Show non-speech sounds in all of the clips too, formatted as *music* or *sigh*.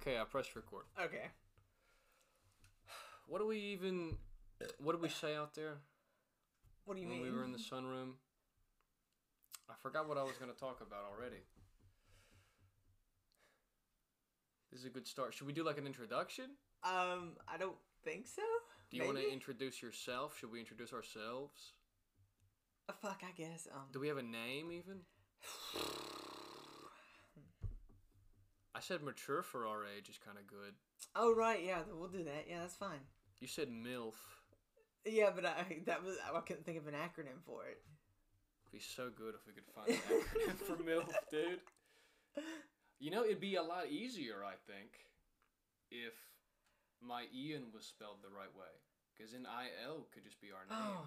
Okay, I pressed record. Okay. What do we even? What did we say out there What do you when mean? we were in the sunroom? I forgot what I was going to talk about already. This is a good start. Should we do like an introduction? Um, I don't think so. Do you want to introduce yourself? Should we introduce ourselves? Uh, fuck, I guess. Um, Do we have a name even? *sighs* *sighs* *sighs* I said mature for our age is kind of good. oh right, yeah, we'll do that. Yeah, that's fine. You said MILF. Yeah, but I that was I couldn't think of an acronym for it. It'd be so good if we could find an acronym for *laughs* MILF, dude. You know, it'd be a lot easier, I think, if my Ian was spelled the right way. Because in IL could just be our name. Oh,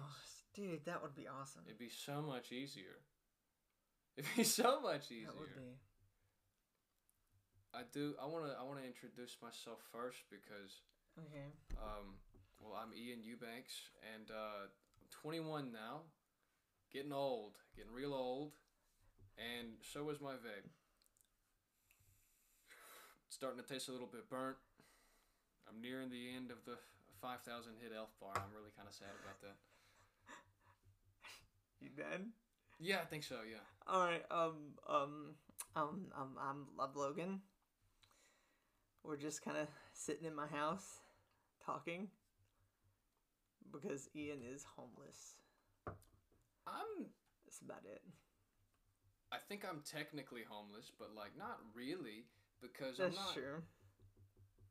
dude, that would be awesome. It'd be so much easier. It'd be so much easier. That would be. I do. I wanna. I wanna introduce myself first because, Okay. um, well, I'm Ean Eubanks, and uh, I'm 21 now, getting old, getting real old, and so is my vape. It's starting to taste a little bit burnt. I'm nearing the end of the 5,000 hit elf bar. I'm really kind of sad about that. *laughs* You done? Yeah, I think so. Yeah. All right. Um. Um. Um. um I'm Love Logan. We're just kind of sitting in my house, talking. Because Ean is homeless. I'm. That's about it. I think I'm technically homeless, but like not really because That's I'm not. true.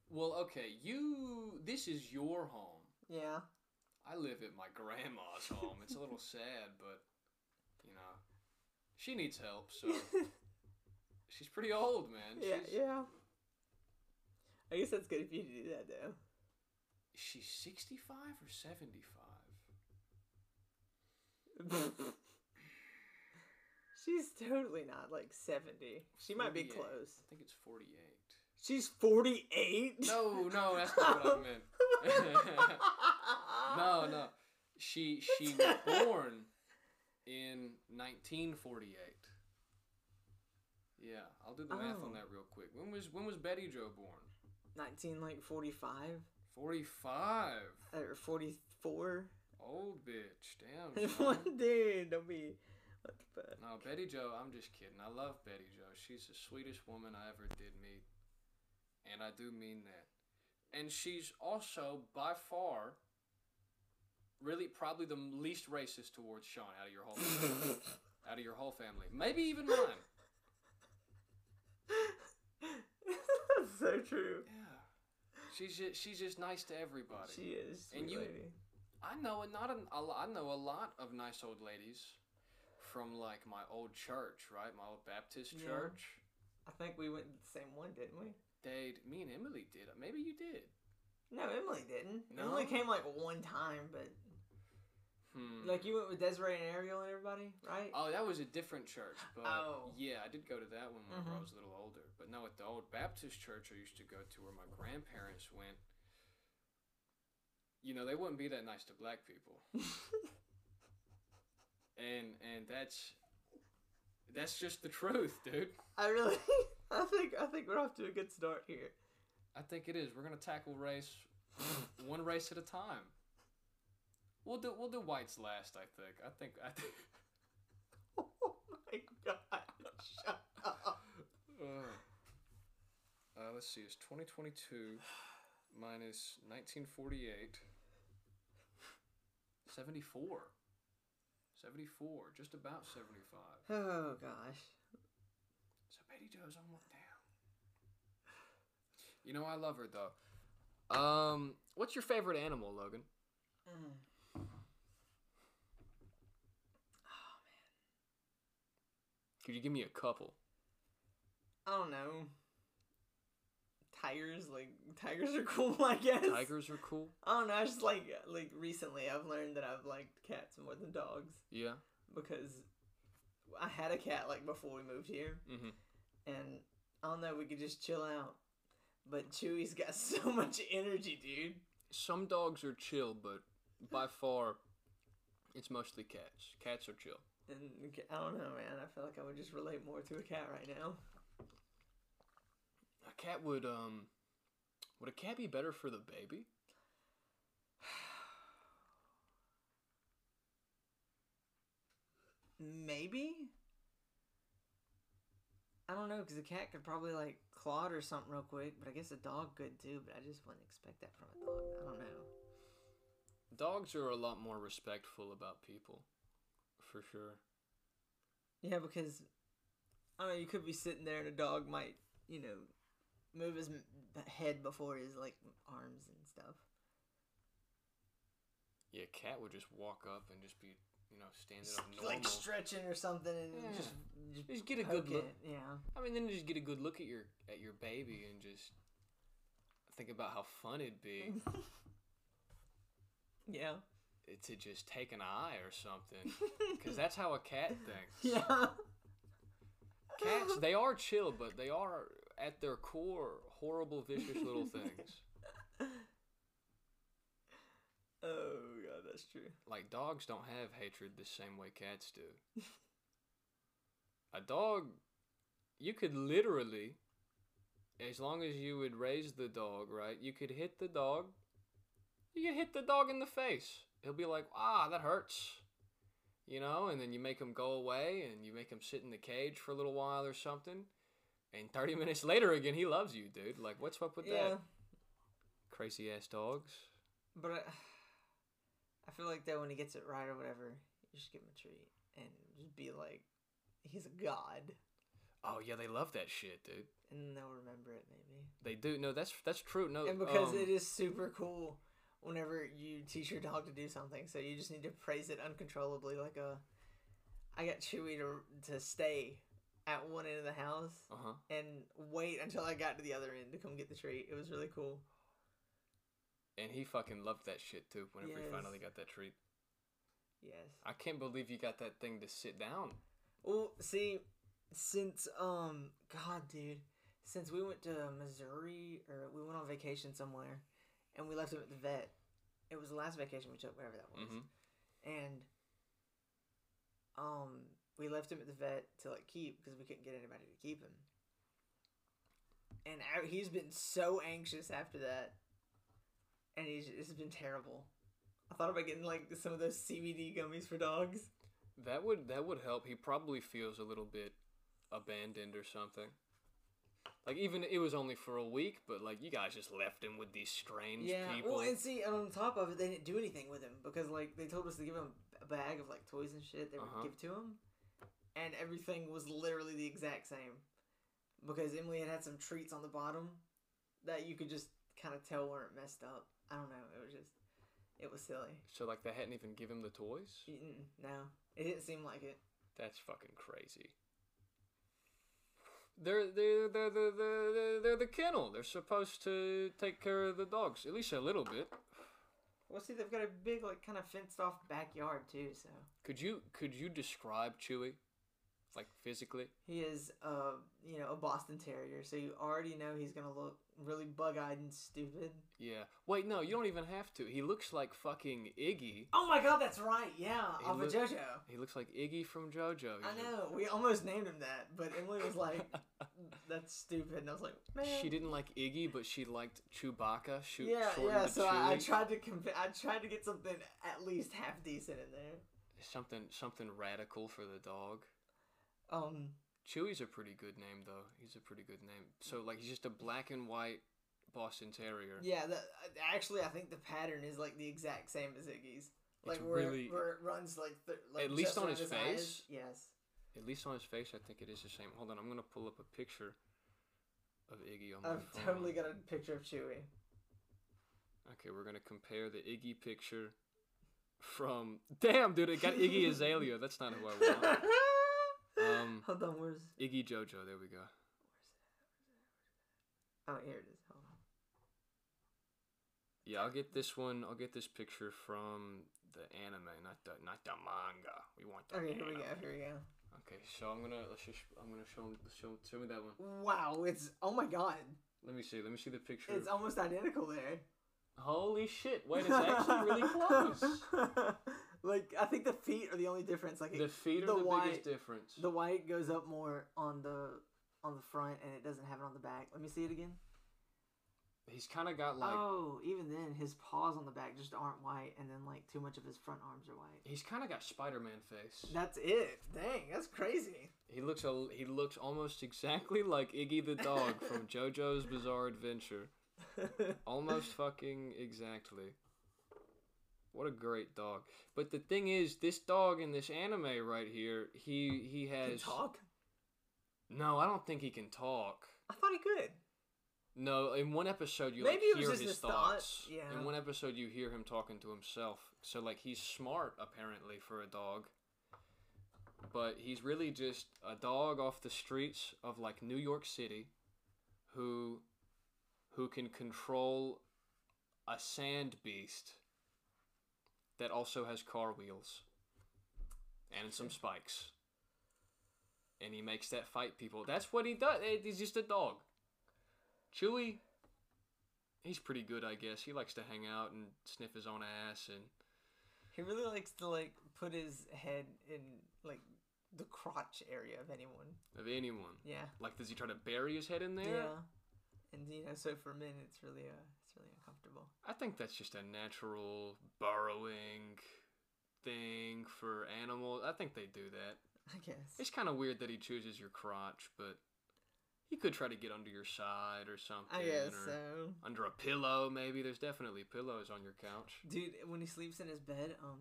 Well, okay, you. This is your home. Yeah. I live at my grandma's home. It's a little *laughs* sad, but you know, she needs help. So *laughs* she's pretty old, man. Yeah. She's, Yeah. I guess that's good if you do that though. She's sixty-five or seventy-five. *laughs* She's totally not like 70. She might be close. I think it's forty-eight. She's 48? No, no, that's not what I *laughs* meant. no, no. She she was *laughs* born in 1948. Yeah, I'll do the math on Oh. that real quick. When was when was Betty Joe born? 19 like 45 45. or 44. Old bitch. Damn. *laughs* son. Dude, don't be what the fuck. no, Betty Joe, I'm just kidding. I love Betty Joe. She's the sweetest woman I ever did meet. And I do mean that. And she's also by far really probably the least racist towards Sean out of your whole *laughs* out of your whole family. Maybe even mine. *laughs* That's so true. Yeah. She's just, she's just nice to everybody. She is. And you- lady. I know a not a, lo- I know a lot of nice old ladies from like my old church, right? My old Baptist Yeah. church. I think we went to the same one, didn't we? They, me and Emily did. Maybe you did. No, Emily didn't. No? Emily came like one time, but Hmm. like you went with Desiree and Ariel and everybody, right? Oh, that was a different church, but Oh. yeah, I did go to that one when I Mhm. was a little older. But no, at the old Baptist church I used to go to, where my grandparents went, you know, they wouldn't be that nice to black people, *laughs* and and that's that's just the truth, dude. I really, *laughs* I think, I think we're off to a good start here. I think it is. We're gonna tackle race one race at a time. We'll do we'll do whites last. I think. I think. I think. *laughs* Oh my god! Shut up. Uh, uh, let's see, it's 2022 minus 1948. 74. 74, just about 75. Oh gosh. So Betty Joe's almost down. You know, I love her though. Um, what's your favorite animal, Logan? Could you give me a couple? I don't know. Tigers, like tigers are *laughs* cool, I guess. Tigers are cool. I don't know. I just like like recently I've learned that I've liked cats more than dogs Yeah. because I had a cat like before we moved here, Mhm. and I don't know. We could just chill out, but Chewy's got *laughs* so much energy, dude. Some dogs are chill, but by far, it's mostly cats. Cats are chill. And I don't know, man. I feel like I would just relate more to a cat right now. A cat would um would a cat be better for the baby? *sighs* Maybe. I don't know because a cat could probably like claw it or something real quick, but I guess a dog could too. But I just wouldn't expect that from a dog. I don't know. Dogs are a lot more respectful about people, for sure. Yeah, because I don't know. You could be sitting there and a dog might, you know, move his head before his like arms and stuff. Yeah, cat would just walk up and just be, you know, standing up normal. like stretching or something, and Yeah. just just, Just get a good look. it, Yeah. I mean, then just get a good look at your at your baby and just think about how fun it'd be *laughs* Yeah. To just take an eye or something, *laughs* because that's how a cat thinks. *laughs* Yeah. Cats, *laughs* they are chill, but they are at their core horrible, vicious little things. Oh god, that's true. Like dogs don't have hatred the same way cats do. a dog, you could literally, as long as you would raise the dog, right? You could hit the dog. You could hit the dog in the face. He'll be like, ah, that hurts. You know, and then you make him go away and you make him sit in the cage for a little while or something. And 30 *laughs* minutes later again, he loves you, dude. Like, what's up with yeah, that? Crazy ass dogs. but I, *sighs* I feel like that when he gets it right or whatever, you just give him a treat and just be like, he's a god, Oh, yeah, they love that shit, dude. and they'll remember it maybe. They do. No, that's that's true. No, and because um, it is super cool whenever you teach your dog to do something so you just need to praise it uncontrollably like a i got chewy to, to stay at one end of the house Uh-huh. and wait until i got to the other end to come get the treat it was really cool And he fucking loved that shit too. Whenever he finally got that treat, yes I can't believe you got that thing to sit down. well see since um god dude since we went to missouri or we went on vacation somewhere and we left him at the vet. It was the last vacation we took whatever that was. Hmm and um we left him at the vet to like keep because we couldn't get anybody to keep him. And I, he's been so anxious after that. And he's it's been terrible. I thought about getting like some of those cbd gummies for dogs. That would that would help. He probably feels a little bit abandoned or something. Like even it was only for a week, but like you guys just left him with these strange yeah people. well and see and on top of it they didn't do anything with him because like they told us to give him a bag of like toys and shit they would Uh-huh. give to him and everything was literally the exact same because emily had had some treats on the bottom that you could just kind of tell weren't messed up i don't know it was just it was silly so like they hadn't even given him the toys. No it didn't seem like it That's fucking crazy. They're they're they're they're they're, they're the kennel. They're supposed to take care of the dogs at least a little bit. well see they've got a big like kind of fenced off backyard too so Could you could you describe Chewy, like physically? He is, uh, you know, a Boston Terrier, so you already know he's gonna look really bug-eyed and stupid. Yeah. Wait, no, you don't even have to. He looks like fucking Iggy. Oh my God, that's right. Yeah, He off look- of JoJo. He looks like Iggy from JoJo. I He's a- know. We almost named him that, but Emily was like, *laughs* "That's stupid," and I was like, "Man." She didn't like Iggy, but she liked Chewbacca. Shoot, Yeah, yeah. So I, I tried to conv- I tried to get something at least half decent in there. something something radical for the dog. Um, Chewy's a pretty good name though. He's a pretty good name. So like he's just a black and white Boston Terrier. yeah. The, actually, I think the pattern is like the exact same as Iggy's. Like where, really- where it runs like, th- like At least on his eyes. face? Yes. At least on his face, I think it is the same. Hold on, I'm gonna pull up a picture of Iggy on my I've phone. totally got a picture of Chewy. Okay, we're gonna compare the Iggy picture from. *laughs* Damn, dude, it got Iggy *laughs* Azalea. That's not who I want. *laughs* Um, *laughs* Hold on, where's Iggy JoJo. There we go. oh here it is. Hold on. Yeah, I'll get this one. I'll get this picture from the anime, not the not the manga. We want the Okay, here we go. Here we go. Okay, so I'm gonna let's just I'm gonna show him show show me that one. Wow, it's oh my god, Let me see. Let me see the picture. it's almost identical there. Holy shit! Wait, it's actually really *laughs* close. *laughs* like I think the feet are the only difference. Like The feet are the the, white- biggest difference. the white goes up more on the on the front and it doesn't have it on the back. Let me see it again. He's kind of got like oh, even then, his paws on the back just aren't white, and then like too much of his front arms are white. he's kind of got Spider-Man face. That's it. Dang, that's crazy. He looks a, he looks almost exactly *laughs* like Iggy the dog from *laughs* JoJo's Bizarre Adventure. *laughs* Almost fucking exactly. What a great dog. But the thing is, this dog in this anime right here, he he Can has talk? No, I don't think he can talk. I thought he could. No, in one episode you Maybe like it was hear just his thoughts. thoughts, yeah. In one episode you hear him talking to himself. So like he's smart apparently for a dog. But he's really just a dog off the streets of like New York City who who can control a sand beast that also has car wheels and some spikes. And he makes that fight people. That's what he does. He's just a dog. Chewy, he's pretty good, I guess. He likes to hang out and sniff his own ass, and He really likes to like put his head in like the crotch area of anyone. of anyone. Yeah. Like, does he try to bury his head in there? Yeah. And you know, so for men, it's really uh, uncomfortable. I think that's just a natural burrowing thing for animals. I think they do that. I guess. It's kind of weird that he chooses your crotch, but he could try to get under your side or something. I guess so. Under a pillow, maybe. There's definitely pillows on your couch. Dude, when he sleeps in his bed, um,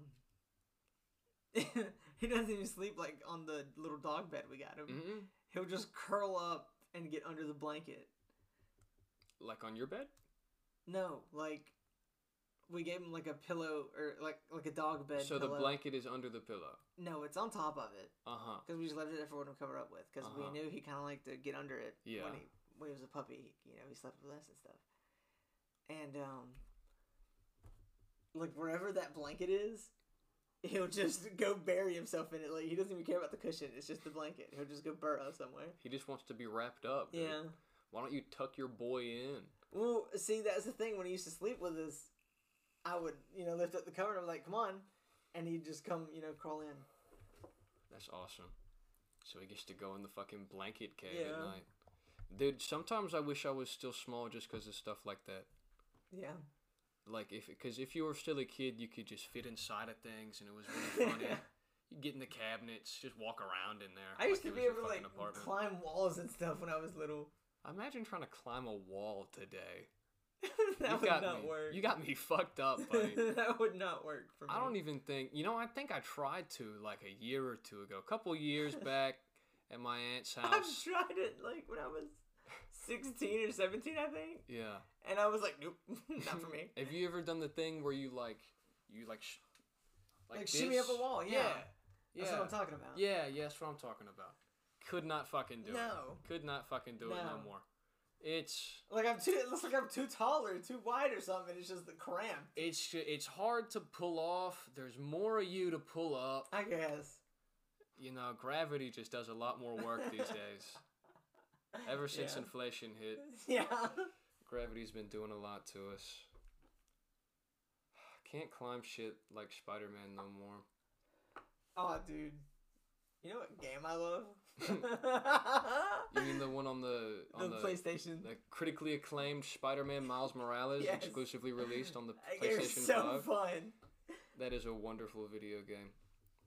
*laughs* he doesn't even sleep like on the little dog bed we got him. hmm He'll just curl up and get under the blanket. Like on your bed? No, like we gave him like a pillow or like like a dog bed. so the blanket is under the pillow. No, it's on top of it Uh huh. because we just left it there for him to cover up with because Uh-huh. we knew he kind of liked to get under it Yeah. when he when he was a puppy. You know, he slept with us and stuff. And um, like wherever that blanket is, he'll just go bury himself in it. Like he doesn't even care about the cushion. It's just the blanket. He'll just go burrow somewhere. He just wants to be wrapped up. dude. Yeah. Why don't you tuck your boy in? Well, see, that's the thing. When he used to sleep with us, I would, you know, lift up the cover and I'm like, "Come on," and he'd just come, you know, crawl in. That's awesome. So he gets to go in the fucking blanket cave Yeah. at night. Dude, sometimes I wish I was still small just because of stuff like that. Yeah. Like if, because if you were still a kid, you could just fit inside of things, and it was really funny. *laughs* you get in the cabinets, just walk around in there. I used like to be able to like apartment. climb walls and stuff when I was little. Imagine trying to climb a wall today. *laughs* that you would not me. work. You got me fucked up, *laughs* buddy. that would not work for me. I don't even think you know. I think I tried to like a year or two ago, a couple years *laughs* back, at my aunt's house. I've tried it like when I was sixteen or seventeen, I think, Yeah. and I was like, "Nope, not for me." Have you ever done the thing where you like, you like, sh- Like, shimmy up a wall, yeah. Yeah. That's Yeah. what I'm talking about. Yeah, yeah, that's what I'm talking about. Could not fucking do it. No. Could not fucking do it no No. more. It's Like I'm too. It looks like I'm too tall or too wide or something. It's just the cramp. it's it's hard to pull off. There's more of you to pull up. I guess. You know, gravity just does a lot more work these *laughs* days. Ever since Yeah. inflation hit, *laughs* Yeah. gravity's been doing a lot to us. *sighs* Can't climb shit like Spider-Man no more. Oh, dude. You know what game I love? *laughs* You mean the one on the the on the, PlayStation. the critically acclaimed Spider-Man Miles Morales Yes. exclusively released on the *laughs* PlayStation so 5? fun. That is a wonderful video game.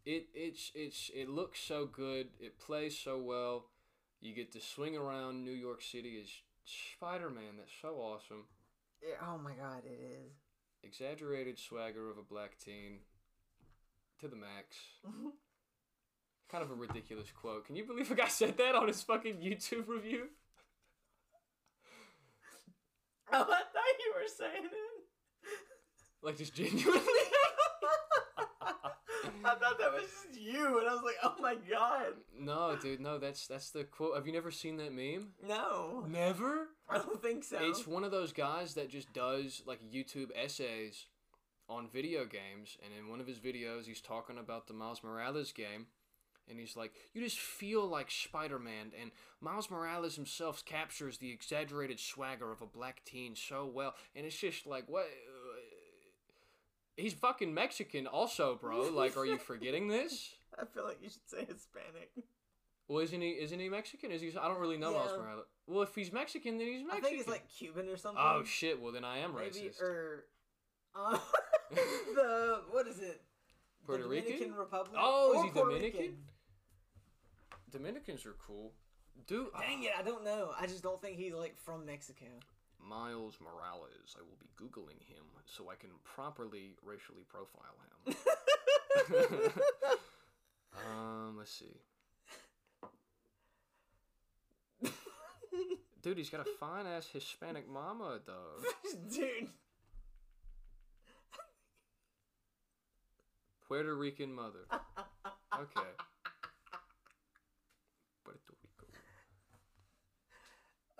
It it's it's it looks so good. It plays so well. You get to swing around New York City as Spider-Man. That's so awesome. Yeah, oh my god, it is. Exaggerated swagger of a black teen to the max. *laughs* kind of a ridiculous quote. Can you believe a guy *laughs* said that on his fucking YouTube review? *laughs* Oh, I thought you were saying it. Like just genuinely. *laughs* I thought that was just you, and I was like, oh my god. no, dude, no. That's that's the quote. Have you never seen that meme? No, Never. I don't think so. It's one of those guys that just does like YouTube essays on video games, and in one of his videos, he's talking about the Miles Morales game, and he's like, "You just feel like Spider-Man," and Miles Morales himself captures the exaggerated swagger of a black teen so well, and it's just like, what? He's fucking Mexican, also, bro. Like, are you *laughs* forgetting this? I feel like you should say Hispanic. Well, isn't he? Isn't he Mexican? Is he? I don't really know Miles Yeah. Morales. Well, if he's Mexican, then he's Mexican. I think it's like Cuban or something. Oh shit! Well, then I am Maybe racist. or uh, *laughs* the what is it? Puerto Rican? Dominican Republic. Oh, is he Puerto Dominican? Rican. Dominicans are cool. Dude, Dang it, I don't know. I just don't think he's like from Mexico. Miles Morales. I will be googling him so I can properly racially profile him. *laughs* um, let's see. Dude, he's got a fine ass Hispanic mama though. *laughs* Dude. Puerto Rican mother. Okay. Puerto Rico.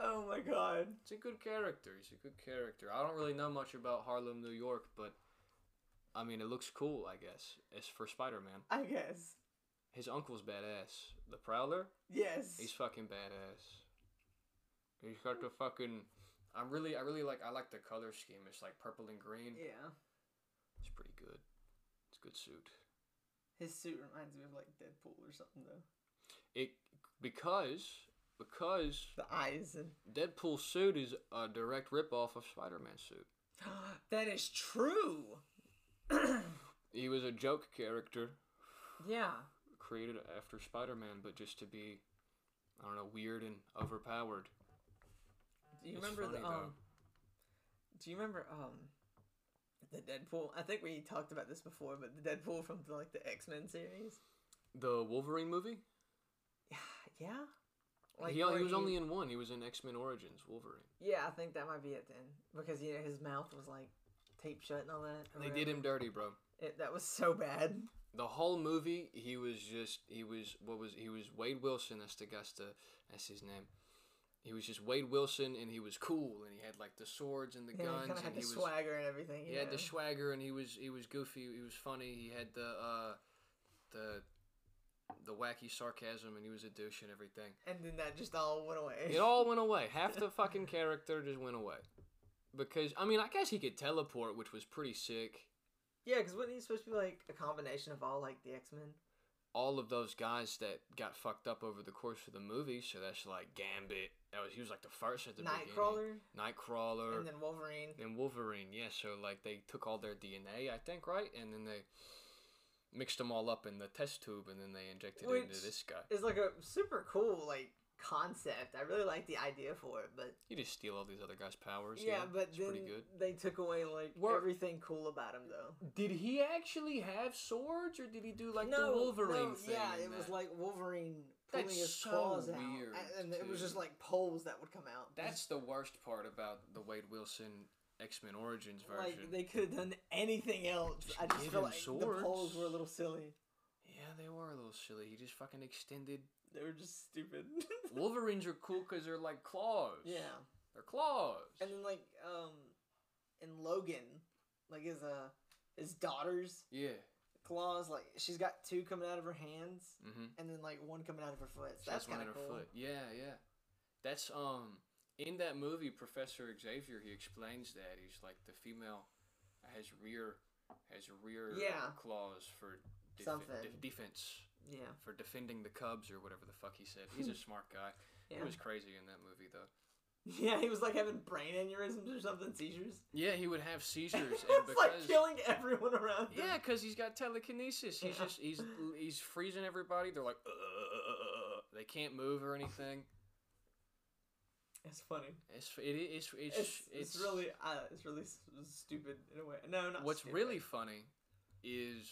Oh my god. It's a good character. He's a good character. I don't really know much about Harlem, New York, but I mean, it looks cool. I guess it's for Spider Man. I guess. His uncle's badass. The Prowler. Yes. He's fucking badass. He's got the fucking. I'm really, I really like. I like the color scheme. It's like purple and green. yeah. It's pretty good. It's a good suit. His suit reminds me of like Deadpool or something though. It because because The eyes and Deadpool's suit is a direct ripoff of Spider-Man's suit. *gasps* that is true. *clears throat* He was a joke character yeah. created after Spider-Man, but just to be, I don't know, weird and overpowered. Do you It's remember funny, the though. um? Do you remember um? The Deadpool. I think we talked about this before, but the Deadpool from the, like the X Men series. The Wolverine movie. Yeah, yeah. He, he where was only in one. He was in X-Men Origins Wolverine. Yeah, I think that might be it then, because you know his mouth was like taped shut and all that. They did him dirty, bro. It, that was so bad. The whole movie, he was just he was what was he was Wade Wilson. That's the guy's that's his name. He was just Wade Wilson, and he was cool, and he had like the swords and the Yeah, guns, of and had he the was swagger and everything. he you had the swagger, and he was he was goofy. He was funny. He had the uh, the the wacky sarcasm, and he was a douche and everything. and then that just all went away. It all went *laughs* away. Half the fucking character just went away. Because I mean, I guess he could teleport, which was pretty sick. yeah, because wasn't he supposed to be like a combination of all like the X Men? All of those guys that got fucked up over the course of the movie, so that's like Gambit. That was he was like the first at the Nightcrawler beginning. Nightcrawler. and then Wolverine. and Wolverine, yeah. So like they took all their DNA, I think, right, and then they mixed them all up in the test tube, and then they injected it into this guy. It's like a super cool like concept. I really like the idea for it, but You just steal all these other guys' powers. yeah, Yeah, but it's pretty good. they took away like everything cool about him though. Did he actually have swords, or did he do like no, the Wolverine no, thing? Yeah, it was like Wolverine pulling That's his so claws out, weird, and, and it was just like poles that would come out. That's the worst part about the Wade Wilson X Men Origins version. like they could have done anything else. Just I just feel like the poles were a little silly. yeah, they were a little silly. He just fucking extended. They were just stupid. *laughs* Wolverines are cool because they're like claws. yeah, they're claws. and then like um, in Logan, like his uh his daughter's yeah. claws, like she's got two coming out of her hands, Mm-hmm. and then like one coming out of her foot. So that's kind of cool. foot. Yeah, yeah. That's um in that movie, Professor Xavier. He explains that he's like the female has rear has rear Yeah. claws for defe- Something. def- defense Yeah, for defending the cubs or whatever the fuck he said. He's a *laughs* smart guy. yeah. He was crazy in that movie though. Yeah, he was like having brain aneurysms or something, seizures. Yeah, he would have *laughs* seizures and it's because like killing everyone around him. yeah, because he's got telekinesis. He's Yeah. just he's he's freezing everybody. They're like, "Uh,", uh, uh, uh they can't move or anything. It's funny. It's it, it's it's It's, it's, really uh, it's really stupid in a way. No, not What's stupid. really funny is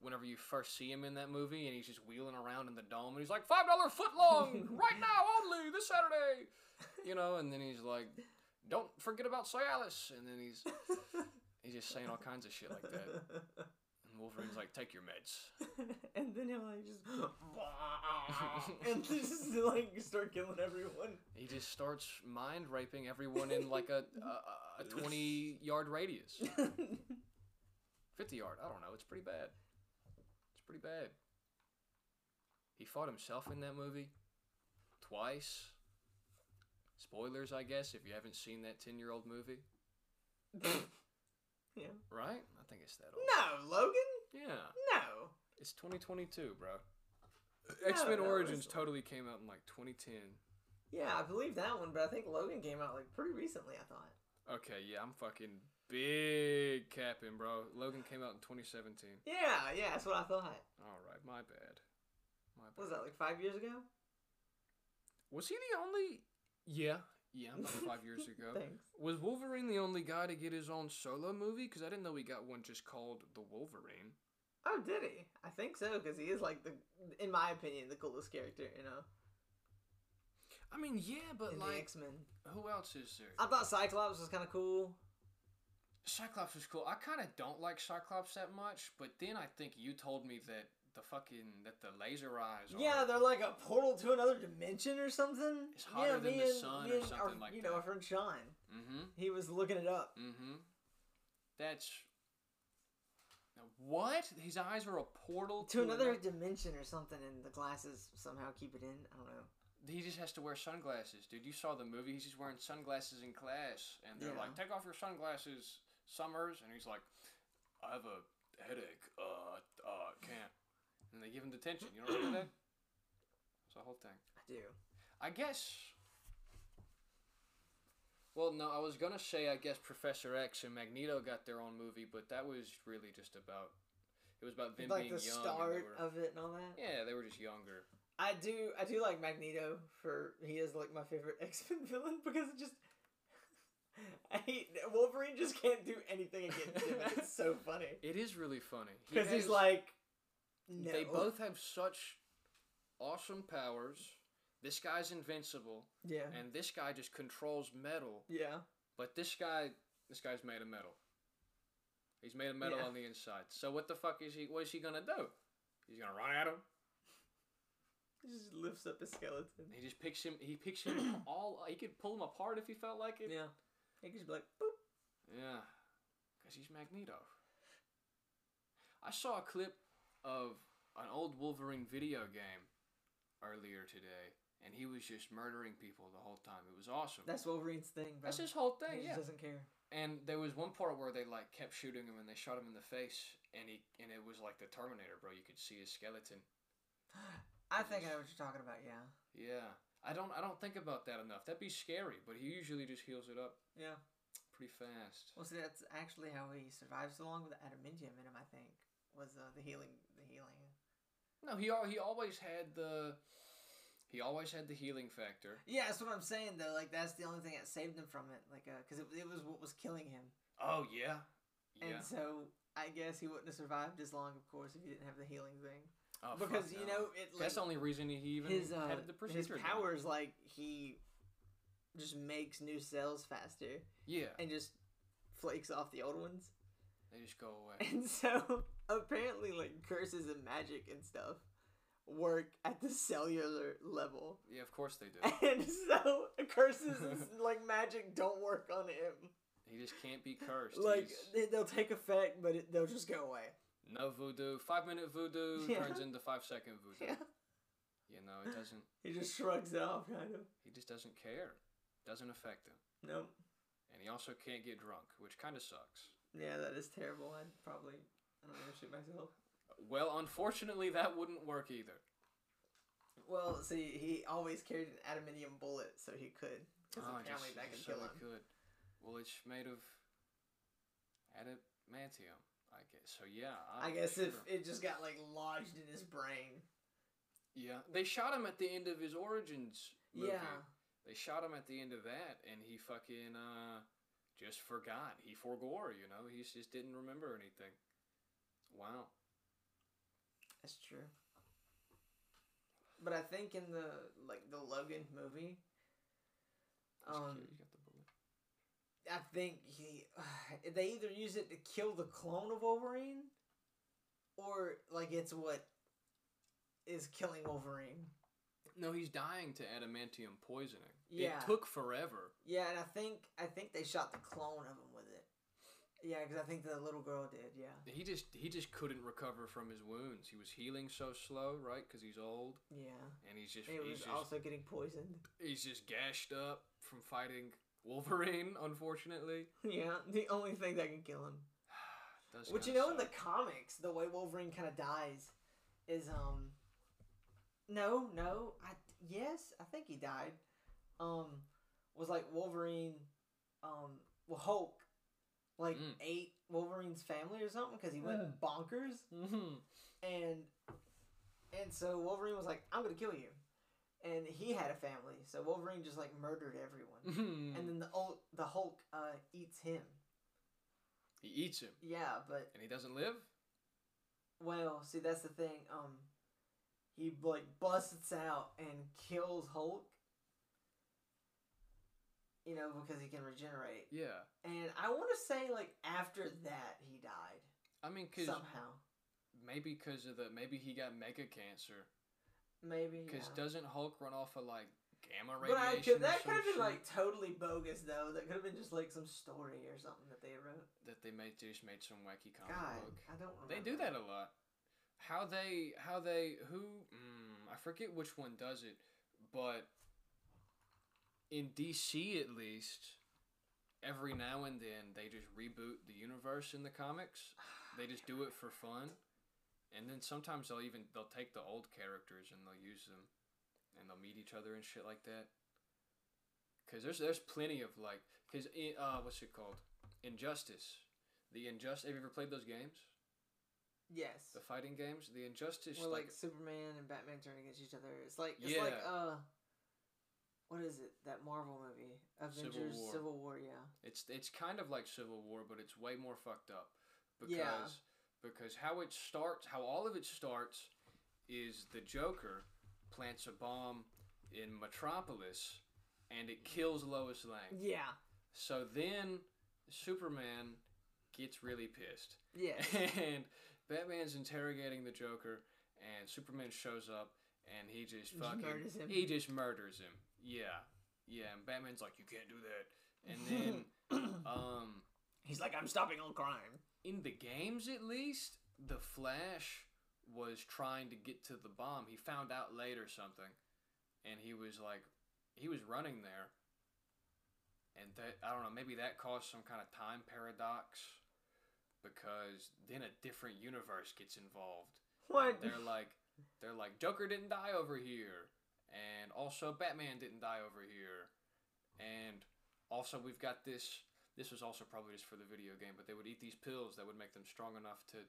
whenever you first see him in that movie and he's just wheeling around in the dome and he's like five dollar foot long *laughs* right now only this Saturday, you know, and then he's like, don't forget about Cialis, and then he's *laughs* he's just saying all kinds of shit like that. *laughs* Wolverine's like, take your meds. *laughs* and then he'll like just *laughs* *laughs* and just like start killing everyone. He just starts mind raping everyone in like a a, a twenty yard radius, fifty yard. I don't know. It's pretty bad. It's pretty bad. He fought himself in that movie twice. Spoilers, I guess, if you haven't seen that ten year old movie, yeah. right? I think it's that old. No, Logan. Yeah, No. it's twenty twenty two, bro. X Men Origins totally came out in like 2010. Yeah, I believe that one, but I think Logan came out like pretty recently. I thought. Okay, yeah, I'm fucking big capping, bro. Logan came out in 2017. Yeah, yeah, that's what I thought. All right, my bad. My bad. What was that like five years ago? Was he the only? Yeah, yeah, about *laughs* five years ago. Thanks. Was Wolverine the only guy to get his own solo movie? Because I didn't know he got one just called The Wolverine. Oh, did he? I think so because he is like the, in my opinion, the coolest character. You know, I mean, yeah, but in like, X Men. who else is there? I thought Cyclops was kind of cool. Cyclops was cool. I kind of don't like Cyclops that much, but then I think you told me that the fucking that the laser eyes. Yeah, are, they're like a portal to another dimension or something. It's hotter yeah, than the and, sun or something our, like You know, that. our friend Sean. Mm-hmm. He was looking it up. Mm-hmm. That's. What? His eyes are a portal To another another- dimension or something, and the glasses somehow keep it in. I don't know. He just has to wear sunglasses, dude. You saw the movie. He's just wearing sunglasses in class, and they're Yeah. like, "Take off your sunglasses, Summers," and he's like, "I have a headache. Uh, uh, can't." And they give him detention. You don't remember that? *clears throat* It's the whole thing. I do. I guess. Well, no, I was gonna say I guess Professor X and Magneto got their own movie, but that was really just about. It was about them like being the young. start were, of it and all that. yeah, they were just younger. I do. I do like Magneto for he is like my favorite *laughs* X Men villain because it just. *laughs* I hate Wolverine. Just can't do anything against him. it's so funny It is really funny because he's like. No. They both have such awesome powers. This guy's invincible, Yeah. and this guy just controls metal. Yeah. But this guy, this guy's made of metal. He's made of metal Yeah. on the inside. So what the fuck is he? What is he gonna do? He's gonna run at him. He just lifts up his skeleton. He just picks him. He picks him *clears throat* all. He could pull him apart if he felt like it. Yeah. He could just be like, boop. Yeah, because he's Magneto. I saw a clip of an old Wolverine video game earlier today, and he was just murdering people the whole time. It was awesome. That's Wolverine's thing, bro. That's his whole He thing, just yeah. doesn't care. And there was one part where they like kept shooting him, and they shot him in the face, and he and it was like the Terminator, bro. You could see his skeleton. I think I know what you're talking about. Yeah. Yeah, I don't I don't think about that enough. That'd be scary, but he usually just heals it up Yeah. pretty fast. Well, see, that's actually how he survives so long with the adamantium in him. I think was uh, the healing. The healing. No, he he always had the he always had the healing factor. Yeah, that's what I'm saying though. Like that's the only thing that saved him from it. Like, uh, because it, it was what was killing him. Oh yeah, yeah. And so I guess he wouldn't have survived as long, of course, if he didn't have the healing thing. Oh, because you no. know it. Like, that's the only reason he even his uh, had the his procedure. done. powers like he just makes new cells faster Yeah, and just flakes off the old ones. they just go away. *laughs* And so apparently, like curses and magic and stuff work at the cellular level. yeah, of course they do. *laughs* And so curses and *laughs* like magic don't work on him. He just can't be cursed. Like He's- they, they'll take effect, but it, they'll just go away. no voodoo. Five minute voodoo *laughs* Yeah. turns into five second voodoo. Yeah. You know, it doesn't. He just shrugs it off, kind of. He just doesn't care. Doesn't affect him. Nope. And he also can't get drunk, which kind of sucks. Yeah, that is terrible. I'd probably I don't know shoot myself. Well, unfortunately, that wouldn't work either. Well, see, he always carried an adamantium bullet, so he could. Because Oh, apparently just- that could kill him. could. Well, it's made of adamantium, I guess. So yeah. I I'm guess if it just got like lodged in his brain. Yeah, they shot him at the end of his Origins movie. Yeah. They shot him at the end of that, and he fucking uh, just forgot. He forgore, you know. He just didn't remember anything. Wow. That's true. But I think in the like the Logan movie, That's um, cute. You got the bullet. I think he *sighs* they either use it to kill the clone of Wolverine, or like it's what is killing Wolverine. No, he's dying to adamantium poisoning. Yeah. It took forever. Yeah, and I think I think they shot the clone of him with it. Yeah, because I think the little girl did. Yeah. He just he just couldn't recover from his wounds. He was healing so slow, right? Because he's old, Yeah. and he's just he's was just also getting poisoned. he's just gashed up from fighting Wolverine. *laughs* Unfortunately, Yeah, the only thing that can kill him. *sighs* Does Which you know in the comics, the way Wolverine kind of dies is um no, no. I yes, I think he died. Um, was like Wolverine. Um, well, Hulk, like Mm. ate Wolverine's family or something because he went Yeah. bonkers, Mm-hmm. and and so Wolverine was like, "I'm gonna kill you," and he had a family, so Wolverine just like murdered everyone, Mm-hmm. *laughs* and then the old the Hulk uh eats him. he eats him, Yeah, but and he doesn't live. Well, see, that's the thing. Um, he like busts out and kills Hulk. You know, because he can regenerate. Yeah, And I want to say, like after that, he died I mean, cause somehow. maybe because of the maybe he got mega cancer. Maybe. Because yeah. doesn't Hulk run off of like gamma radiation? But I could, that could have been shit like totally bogus though. That could have been just like some story or something that they wrote. that they made just made some wacky comic God, book. I don't. Remember. They do that a lot. How they how they who mm, I forget which one does it, but in DC at least, every now and then they just reboot the universe in the comics. They just do it for fun, and then sometimes they'll even they'll take the old characters and they'll use them, and they'll meet each other and shit like that. Cause there's there's plenty of like cause uh what's it called Injustice, the Injustice. Have you ever played those games? Yes. The fighting games, the Injustice, Where like, like Superman and Batman turn against each other. It's like it's like Yeah. uh, what is it? That Marvel movie, Avengers War. Civil War. yeah. it's it's kind of like Civil War, but it's way more fucked up because Yeah. because how it starts, how all of it starts, is the Joker plants a bomb in Metropolis, and it kills Lois Lane. Yeah. So then Superman gets really pissed. Yeah. *laughs* and Batman's interrogating the Joker, and Superman shows up, and he just fucking murders him. he just murders him. Yeah, yeah. And Batman's like, you can't do that. And then, *laughs* um, He's like, I'm stopping all crime. in the games at least, the Flash was trying to get to the bomb. He found out later something, and he was like, he was running there. And that I don't know, maybe that caused some kind of time paradox, because then a different universe gets involved. What? And they're like, they're like, Joker didn't die over here, and also Batman didn't die over here, and also we've got this. This was also probably just for the video game, but they would eat these pills that would make them strong enough to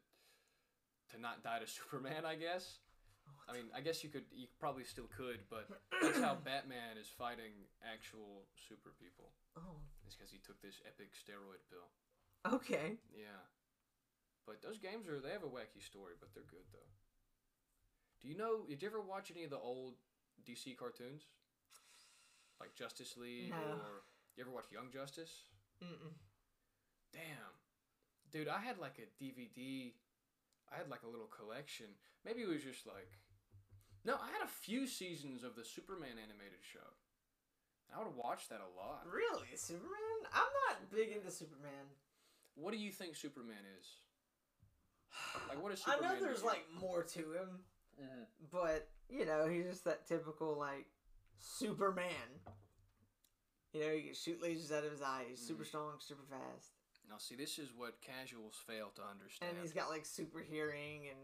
to not die to *laughs* Superman. I guess. I mean, I guess you could. You probably still could, but that's how *clears throat* Batman is fighting actual super people. Oh, It's because he took this epic steroid pill. okay. Yeah. But those games are they have a wacky story, but they're good though. Do you know did you ever watch any of the old DC cartoons? Like Justice League No. or you ever watch Young Justice? Mm-mm. Damn. Dude, I had like a DVD I had like a little collection. Maybe it was just like No, I had a few seasons of the Superman animated show. I would watch that a lot. Really, Superman? I'm not big into Superman. What do you think Superman is? Like what is Superman? I know there's like more to him, Mhm. but you know he's just that typical like Superman. You know, he can shoot lasers out of his eyes. He's super strong, super fast, Now, see, this is what casuals fail to understand. and he's got like super hearing, and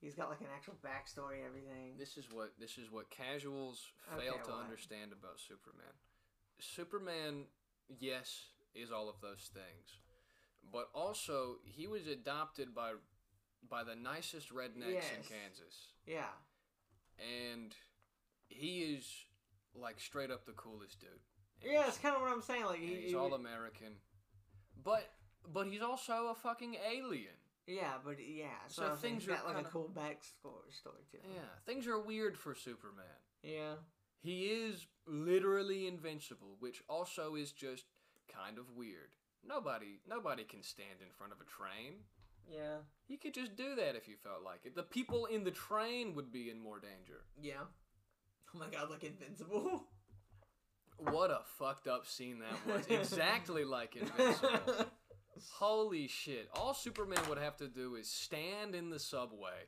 he's got like an actual backstory and everything. this is what this is what casuals fail Okay, to understand about Superman. Superman, yes, is all of those things, but also he was adopted by by the nicest rednecks in Kansas, Yeah, and he is like straight up the coolest dude. And yeah, it's kind of what I'm saying. Like he, he's he- all American, but but he's also a fucking alien. yeah, but yeah. So So, things are got like kinda- a cool backstory story to him. Yeah, things are weird for Superman. Yeah. He is literally invincible, which also is just kind of weird. Nobody nobody can stand in front of a train. Yeah. He could just do that if you felt like it. The people in the train would be in more danger. Yeah. Oh my god, like invincible. *laughs* What a fucked up scene that was. *laughs* exactly like Invincible. Holy shit. All Superman would have to do is stand in the subway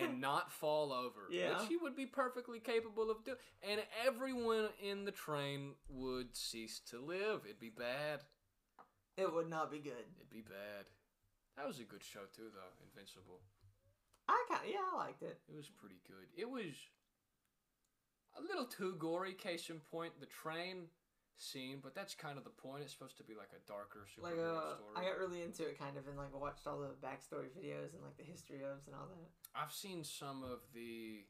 and *laughs* not fall over, Yeah. which he would be perfectly capable of doing. And everyone in the train would cease to live. It'd be bad. it would not be good. It'd be bad. That was a good show too, though. Invincible. I kind yeah, I liked it. It was pretty good. It was a little too gory. Case in point, the train scene, but that's kind of the point. It's supposed to be like a darker Like superhero uh, story. I got really into it kind of and like watched all the backstory videos and like the history ofs and all that. I've seen some of the,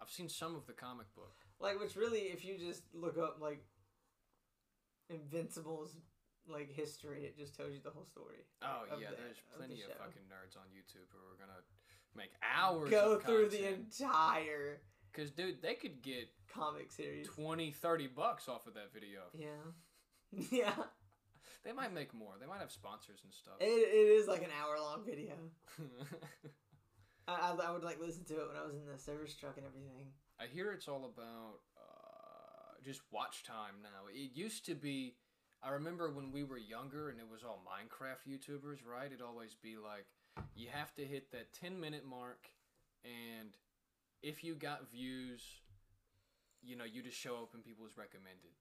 I've seen some of the comic book. Like which really, if you just look up like Invincible's like history, it just tells you the whole story. Oh yeah, the- there's of the plenty of, fucking nerds on YouTube who are gonna make hours. Go through the entire Cause dude, they could get comic series. 20, 30 bucks off of that video. Yeah, *laughs* yeah. They might make more. They might have sponsors and stuff. It, it is like an hour long video. *laughs* I, I I would like listen to it when I was in the service truck and everything. I hear it's all about uh, just watch time now. It used to be. I remember when we were younger and it was all Minecraft YouTubers, right? It'd always be like, you have to hit that 10 minute mark, and if you got views, you know, you just show up in people's recommended.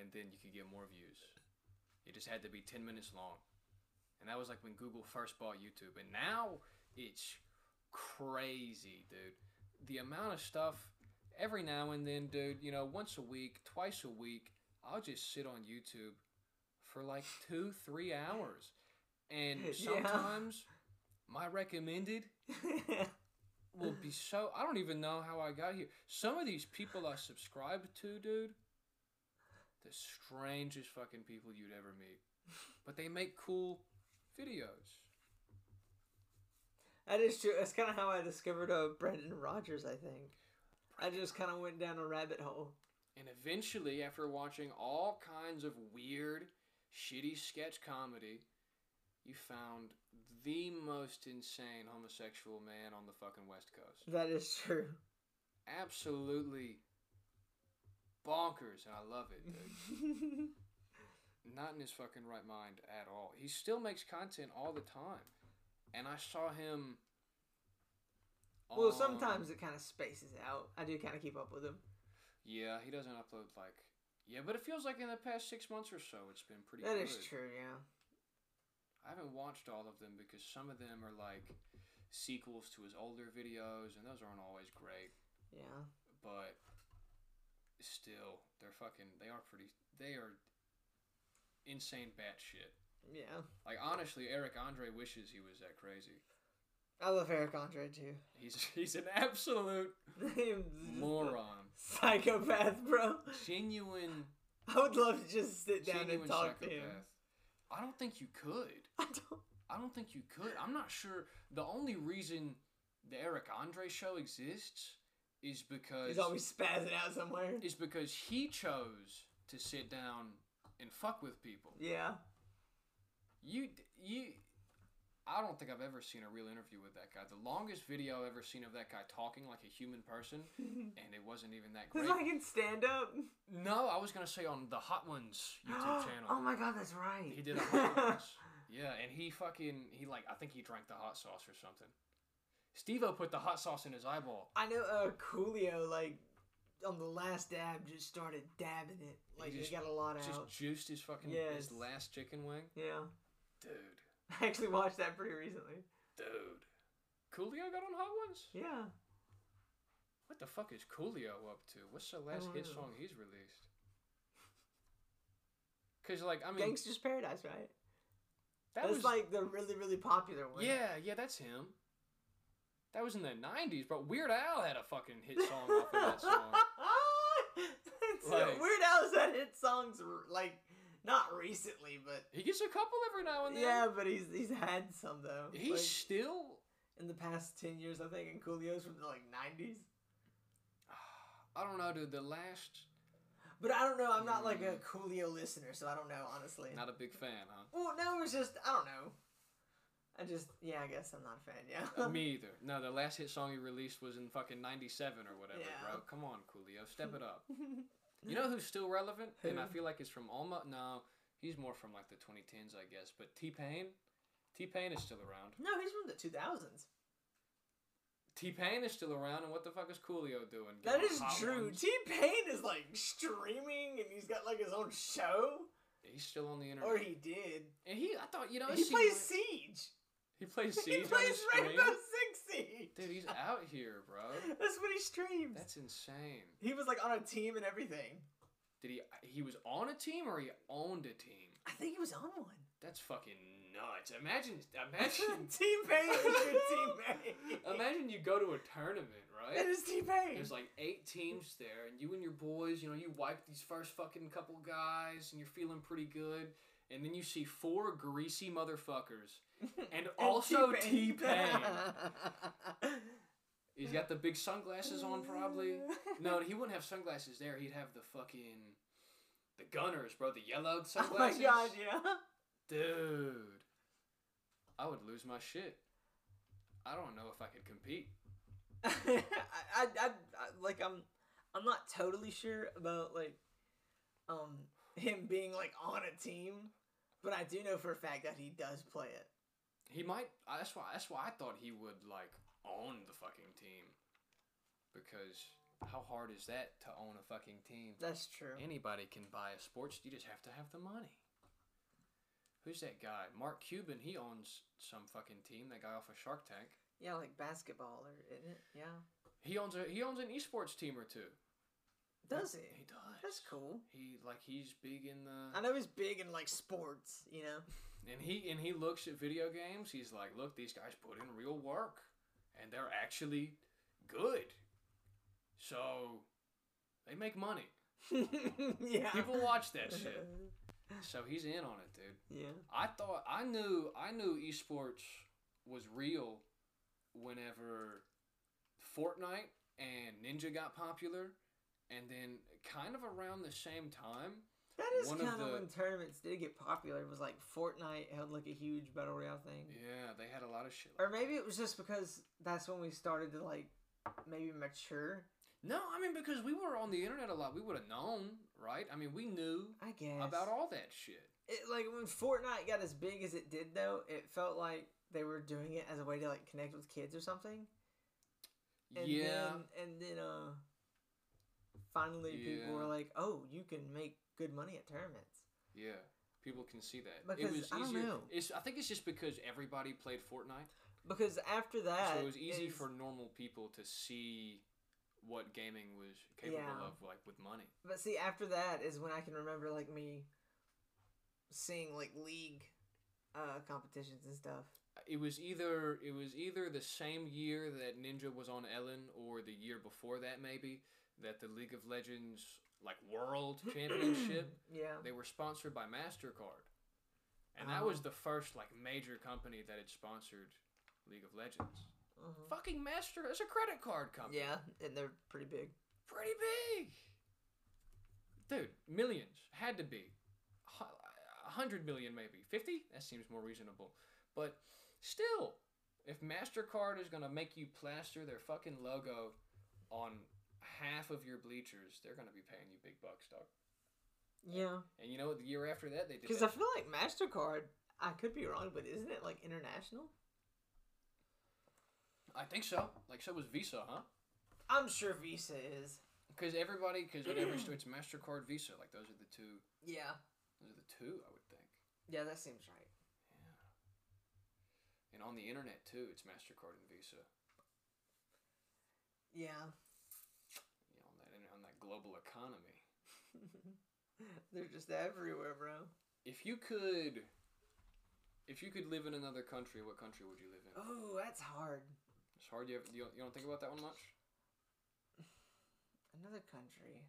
And then you could get more views. It just had to be 10 minutes long. And that was like when Google first bought YouTube. And now it's crazy, dude. The amount of stuff every now and then, dude, you know, once a week, twice a week, I'll just sit on YouTube for like two, three hours. And *laughs* Yeah. sometimes my recommended *laughs* will be so. I don't even know how I got here. Some of these people I subscribe to, dude, the strangest fucking people you'd ever meet. But they make cool videos. that is true. That's kind of how I discovered uh, Brendan Rogers. I think I just kind of went down a rabbit hole. And eventually, after watching all kinds of weird, shitty sketch comedy, you found the most insane homosexual man on the fucking West Coast. That is true. Absolutely bonkers, and I love it, dude. *laughs* Not in his fucking right mind at all. He still makes content all the time. And I saw him. well, on- sometimes it kind of spaces out. I do kind of keep up with him. Yeah, he doesn't upload like. Yeah, but it feels like in the past six months or so, it's been pretty That good. is true. Yeah. I haven't watched all of them because some of them are like sequels to his older videos, and those aren't always great. Yeah. But still, they're fucking. They are pretty. They are insane batshit. Yeah. Like honestly, Eric Andre wishes he was that crazy. I love Eric Andre too. *laughs* He's he's an absolute moron. *laughs* Psychopath, bro. Genuine, I would love to just sit down and talk psychopath. to him. I don't think you could. *laughs* I don't. I don't think you could. I'm not sure. The only reason the Eric Andre show exists is because He's always spazzing out somewhere. is because he chose to sit down and fuck with people. Yeah. You you. I don't think I've ever seen a real interview with that guy. The longest video I've ever seen of that guy talking like a human person, *laughs* and it wasn't even that It's great. like in stand up. No, I was gonna say on the Hot Ones YouTube *gasps* channel. oh my god, that's right. He did a Hot *laughs* Ones. Yeah, and he fucking he like I think he drank the hot sauce or something. Steve-O put the hot sauce in his eyeball. I know uh Coolio like on the last dab just started dabbing it. Like he, just- got a lot Just out. Just juiced his fucking Yes. his last chicken wing. Yeah. Dude. *laughs* I actually watched that pretty recently. Dude. Coolio got on Hot Ones? Yeah. What the fuck is Coolio up to? What's the last hit know. song he's released? Cause like I mean Gangsta's Paradise, right? that That's was like the really, really popular one. Yeah, yeah, that's him. That was in the nineties, but Weird Al had a fucking hit song off of that song. *laughs* Like- Weird Al's had hit songs like not recently, but He gets a couple every now and then. yeah, but he's he's had some though. He's Like, still in the past ten years, I think, and Coolio's from the like nineties. *sighs* I don't know, dude. The last, But I don't know. I'm not like a Mm. Coolio listener, so I don't know honestly. not a big fan, huh? Well, no, it was just I don't know. I just yeah, I guess I'm not a fan. Yeah. Uh, *laughs* Me either. No, the last hit song he released was in fucking '97 or whatever, Yeah. bro. Come on, Coolio, step it up. *laughs* You know who's still relevant, and I feel like it's from almost no, he's more from like the 2010s, I guess. But T Pain, T Pain is still around. no, he's from the 2000s. T Pain is still around, and what the fuck is Coolio doing? That Getting is true. T Pain is like streaming, and he's got like his own show, He's still on the internet, or he did. and he, I thought, you know, He plays like- Siege. He plays he Siege on plays. Rainbow Six Siege. Dude, he's out here, bro. That's what he streams. That's insane. He was like on a team and everything. Did he? He was on a team or he owned a team? I think he was on one. That's fucking nuts. Imagine, imagine, *laughs* teammate is your teammate. *laughs* imagine you go to a tournament, right? That is teammate. There's like eight teams there, and you and your boys, you know, you wipe these first fucking couple guys, and you're feeling pretty good. And then you see four greasy motherfuckers, *laughs* and also T Pain. *laughs* He's got the big sunglasses on, probably. No, *laughs* he wouldn't have sunglasses there. He'd have the fucking the gunners, bro. The yellowed Oh my sunglasses. god, yeah. dude, I would lose my shit. I don't know if I could compete. I, I, I, I, like I'm, I'm not totally sure about like, um, him being like on a team, but I do know for a fact that he does play it. He might. uh, That's why. That's why I thought he would like own the fucking team. Because how hard is that to own a fucking team? That's true. Anybody can buy a sports. You just have to have the money. Who's that guy? Mark Cuban. He owns some fucking team. That guy off of Shark Tank. Yeah, like basketball or isn't it? Yeah. He owns a. He owns an esports team or two. Does he? He does. That's cool. He like he's big in the. I know he's big in like sports, you know. *laughs* And he and he looks at video games. He's like, look, these guys put in real work, and they're actually good. So they make money. *laughs* yeah. People watch that *laughs* shit. So he's in on it, dude. Yeah. I thought I knew I knew esports was real whenever Fortnite and Ninja got popular, and then kind of around the same time. That is One of kind of, the- when tournaments did get popular. It was like Fortnite held like a huge battle royale thing, Yeah, they had a lot of shit. or maybe it was just because that's when we started to like maybe mature. No, I mean because we were on the internet a lot, we would have known, right? I mean, we knew I guess about all that shit. it. Like when Fortnite got as big as it did, though, it felt like they were doing it as a way to like connect with kids or something. And yeah, Then, and then uh, finally people were like, "Oh, you can make good money at tournaments." yeah. People can see that. Because, it was I don't easier. know. It's I think it's just because everybody played Fortnite, Because after that, so it was easy for normal people to see what gaming was capable Yeah. of, like with money. But see, after that is when I can remember like me seeing like league uh, competitions and stuff. It was either it was either the same year that Ninja was on Ellen, or the year before that, maybe that the League of Legends like World *clears throat* Championship. Yeah. They were sponsored by Mastercard, and that Oh. was the first like major company that had sponsored League of Legends. Mhm. Fucking Master, it's a credit card company. Yeah, and they're pretty big. pretty big. Dude, millions had to be, a hundred million maybe, fifty. That seems more reasonable, but still, if Mastercard is gonna make you plaster their fucking logo on half of your bleachers, they're gonna be paying you big bucks, dog. Yeah, And you know? The year after that, they did. because I feel like Mastercard. I could be wrong, but isn't it like international? I think so. Like so was Visa, huh? I'm sure Visa is. Because everybody, because whatever, so *clears throat* it's Mastercard, Visa. Like those are the two. Yeah. Those are the two, I would think. Yeah, that seems right. Yeah. And on the internet too, it's Mastercard and Visa. Yeah. You know, on that on that global economy. *laughs* They're just everywhere, bro. If you could, if you could live in another country, what country would you live in? Oh, that's hard. It's hard. You, have, you, don't, you don't think about that one much? *sighs* Another country.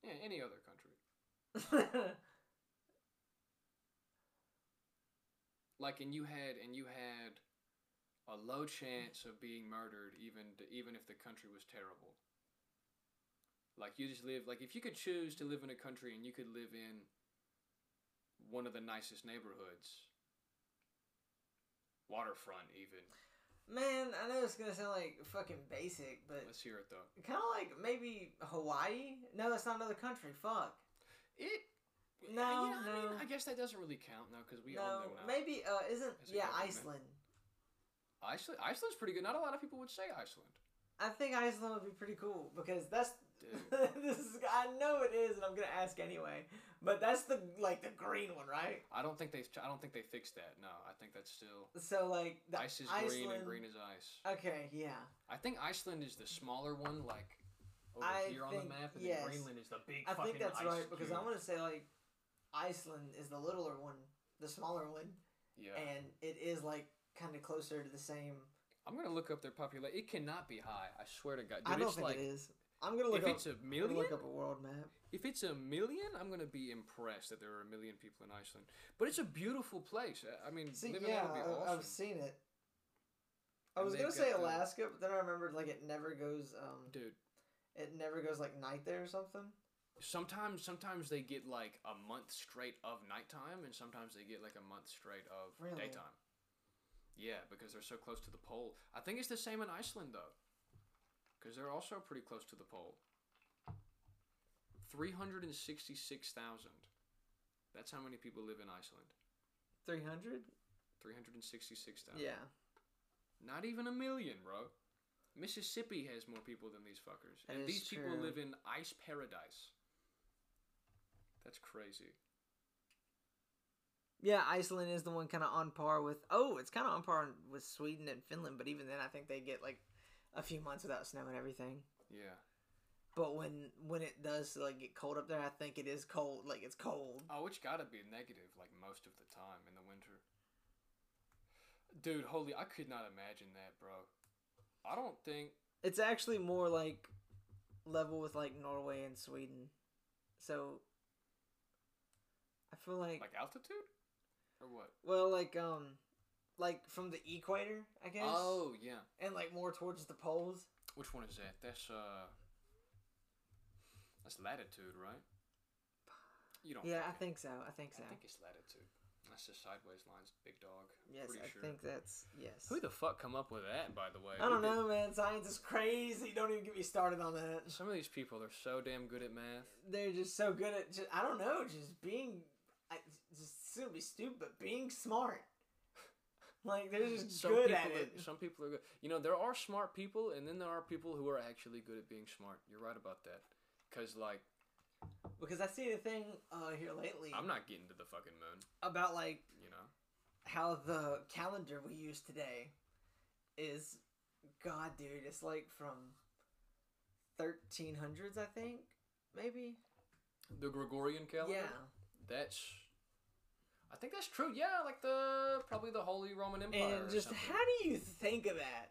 Yeah, any other country. *laughs* Like, and you had, and you had a low chance of being murdered, even to, even if the country was terrible. Like you just live, like if you could choose to live in a country and you could live in one of the nicest neighborhoods, waterfront even. Man, I know it's gonna sound like fucking basic, but Let's hear it though. kind of like maybe Hawaii. No, that's not another country. Fuck. It. No, you know, I, mean. I guess that doesn't really count now because we all no, know now. maybe uh, isn't a yeah government. Iceland. Iceland. Iceland's pretty good. Not a lot of people would say Iceland. I think Iceland would be pretty cool because that's. *laughs* this is I know it is, and I'm gonna ask anyway. But that's the like the green one, right? I don't think they. I don't think they fixed that. No, I think that's still So like the ice is Iceland. green and green is ice. Okay, yeah. I think Iceland is the smaller one, like over I here on the map, and yes. then Greenland is the big. I think that's right because I cube. want to say like Iceland is the littler one, the smaller one, Yeah, and it is like kind of closer to the same. I'm gonna look up their population. It cannot be high. I swear to God. Dude, I don't it's think like it is. I'm gonna look if up. it's a million, look up a world map. if it's a million, I'm gonna be impressed that there are a million people in Iceland. But it's a beautiful place. I- mean, See, living yeah, there would be awesome. I've seen it. I was gonna say got the- Alaska, but then I remembered like it never goes. Um, Dude, it never goes like night there or something. sometimes sometimes they get like a month straight of nighttime, and sometimes they get like a month straight of Really? daytime. Yeah, because they're so close to the pole. I think it's the same in Iceland though, because they're also pretty close to the pole. Three hundred and sixty-six thousand. That's how many people live in Iceland. Three hundred. Three hundred and sixty-six thousand. Yeah. Not even a million, bro. Mississippi has more people than these fuckers, That and these people live in ice paradise. That's crazy. Yeah, Iceland is the one kind of on par with. Oh, it's kind of on par with Sweden and Finland, but even then, I think they get like a few months without snow and everything. Yeah. But when when it does like get cold up there, I think it is cold. Like it's cold. Oh, it's gotta be negative like most of the time in the winter. Dude, holy, I could not imagine that, bro. I don't think. It's actually more like level with like Norway and Sweden. So I feel like, Like altitude? Or what? well, like um, like from the equator, I guess. Oh, yeah. And like more towards the poles. Which one is that? That's, uh. That's latitude, right? You don't Yeah, I fucking- think so. I think so. I think it's latitude. That's the sideways lines, big dog. yes, Pretty I sure. think that's yes. Who the fuck come up with that, by the way? I don't Who did- know, man. Science is crazy. Don't even get me started on that. Some of these people are so damn good at math. They're just so good at just I don't know, just being I just to be stupid, but being smart. Like they're just Some good people at are, it. Some people are good. You know, there are smart people, and then there are people who are actually good at being smart. You're right about that. Cause like Because I see the thing uh, here lately I'm not getting to the fucking moon. about like You know. how the calendar we use today is God, dude. It's like from 1300s, I think, maybe. The Gregorian calendar. Yeah. That's. I think that's true. Yeah, like the probably the Holy Roman Empire. And just how do you think of that?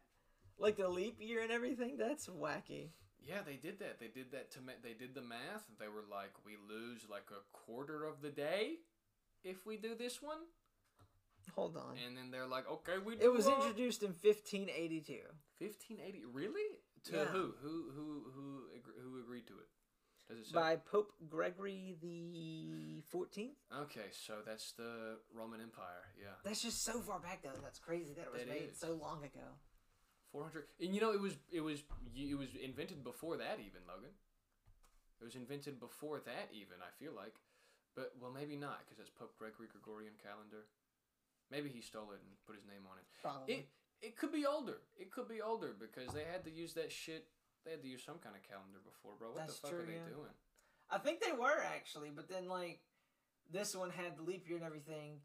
Like the leap year and everything? That's wacky. Yeah, they did that. They did that to ma- they did the math. They were like, we lose like a quarter of the day if we do this one, Hold on. and then they're like, okay, we. Do It was introduced in 1582. 1580. Really? To Yeah. who? Who? Who? Who? Who agreed to it? Does it say? by Pope Gregory the 14th. Okay, so that's the Roman Empire. Yeah, That's just so far back though. That's crazy that it was That made is. so long ago. 400. And you know, it was it was it was invented before that even, Logan. It was invented before that even. I feel like, but well, maybe not because it's Pope Gregory Gregorian calendar. Maybe he stole it and put his name on it. Probably. It it could be older. It could be older because they had to use that shit. They had to use some kind of calendar before, bro. What That's the fuck true, are they yeah. doing? I think they were actually, but then like this one had the leap year and everything,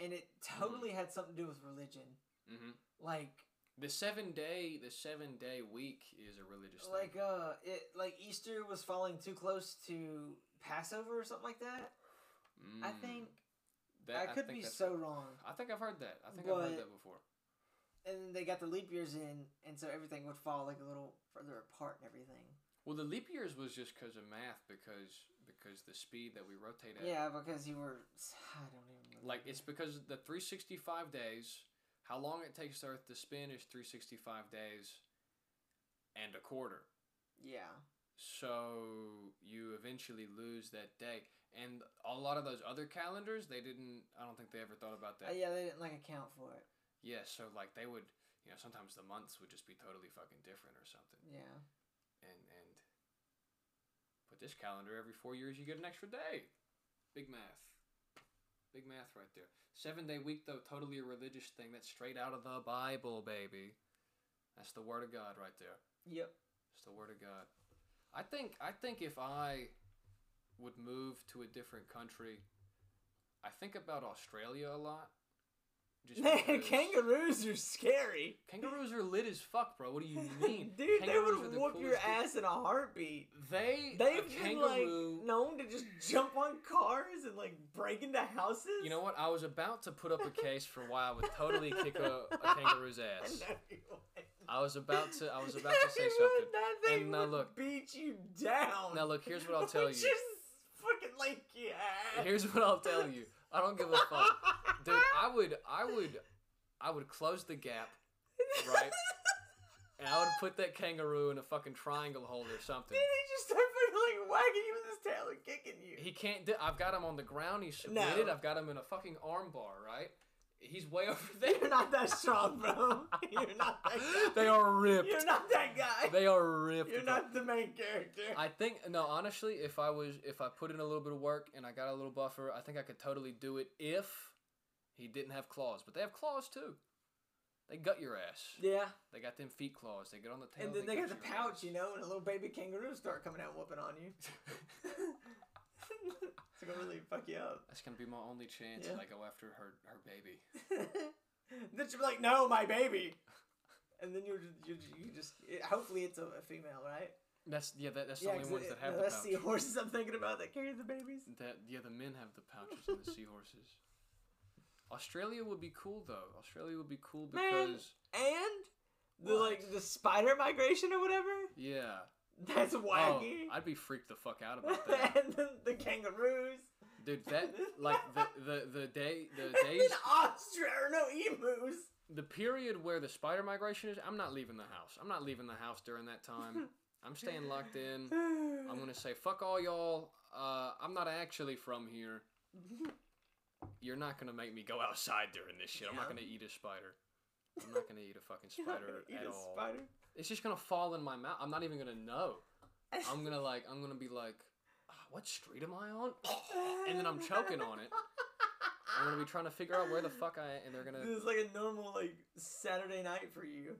and it totally had something to do with religion. hmm Like The seven day the seven day week is a religious thing. like uh it like Easter was falling too close to Passover or something like that. I Mm, think that- I could think be so wrong. I think I've heard that. I think I've heard that before. And then they got the leap years in, and so everything would fall like a little further apart and everything. Well, the leap years was just because of math, because because the speed that we rotate at. Yeah, because you were. *sighs* I don't even. Remember. Like it's because the 365 days, how long it takes the Earth to spin is 365 days, and a quarter. Yeah. So you eventually lose that day, and a lot of those other calendars, they didn't. I don't think they ever thought about Uh, that. yeah, they didn't like account for it. Yeah, so like they would, you know, sometimes the months would just be totally fucking different or something. Yeah. and and but this calendar every four years you get an extra day. Big math. Big math right there. Seven day week though, totally a religious thing. That's straight out of the Bible, baby. That's the word of God right there. Yep. It's the word of God. I think I think if I would move to a different country, I think about Australia a lot. Just Man, kangaroos are scary. Kangaroos are lit as fuck, bro. What do you *laughs* mean? Dude, they Kangaroos are would whoop your ass in a heartbeat. They They've been kangaroo. like known to just *laughs* jump on cars and like break into houses. You know what? I was about to put up a case for why I would totally kick a, a kangaroo's *laughs* I ass. know. I was about to. I was about to say something. That thing And now look. beat you down. Now look, here's what I'll tell you. Just fucking like yeah. Here's what I'll tell you. I don't give a fuck, dude. I would. I would. I would close the gap, right? And I would put that kangaroo in a fucking triangle hole or something. Then he just start fucking like wagging you with his tail and kicking you. He can't. Do, I've got him on the ground. He's submitted. No. I've got him in a fucking arm bar, right? He's way over *laughs* there. You're not that strong, bro. *laughs* You're not that guy. they are ripped. You're not that guy. They are ripped. You're not the main character. I think no, honestly, if I was if I put in a little bit of work and I got a little buffer, I think I could totally do it if he didn't have claws. But they have claws too. They gut your ass. yeah. They got them feet claws. They get on the tail. And then they got the pouch, ass. you know, and a little baby kangaroo start coming out whooping on you. *laughs* it's gonna really fuck you up. That's gonna be my only chance. Yeah. that I go after her her baby. *laughs* then she'll be like, "No, my baby," and then you you you just it, hopefully it's a, a female, right? That's yeah. That, that's the yeah, only 'cause ones it- that have no, the that's pouch. seahorses I'm thinking about that carry the babies. That yeah, the men have the pouches and the seahorses. Australia would be cool though. Australia would be cool Man. because And the What? like the spider migration or whatever. yeah. That's Oh, wacky. I'd be freaked the fuck out about *laughs* that. and then the kangaroos. Dude, that like the the the day the *laughs* And days ostrich no emus. the period where the spider migration is. I'm not leaving the house. I'm not leaving the house during that time. *laughs* I'm staying locked in. *sighs* I'm gonna say fuck all y'all. Uh, I'm not actually from here. You're not gonna make me go outside during this shit. I'm not gonna eat a spider. I'm not gonna eat a fucking *laughs* You're not spider gonna eat at a all. spider. It's just gonna fall in my mouth. I'm not even gonna know. *laughs* I'm gonna like. I'm gonna be like, "Ah, what street am I on? And then I'm *laughs* choking on it. I'm gonna be trying to figure out where the fuck I. am, And they're gonna. This is like a normal like Saturday night for you.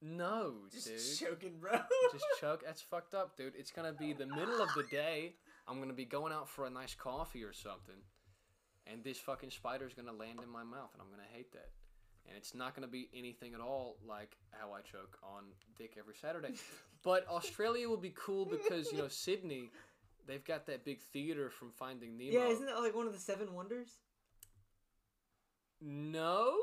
No, Just dude. choking, bro. just choke. That's fucked up, dude. It's gonna be the middle of the day. I'm gonna be going out for a nice coffee or something, and this fucking spider is gonna land in my mouth, and I'm gonna hate that. And it's not gonna be anything at all like how I choke on dick every Saturday. *laughs* But Australia will be cool because you know Sydney, they've got that big theater from Finding Nemo. Yeah, isn't that like one of the seven wonders? No,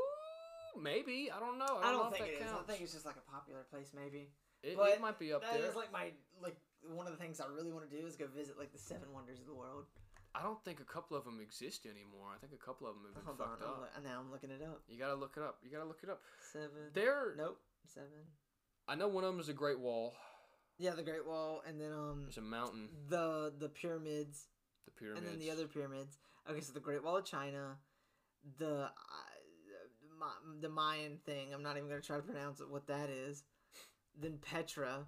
maybe I don't know. I don't, I don't if think that it is. counts. I think it's just like a popular place, maybe. it, but it might be up That there. is like my like one of the things I really want to do is go visit like the seven wonders of the world. I don't think a couple of them exist anymore. I think a couple of them have been Hold on, fucked I'm up. loo- now I'm looking it up. You gotta look it up. You gotta look it up. Seven. There, Nope, seven. I know one of them is a Great Wall. Yeah, the Great Wall, and then um There's a mountain, the the pyramids, the pyramids. and then the other pyramids. Okay, so the Great Wall of China, the uh, Ma- the Mayan thing. I'm not even gonna try to pronounce it. What that is. Then Petra,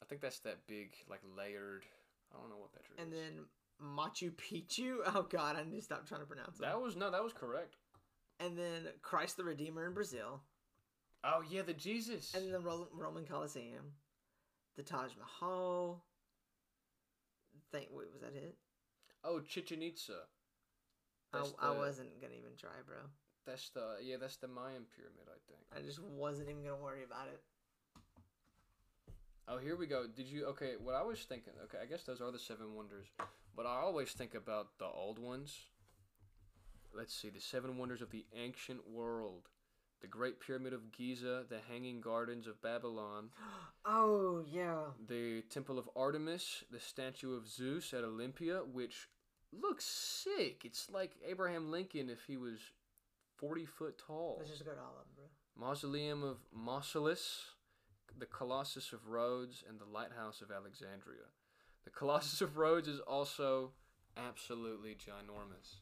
I think that's that big, like layered. I don't know what Petra is. and then Machu Picchu. *laughs* Oh God, I need to stop trying to pronounce it. that was no, that was correct. And then Christ the Redeemer in Brazil, Oh yeah, the Jesus. and then the Ro- Roman Colosseum, the Taj Mahal. Think wait, was that it? oh, Chichen Itza. I, That's I the- wasn't gonna even try, bro. That's the yeah, that's the Mayan pyramid, I think. I just wasn't even gonna worry about it. Oh, here we go. Did you okay? What I was thinking. Okay, I guess those are the seven wonders, but I always think about the old ones. Let's see, the seven wonders of the ancient world: the Great Pyramid of Giza, the Hanging Gardens of Babylon, *gasps* Oh yeah. the Temple of Artemis, the statue of Zeus at Olympia, which looks sick. It's like Abraham Lincoln if he was forty foot tall. Let's just go to all of them, bro. Mausoleum of Mausolus, the Colossus of Rhodes, and the Lighthouse of Alexandria. The Colossus of Rhodes is also absolutely ginormous.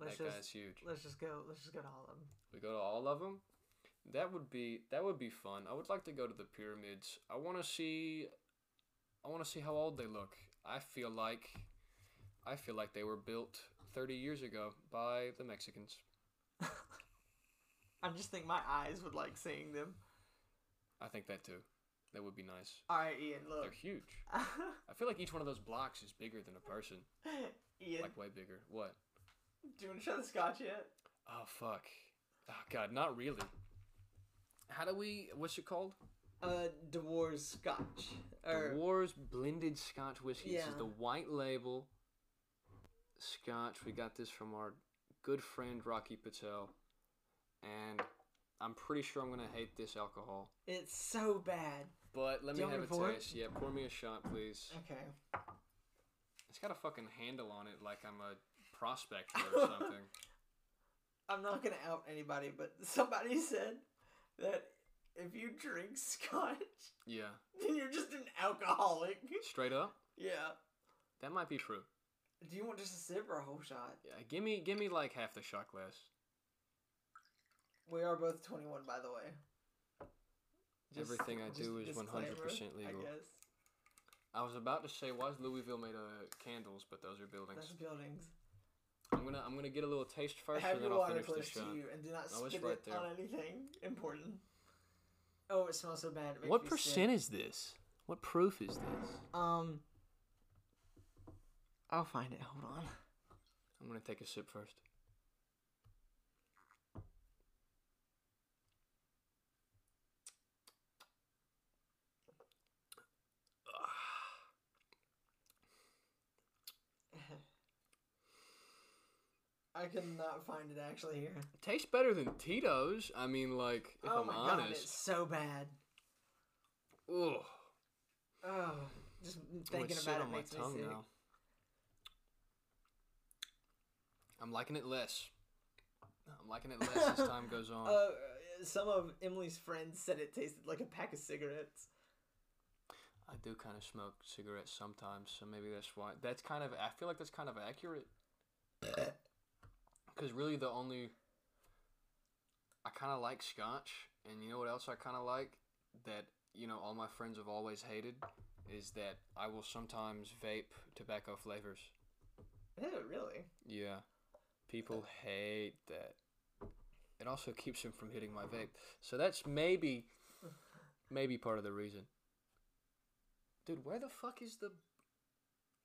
Let's that just guy's huge. let's just go. Let's just go to all of them. We go to all of them. That would be that would be fun. I would like to go to the pyramids. I want to see. I want to see how old they look. I feel like, I feel like they were built thirty years ago by the Mexicans. *laughs* I just think my eyes would like seeing them. I think that too. That would be nice. All right, Ean. Look, they're huge. *laughs* I feel like each one of those blocks is bigger than a person. Ean, Like way bigger. What? do you want to try the scotch yet? Oh fuck. Oh god, not really. How do we? What's it called? Uh, Dewar's scotch. Dewar's blended Scotch whiskey. Yeah. This is the white label Scotch. We got this from our good friend Rocky Patel, and I'm pretty sure I'm gonna hate this alcohol. it's so bad. But let Do me have a to pour it? taste. Yeah, pour me a shot, please. Okay. It's got a fucking handle on it, like I'm a prospector or *laughs* something. I'm not gonna out anybody, but somebody said that if you drink scotch, Yeah, then you're just an alcoholic. straight up. yeah. That might be true. Do you want just a sip or a whole shot? Yeah, give me give me like half the shot glass. We are both 21, by the way. Everything I do is 100% I legal. guess. I was about to say, why is Louisville made of candles, but those are buildings. That's buildings. I'm gonna I'm gonna get a little taste first, Have and then your I'll water finish the close shot. to you and do not Oh, it's spit right it there. on anything important. Oh, it smells so bad. It makes What me percent is this? What proof is this? Um, I'll find it. Hold on. I'm gonna take a sip first. I could not find it actually here. It tastes better than Tito's. I mean, like, if oh I'm my god, it's so bad. Ugh. Oh, just Oh, thinking it's about it makes me sick. now. I'm liking it less. I'm liking it less as time goes *laughs* on. Uh, some of Emily's friends said it tasted like a pack of cigarettes. I do kind of smoke cigarettes sometimes, so maybe that's why. That's kind of. I feel like that's kind of accurate. *laughs* Because really, the only. I kind of like scotch, and you know what else I kind of like? That, you know, all my friends have always hated is that I will sometimes vape tobacco flavors. Ew, really? Yeah. People hate that. It also keeps them from hitting my vape. So that's maybe maybe part of the reason. Dude, where the fuck is the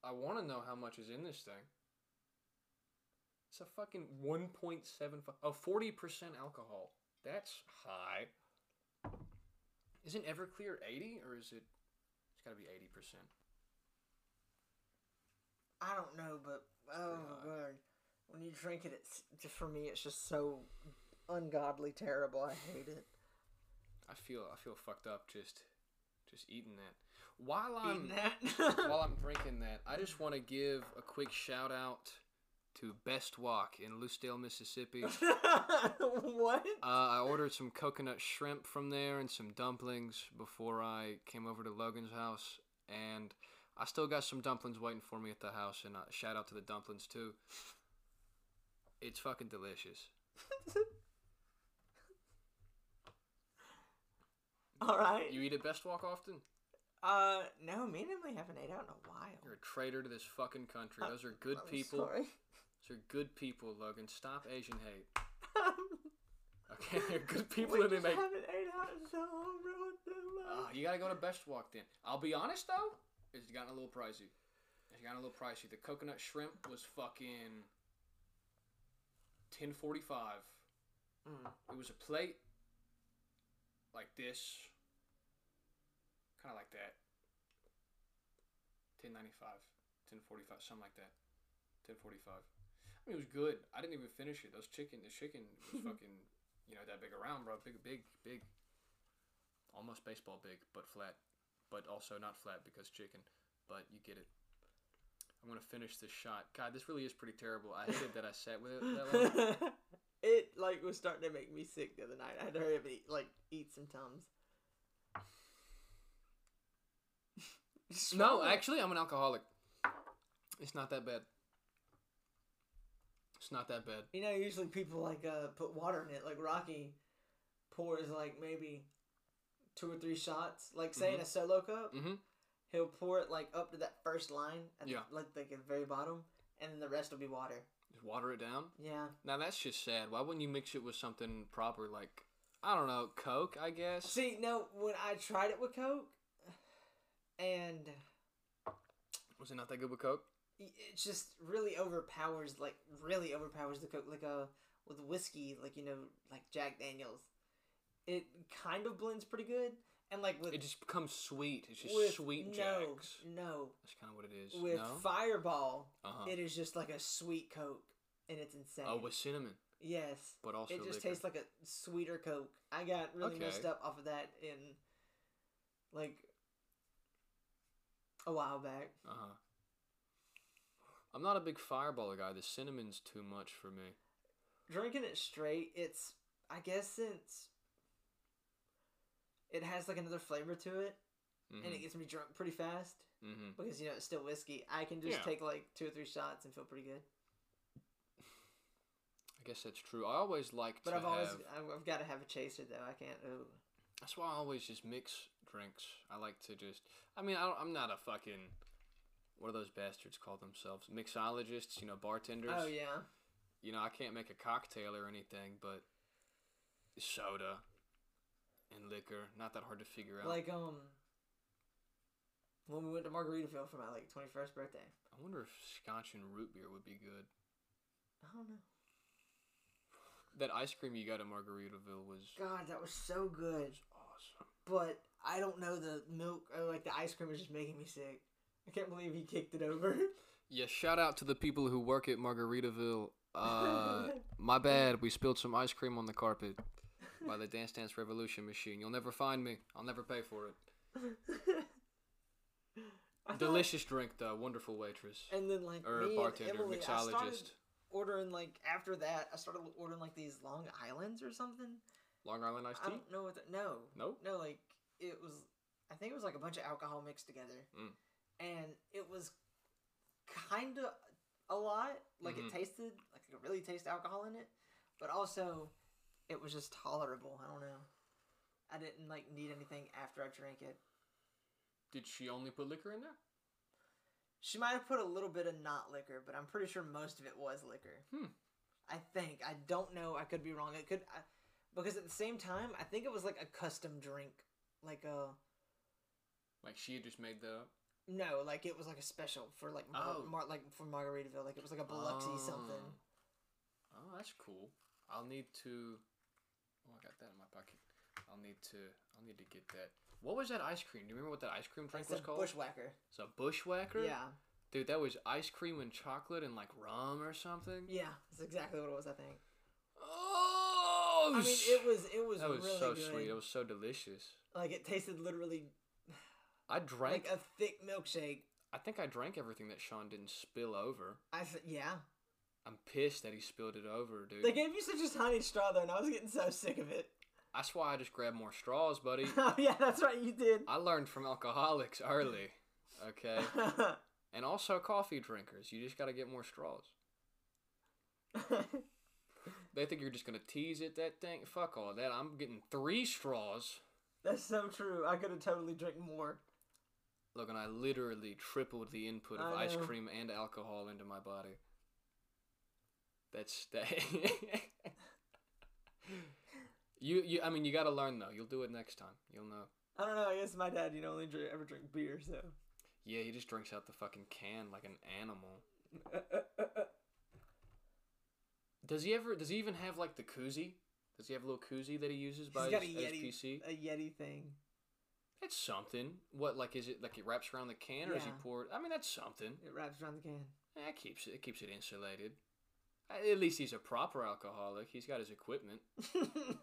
I want to know how much is in this thing. It's a fucking 1.75 oh 40% alcohol. That's high. Isn't Everclear 80 or is it it's got to be 80%. I don't know, but oh high. god, when you drink it, it's just for me, it's just so ungodly terrible. I hate it. I feel I feel fucked up just just eating that. While I'm Eating that. *laughs* while I'm drinking that, I just want to give a quick shout out to Best Wok in Lucedale, Mississippi. *laughs* what? Uh, I ordered some coconut shrimp from there and some dumplings before I came over to Logan's house, and I still got some dumplings waiting for me at the house. And uh, shout out to the dumplings too. It's fucking delicious. *laughs* All right. You eat at Best Wok often? Uh, no, me and Emily haven't ate out in a while. You're a traitor to this fucking country. Those are good I'm people. sorry. Are good people, Logan. Stop Asian hate. *laughs* Okay, they're *laughs* good people we and they make. haven't ate out in so long, Uh, you gotta go to Best Wok then. I'll be honest though, it's gotten a little pricey. It's gotten a little pricey. The coconut shrimp was fucking ten forty five. Mm. It was a plate like this, kind of like that. Ten ninety five, ten forty five, something like that. Ten forty five. Mean, it was good. I didn't even finish it. Those chicken, the chicken was *laughs* fucking, you know, that big around, bro. Big, big, big. Almost baseball big, but flat. But also not flat because chicken. But you get it. I'm gonna finish this shot. God, this really is pretty terrible. I hated that I sat with it that long. *laughs* it like was starting to make me sick the other night. I had to hurry up and eat, like eat some tums. *laughs* No, actually, I'm an alcoholic. It's not that bad. It's not that bad. You know, usually people like uh put water in it. Like Rocky pours like maybe two or three shots. Like say in a solo cup, Mm-hmm. he'll pour it like up to that first line at Yeah. the, like like at the very bottom, and then the rest will be water. Just water it down. Yeah. Now that's just sad. Why wouldn't you mix it with something proper like I don't know, Coke? I guess. See, no, when I tried it with Coke, and Was it not that good with Coke? It just really overpowers like really overpowers the coke like uh with whiskey like you know like jack daniels it kind of blends pretty good and like with It just becomes sweet. It's just sweet no jacks. no That's kind of what it is. with no? fireball uh-huh. it is just like a sweet coke and it's insane Oh, with cinnamon, yes but also it just liquor. tastes like a sweeter coke i got really Okay. messed up off of that in like a while back Uh huh. I'm not a big fireball guy. The cinnamon's too much for me. drinking it straight, it's I guess it's it has like another flavor to it, and Mm-hmm. it gets me drunk pretty fast mm-hmm. because you know it's still whiskey. I can just Yeah. take like two or three shots and feel pretty good. I guess that's true. I always like But I've always have. I've, got to have a chaser though. I can't. Ooh. That's why I always just mix drinks. I like to just. I mean, I don't, I'm not a fucking. What are those bastards call themselves? Mixologists, you know, bartenders. Oh yeah. You know, I can't make a cocktail or anything, but soda and liquor, not that hard to figure out. Like um. When we went to Margaritaville for my like twenty first birthday, I wonder if scotch and root beer would be good. I don't know. That ice cream you got at Margaritaville was God, that was so good. awesome. But I don't know the milk or like the ice cream was just making me sick. I can't believe he kicked it over. *laughs* Yeah, shout out to the people who work at Margaritaville. Uh, *laughs* my bad, we spilled some ice cream on the carpet by the Dance Dance Revolution machine. You'll never find me. I'll never pay for it. *laughs* Delicious drink though, wonderful waitress And then like or me bartender, and Emily, mixologist. ordering like after that, I started ordering like these Long Islands or something. Long Island iced tea. I don't know what. The, no, Nope. no, like it was. I think it was like a bunch of alcohol mixed together, Mm. And it was kind of a lot. Like Mhm. it tasted like it really tasted alcohol in it, but also it was just tolerable. I don't know. I didn't like need anything after I drank it. Did she only put liquor in there? She might have put a little bit of not liquor, but I'm pretty sure most of it was liquor. Hmm. I think. I don't know. I could be wrong. It could I, because at the same time, I think it was like a custom drink, like a Like she had just made the. No, like it was like a special for like Mar- Oh. Mar- like for Margaritaville. Like it was like a Biloxi oh. something. Oh, that's cool. I'll need to. Oh, I got that in my pocket. I'll need to. I'll need to get that. What was that ice cream? Do you remember what that ice cream drink It's was a called? bushwhacker. It's a bushwhacker. Yeah, Dude, that was ice cream and chocolate and like rum or something. yeah, that's exactly what it was. I think. Oh, I mean, it was it was, that was really so good. sweet. It was so delicious. Like it tasted literally I drank. like a thick milkshake. I think I drank everything that Sean didn't spill over. I th- yeah. I'm pissed that he spilled it over, dude. They gave you such a tiny straw though, and I was getting so sick of it. That's why I just grabbed more straws, buddy. *laughs* oh yeah, that's right, you did. I learned from alcoholics early. *laughs* Okay. And also coffee drinkers. You just gotta get more straws. *laughs* They think you're just gonna tease it that thing. Fuck all that. I'm getting three straws. that's so true. I could have totally drank more. Look, and I literally tripled the input of ice cream and alcohol into my body. That's *laughs* that. you, you. I mean, you gotta learn though. You'll do it next time. You'll know. I don't know. I guess my dad, you know, only drink, ever drink beer, so. Yeah, he just drinks out the fucking can like an animal. *laughs* Does he ever? Does he even have like the koozie? Does he have a little koozie that he uses by He's got a his Yeti, SPC? a Yeti thing. That's something. What like is it like it wraps around the can or is he poured? I mean that's something. It wraps around the can. Yeah, it keeps it, it keeps it insulated. At least he's a proper alcoholic. He's got his equipment. *laughs*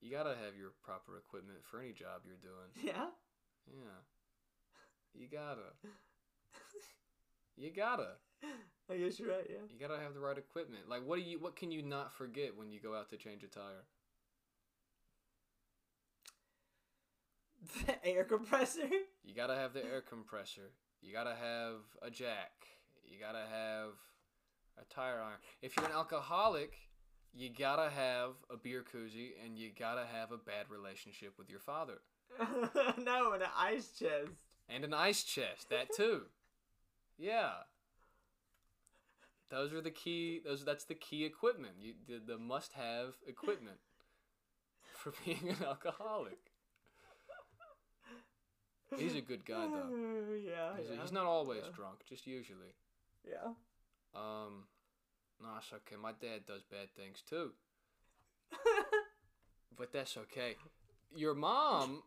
You gotta have your proper equipment for any job you're doing. yeah. Yeah. You gotta. You gotta. I guess you're right. Yeah. You gotta have the right equipment. Like, what do you? What can you not forget when you go out to change a tire? *laughs* The air compressor. You gotta have the air compressor. You gotta have a jack. You gotta have a tire iron. If you're an alcoholic, you gotta have a beer koozie, and you gotta have a bad relationship with your father *laughs* no, and an ice chest. and an ice chest. That *laughs* too. Yeah. Those are the key. Those that's the key equipment. You the, the must-have equipment for being an alcoholic. He's a good guy though. *laughs* yeah, He's, yeah. he's not always drunk, just usually. Yeah. Um, no, it's okay. My dad does bad things too, *laughs* but that's okay. Your mom,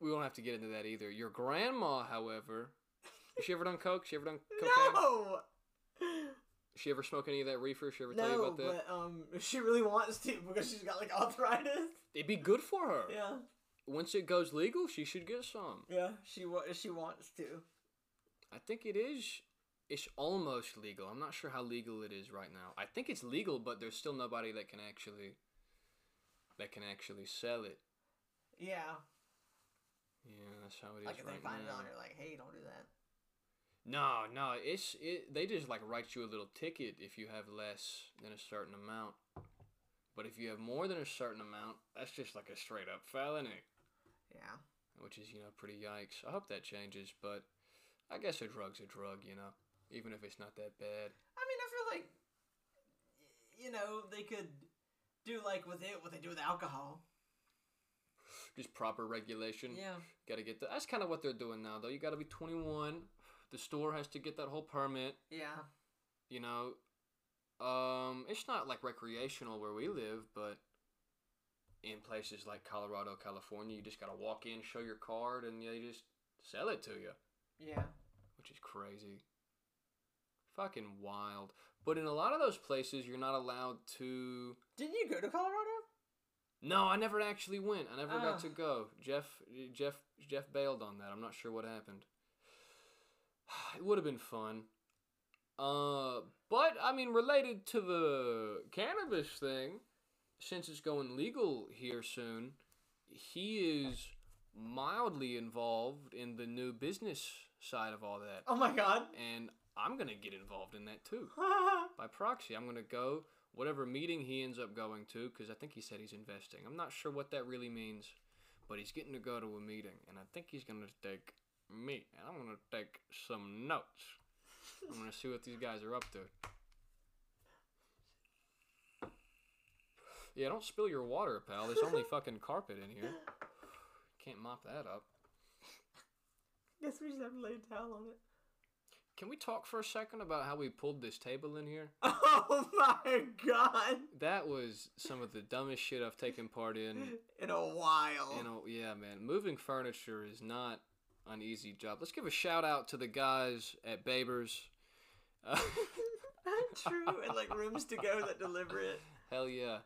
we won't have to get into that either. Your grandma, however, has she ever done coke? She ever done *laughs* cocaine? no. She ever smoke any of that reefer? She ever tell you No, about that? but um, she really wants to because she's got like arthritis. It'd be good for her. Yeah. Once it goes legal, she should get some. Yeah. She wa- she wants to. I think it is. It's almost legal. I'm not sure how legal it is right now. I think it's legal, but there's still nobody that can actually that can actually sell it. Yeah. Yeah, that's how it is Like if right they find it now. on her, like, hey, don't do that. No, no, it's it. They just like write you a little ticket if you have less than a certain amount. But if you have more than a certain amount, that's just like a straight up felony, Yeah. which is you know pretty yikes. I hope that changes, but I guess a drug's a drug, you know, even if it's not that bad. I mean, I feel like, you know, they could do like with it what they do with alcohol. Just proper regulation. Yeah. Got to get the. That's kind of what they're doing now, though. You got to be 21. The store has to get that whole permit. Yeah. You know, um, it's not like recreational where we live, but in places like Colorado, California, you just gotta walk in, show your card, and they just sell it to you, Yeah. which is crazy. Fucking wild. But in a lot of those places, you're not allowed to. Didn't you go to Colorado? No, I never actually went. I never Ah. got to go. Jeff, Jeff, Jeff bailed on that. I'm not sure what happened. *sighs* It would have been fun. Uh, but I mean, related to the cannabis thing, since it's going legal here soon, he is mildly involved in the new business side of all that, Oh my god. and I'm gonna get involved in that too *laughs* by proxy. I'm gonna go whatever meeting he ends up going to because I think he said he's investing. I'm not sure what that really means, but he's getting to go to a meeting, and I think he's gonna take me, and I'm gonna take some notes. I'm gonna see what these guys are up to. Yeah, don't spill your water, pal. There's only *laughs* fucking carpet in here. Can't mop that up. Guess we just have to lay a towel on it. Can we talk for a second about how we pulled this table in here? *laughs* Oh my god. That was some of the dumbest shit I've taken part in. In a while. You know, yeah, man. Moving furniture is not an easy job. Let's give a shout out to the guys at Babers. Uh, *laughs* True. And like rooms to go that deliver it. hell yeah,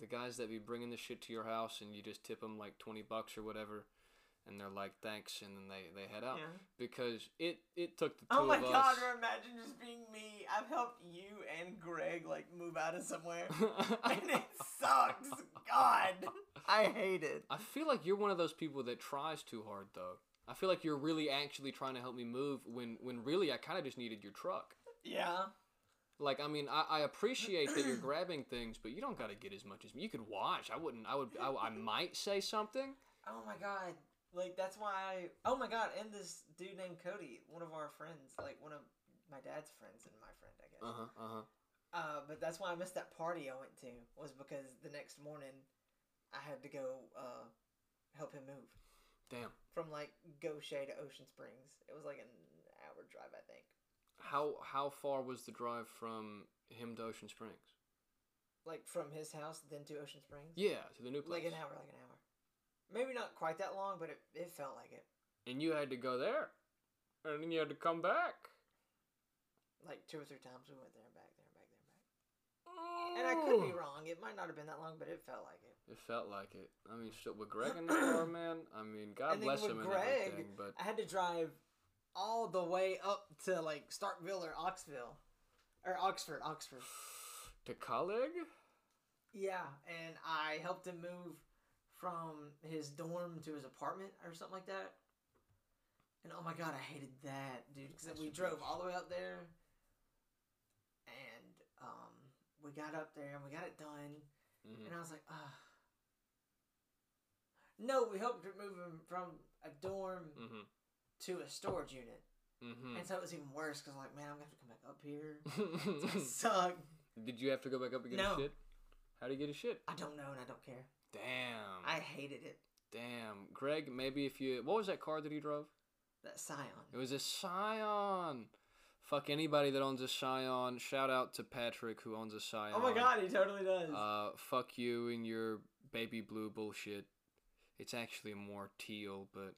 the guys that be bringing the shit to your house and you just tip them like twenty bucks or whatever, and they're like thanks, and then they they head out Yeah. because it it took the oh two Oh my of god, us. or imagine just being me. I've helped you and Greg like move out of somewhere. *laughs* and it sucks. God. I hate it. I feel like you're one of those people that tries too hard though. I feel like you're really actually trying to help me move when when really I kind of just needed your truck. Yeah. Like I mean, I, I appreciate that you're *clears throat* grabbing things, but you don't got to get as much as me. You could watch. I wouldn't. I would. I, I might say something. Oh my god. Like that's why I Oh my god, and this dude named Cody, one of our friends, like one of my dad's friends and my friend, I guess. Uh huh. Uh huh. Uh, but that's why I missed that party I went to was because the next morning I had to go uh, help him move Damn. from like Gautier to Ocean Springs. It was like an hour drive, I think. How how far was the drive from him to Ocean Springs? Like from his house then to Ocean Springs. Yeah, to the new place. Like an hour, like an hour. Maybe not quite that long, but it, it felt like it. And you had to go there, and then you had to come back. Like two or three times we went there and back, there and back, there and back. And I could be oh. wrong. It might not have been that long, but it felt like it. It felt like it. I mean, shit, with Greg *clears throat* in the car, man. I mean, God bless him and everything, but I had to drive all the way up to like Starkville or Oxville. Or Oxford, Oxford. to colleague. Yeah, and I helped him move from his dorm to his apartment or something like that. And oh my god, I hated that, dude. Because we drove all the way up there, and um, we got up there and we got it done, hmm and I was like, ah. No, we helped move him from a dorm hmm to a storage unit, hmm and so it was even worse because like, man, I'm gonna have to come back up here. *laughs* It's gonna suck. Did you have to go back up and get No. his shit? How do you get a shit? I don't know, and I don't care. Damn. I hated it. Damn, Greg. Maybe if you what was that car that he drove? That Scion. It was a Scion. Fuck anybody that owns a Scion. Shout out to Patrick who owns a Scion. Oh my god, he totally does. Uh, fuck you and your baby blue bullshit. It's actually more teal, but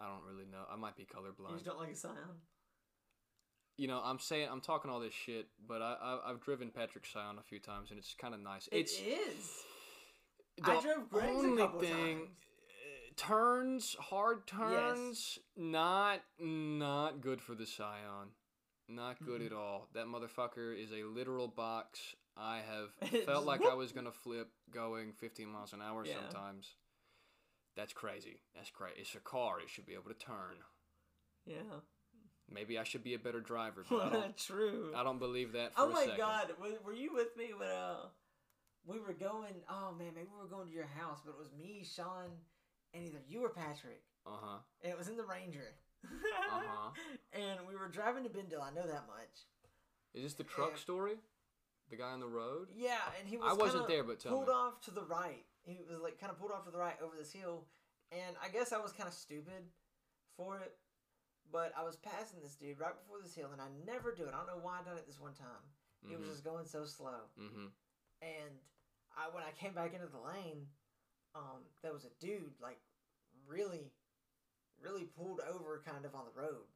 I don't really know. I might be you colorblind. just don't like a Scion? You know, I'm saying I'm talking all this shit, but I, I I've driven Patrick's Scion a few times and it's kind of nice. It it's is. the I drove Greg's a couple thing. times. uh, Turns, hard turns, not not good for the Scion. Not good Mm-mm. at all. That motherfucker is a literal box. I have *laughs* felt like. I was gonna flip going 15 miles an hour Yeah. sometimes. That's crazy. That's crazy. It's a car. It should be able to turn. Yeah. Maybe I should be a better driver, but I *laughs* don't. True. I don't believe that for Oh my god, were, were you with me when uh we were going? Oh man, maybe we were going to your house, but it was me, Sean, and either you or Patrick, Uh huh. and it was in the Ranger. Uh-huh. *laughs* And we were driving to Bendel. I know that much. Is this the truck And- story? The guy on the road? Yeah, and he was. I wasn't there, but tell pulled me. off to the right. He was like kind of pulled off to the right over this hill, and I guess I was kind of stupid for it. But I was passing this dude right before this hill, and I never do it. I don't know why I done it this one time. It was just going so slow. Mm-hmm. And I when I came back into the lane, um, there was a dude like really, really pulled over kind of on the road,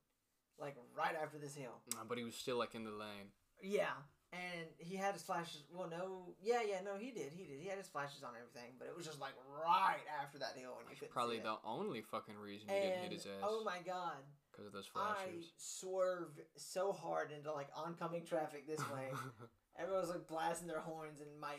like right after this hill. But he was still like in the lane. Yeah, and he had his flashes. Well, no, yeah, yeah, no, he did, he did. He had his flashes on everything, but it was just like right after that hill, and you couldn't Probably see it. the only fucking reason he didn't hit his ass. oh my god, Because of those flashes, I swerved so hard into like oncoming traffic this way. *laughs* Everyone was like blasting their horns, and my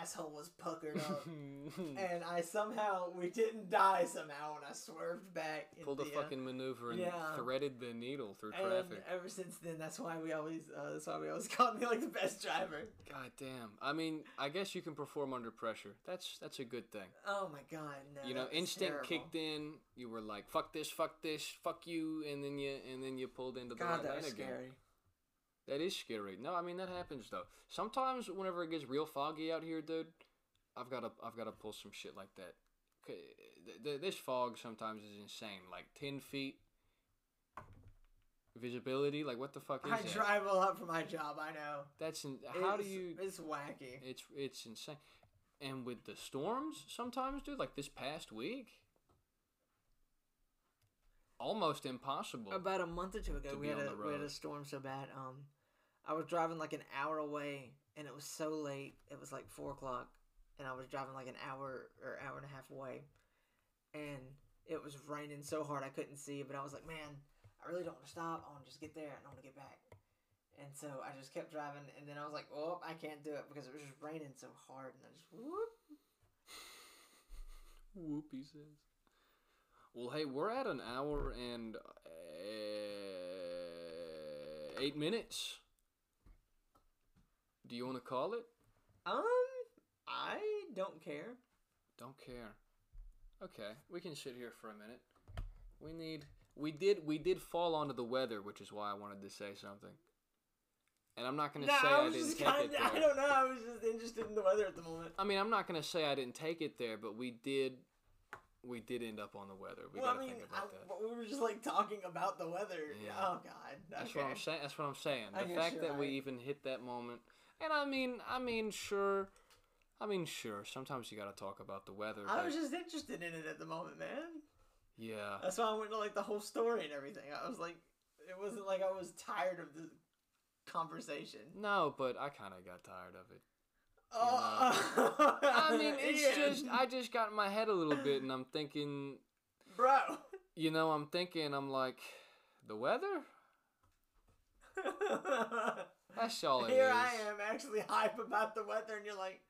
asshole was puckered up. *laughs* and I somehow we didn't die somehow when I swerved back. Pulled a uh, fucking maneuver and yeah. threaded the needle through and traffic. ever since then, that's why we always uh, that's why we always *laughs* called me like the best driver. God damn. I mean, I guess you can perform under pressure. That's that's a good thing. Oh my god, no! you know, instinct terrible. kicked in. You were like, "Fuck this, fuck this, fuck you," and then you and then you pulled into the God, right that was again. scary. That is scary. No, I mean that happens though. Sometimes whenever it gets real foggy out here, dude, I've got to I've got to pull some shit like that. 'Kay, th- th- This fog sometimes is insane. Like ten feet visibility. Like what the fuck is this? I that? drive a lot for my job. I know. That's in, how do you? It's wacky. It's it's insane. And with the storms, sometimes, dude, like this past week, almost impossible. About a month or two ago, we had a we had a storm so bad. Um, I was driving like an hour away, and it was so late. It was like four o'clock, and I was driving like an hour or hour and a half away, and it was raining so hard I couldn't see. But I was like, man, I really don't want to stop. I want to just get there, and I want to get back. And so I just kept driving, and then I was like, "Oh, I can't do it because it was just raining so hard." And I just whoop. Whoop, he says. Well, hey, we're at an hour and uh, eight minutes. Do you want to call it? Um, I don't care. Don't care. Okay, we can sit here for a minute. We need. We did. We did fall onto the weather, which is why I wanted to say something. And I'm not gonna No, say I I, didn't take kind it *laughs* there. I don't know. I was just interested in the weather at the moment. I mean, I'm not gonna say I didn't take it there, but we did. We did end up on the weather. We well, I mean, think I, we were just like talking about the weather. Yeah. Oh God. That's what I'm saying. That's what I'm saying. The guess fact that we even hit that moment, and I mean, I mean, sure, I mean, sure. Sometimes you gotta talk about the weather. I was just interested in it at the moment, man. yeah, That's why I went to like the whole story and everything. I was like, it wasn't like I was tired of the conversation. no, but I kind of got tired of it. Oh, I mean, *laughs* it's Ian. just I just got in my head a little bit, and I'm thinking, bro. you know, I'm thinking, I'm like, the weather. That's all it Here is. I am actually hype about the weather, and you're like,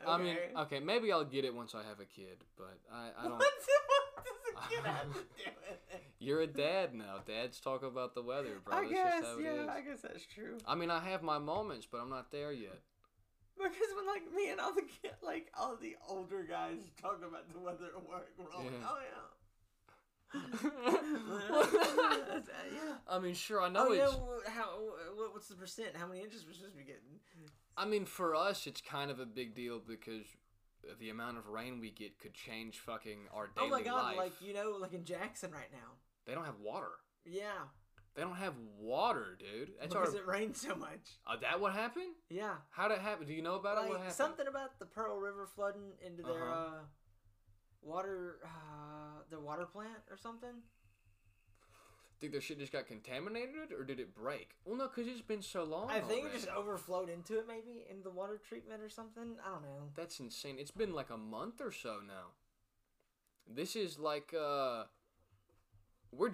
okay. I mean, okay, maybe I'll get it once I have a kid, but I, I don't. What, what does a kid have to do with it? You're a dad now. Dads talk about the weather, bro. I That's guess, just how it yeah. I guess that's true. I mean, I have my moments, but I'm not there yet. Because when like me and all the kid, like all the older guys talk about the weather at work, we're all like, Yeah. oh yeah. Yeah. *laughs* I mean, sure, I know oh yeah. it's. wh- How? wh- What's the percent? How many inches we're supposed to be getting? I mean, for us, it's kind of a big deal because the amount of rain we get could change fucking our daily Oh my god, life. like you know, like in Jackson right now. they don't have water. Yeah, They don't have water, dude. That's because our. it rains so much. Uh, that what happened? Yeah, How did it happen? Do you know about it? What happened? something about the Pearl River flooding into their Uh-huh. uh, water, uh, their water plant or something. Think their shit just got contaminated, or did it break? Well, no, because it's been so long. I think it just overflowed into it, maybe into the water treatment or something. I don't know. That's insane. It's been like a month or so now. This is like uh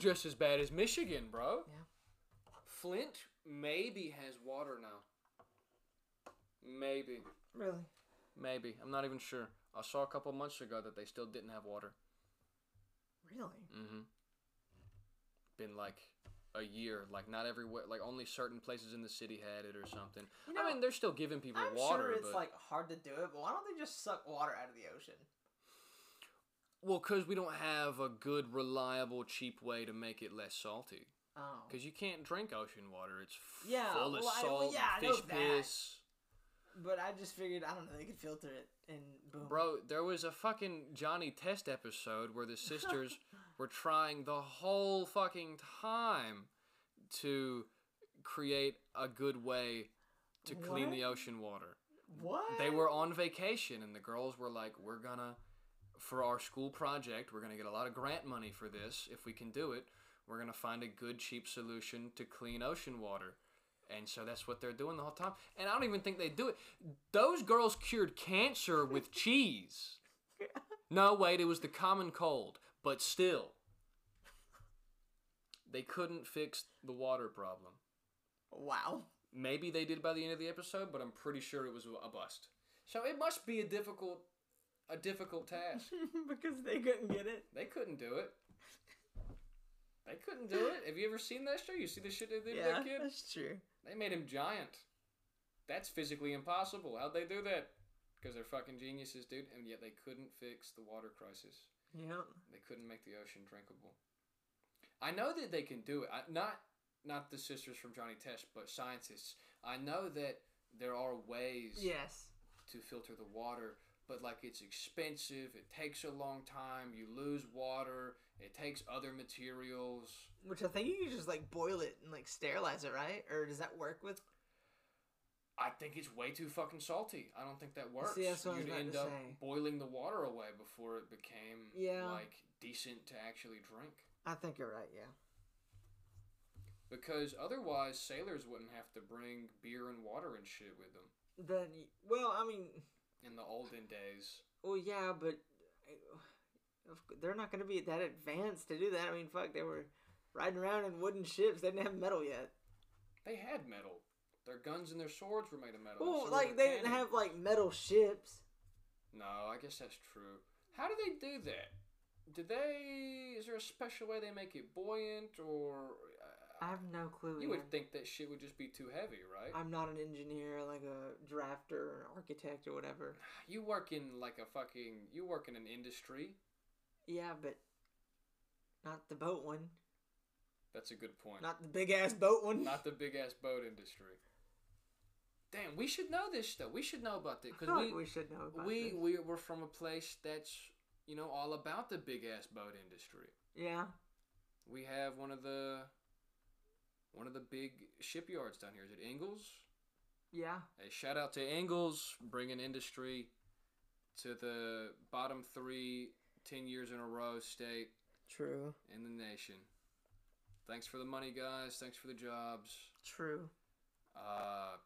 just as bad as Michigan, bro. Yeah. Flint maybe has water now. Maybe. Really? Maybe. I'm not even sure. I saw a couple months ago that they still didn't have water. Really? Mm Mhm. Been like a year, like not everywhere, like only certain places in the city had it or something. You know, I mean, they're still giving people water. I'm sure it's but like hard to do it, but why don't they just suck water out of the ocean? Well, cuz we don't have a good, reliable, cheap way to make it less salty. Oh. Because you can't drink ocean water. It's f- Yeah, full of well, I- well, salt, yeah, I know fish piss. But I just figured I don't know they could filter it and boom. Bro, there was a fucking Johnny Test episode where the *laughs* sisters were trying the whole fucking time to create a good way to clean What? the ocean water. What? They were on vacation and the girls were like, "We're gonna for our school project, we're gonna get a lot of grant money for this. If we can do it, we're gonna find a good cheap solution to clean ocean water." And so that's what they're doing the whole time. And I don't even think they do it. Those girls cured cancer with *laughs* cheese. No, wait, it was the common cold, but still. They couldn't fix the water problem. Wow. Maybe they did by the end of the episode, but I'm pretty sure it was a bust. So it must be a difficult, a difficult task. *laughs* because they couldn't get it. they couldn't do it. They couldn't do it. Have you ever seen that show? You see the shit they did to that kid? that's true. They made him giant. That's physically impossible. How'd they do that? Because they're fucking geniuses, dude. And yet they couldn't fix the water crisis. Yeah. They couldn't make the ocean drinkable. I know that they can do it. I, not not the sisters from Johnny Test, but scientists. I know that there are ways Yes. to filter the water, but like it's expensive. It takes a long time. You lose water. It takes other materials. Which I think you can just like boil it and like sterilize it, right? Or does that work with? I think it's way too fucking salty. I don't think that works. See, that's what I was You'd end to up say. boiling the water away before it became Yeah. like decent to actually drink. I think you're right. Yeah. Because otherwise, sailors wouldn't have to bring beer and water and shit with them Then, well, I mean, in the olden days. well, yeah, but they're not going to be that advanced to do that. I mean, fuck, they were riding around in wooden ships. They didn't have metal yet. They had metal. Their guns and their swords were made of metal. Well, so like they didn't have like metal ships. No, I guess that's true. How do they do that? Do they? Is there a special way they make it buoyant, or I have no clue. you man. would think that shit would just be too heavy, right? I'm not an engineer, like a drafter or an architect or whatever. You work in like a fucking. You work in an industry. Yeah, but not the boat one. That's a good point. Not the big ass boat one. Not the big ass boat industry. Damn, we should know this stuff. We should know about this because we like we should know about we this. we we're from a place that's you know all about the big ass boat industry. Yeah. We have one of the one of the big shipyards down here. Is it Ingalls? Yeah. A shout out to Ingalls bringing industry to the bottom three 10 years in a row state True. in the nation. Thanks for the money, guys. Thanks for the jobs. True. Uh,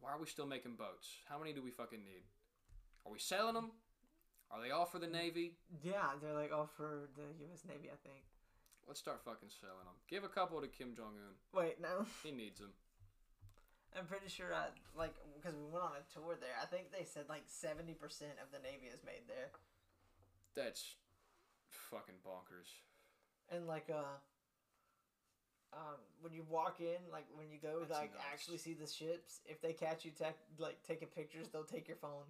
why are we still making boats? How many do we fucking need? Are we selling them? Are they all for the Navy? Yeah, they're like all for the U.S. Navy, I think. Let's start fucking selling them. Give a couple to Kim Jong Un. Wait, no. He needs them. I'm pretty sure I like because we went on a tour there. I think they said like seventy percent of the Navy is made there, That's fucking bonkers. and like uh, um, when you walk in, like when you go That's like nuts. actually see the ships, if they catch you tech like taking pictures, they'll take your phone.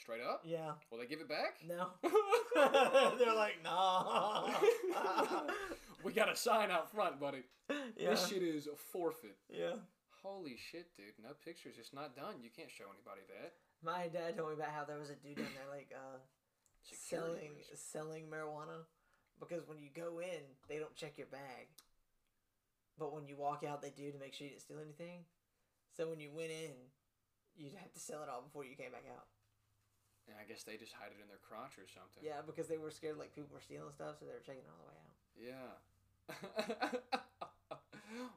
Straight up? Yeah. Will they give it back? No. *laughs* *laughs* they're like, nah. *laughs* we got a sign out front, buddy. yeah. This shit is a forfeit. Yeah. Holy shit, dude. No pictures. It's not done. You can't show anybody that. My dad told me about how there was a dude down there like uh selling risk. selling marijuana because when you go in, they don't check your bag. But when you walk out, they do to make sure you didn't steal anything. So when you went in, you'd have to sell it all before you came back out. And I guess they just hide it in their crotch or something. Yeah, because they were scared like people were stealing stuff, so they were checking it all the way out. Yeah. *laughs*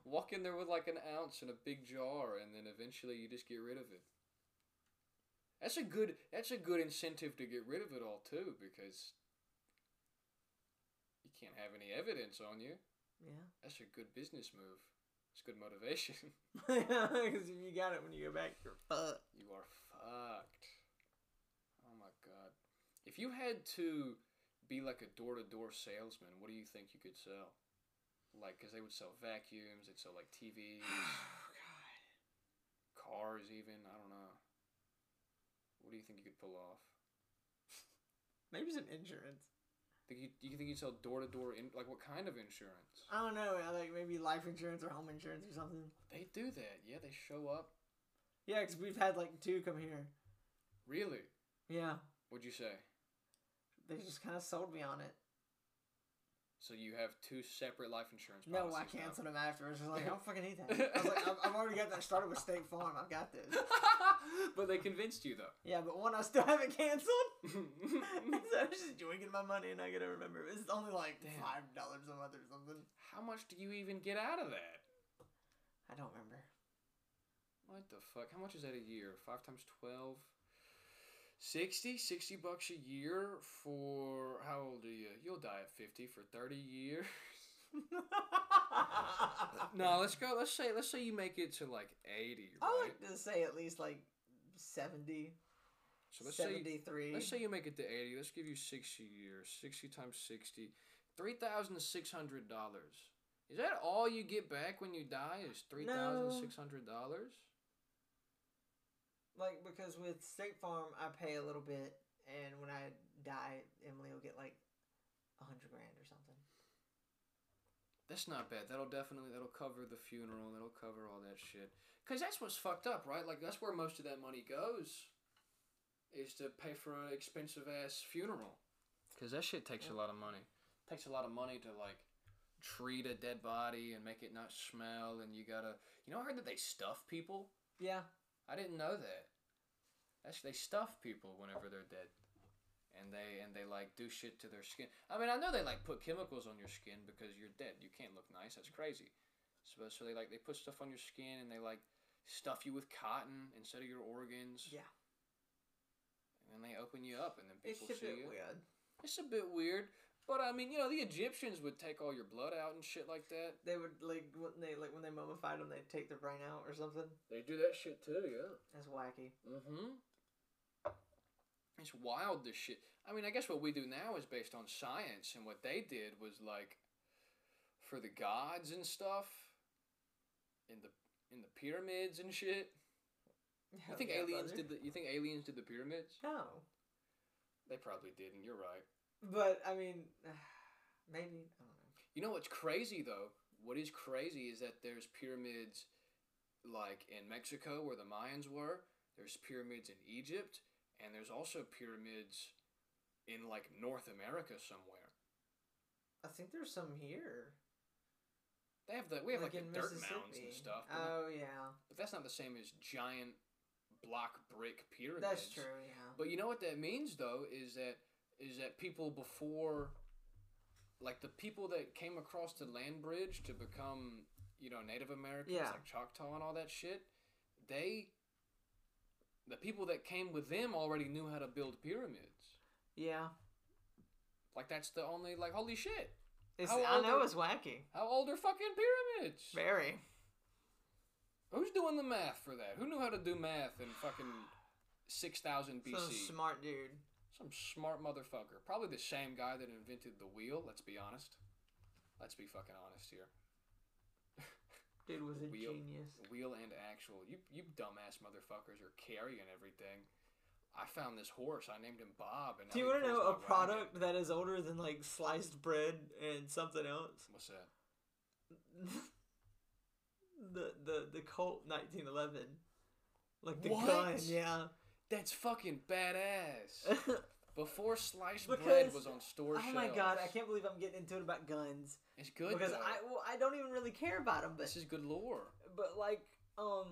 Walk in there with like an ounce in a big jar, and then eventually you just get rid of it. That's a good. That's a good incentive to get rid of it all too, because you can't have any evidence on you. Yeah. That's a good business move. It's good motivation. *laughs* *laughs* Because if you got it when you go back, you're fucked. you are fucked. Oh. If you had to be like a door to door salesman, what do you think you could sell? Like, because they would sell vacuums, they'd sell like TVs, *sighs* oh, cars, even. I don't know. What do you think you could pull off? *laughs* Maybe some insurance. Think you, you think you'd sell door to door in like what kind of insurance? I don't know, like maybe life insurance or home insurance or something. They do that. Yeah, they show up. Yeah, because we've had like two come here. Really? Yeah, What'd you say? They just kind of sold me on it. So you have two separate life insurance policies No, I policies now. canceled them afterwards. I was like, I don't fucking need that. I was like, I've, I've already got that started with State Farm. I've got this. *laughs* but they convinced you though. Yeah, but one I still haven't canceled. *laughs* so I'm just drinking my money and I gotta remember. It's only like Damn. five dollars a month or something. How much do you even get out of that? I don't remember. What the fuck? How much is that a year? Five times twelve? 60? 60 bucks a year for how old are you? You'll die at 50 for 30 years. *laughs* no, let's go. Let's say let's say you make it to like 80, I like to say at least like 70, so let's say 73. let's say you make it to 80. Let's give you 60 years. 60 times 60. $3,600. Is that all you get back when you die is $3,600? Like because with State Farm, I pay a little bit, and when I die, Emily will get like a hundred grand or something. That's not bad. That'll definitely that'll cover the funeral. That'll cover all that shit. Cause that's what's fucked up, right? Like that's where most of that money goes, is to pay for an expensive ass funeral. Cause that shit takes a lot of money. Takes a lot of money to like treat a dead body and make it not smell. And you gotta, you know, I heard that they stuff people. Yeah, I didn't know that. That's they stuff people whenever they're dead, and they and they like do shit to their skin. I mean, I know they like put chemicals on your skin because you're dead. You can't look nice. That's crazy. So so they like they put stuff on your skin and they like stuff you with cotton instead of your organs. Yeah. And then they open you up and then people it's a see bit you. weird. It's a bit weird. But I mean, you know, the Egyptians would take all your blood out and shit like that. They would like when they like when they mummified them, they'd take their brain out or something. They do that shit too, yeah. That's wacky. Mm-hmm. It's wild this shit. I mean, I guess what we do now is based on science, and what they did was like for the gods and stuff in the in the pyramids and shit. You think aliens did the you think aliens did the pyramids? No, They probably didn't. You're right. but I mean, uh, maybe I don't know. You know what's crazy though? What is crazy is that there's pyramids like in Mexico where the Mayans were. There's pyramids in Egypt, and there's also pyramids in like North America somewhere. I think there's some here. They have the we have like, in the dirt mounds and stuff, Oh yeah, but that's not the same as giant block brick pyramids. that's true. Yeah. But you know what that means though is that is that people before like the people that came across the land bridge to become, you know, Native Americans Yeah. like Choctaw and all that shit, they the people that came with them already knew how to build pyramids. Yeah. Like that's the only like holy shit. It's, I know are- it's wacky. How old are fucking pyramids? Very. Who's doing the math for that? Who knew how to do math in fucking 6000 BC? Some smart dude. Some smart motherfucker. Probably the same guy that invented the wheel, let's be honest. Let's be fucking honest here. Dude was a Wheel. genius. Wheel and actual. You you dumbass motherfuckers are carrying everything. I found this horse. I named him Bob. And Do you want to know a my wagon. product that is older than like sliced bread and something else? What's that? *laughs* the the the Colt 1911. Like the What? gun, yeah. That's fucking badass. *laughs* Before sliced bread was on store oh shelves. my god, I can't believe I'm getting into it about guns It's good because though. I well, I don't even really care about them, but This is good lore. but like um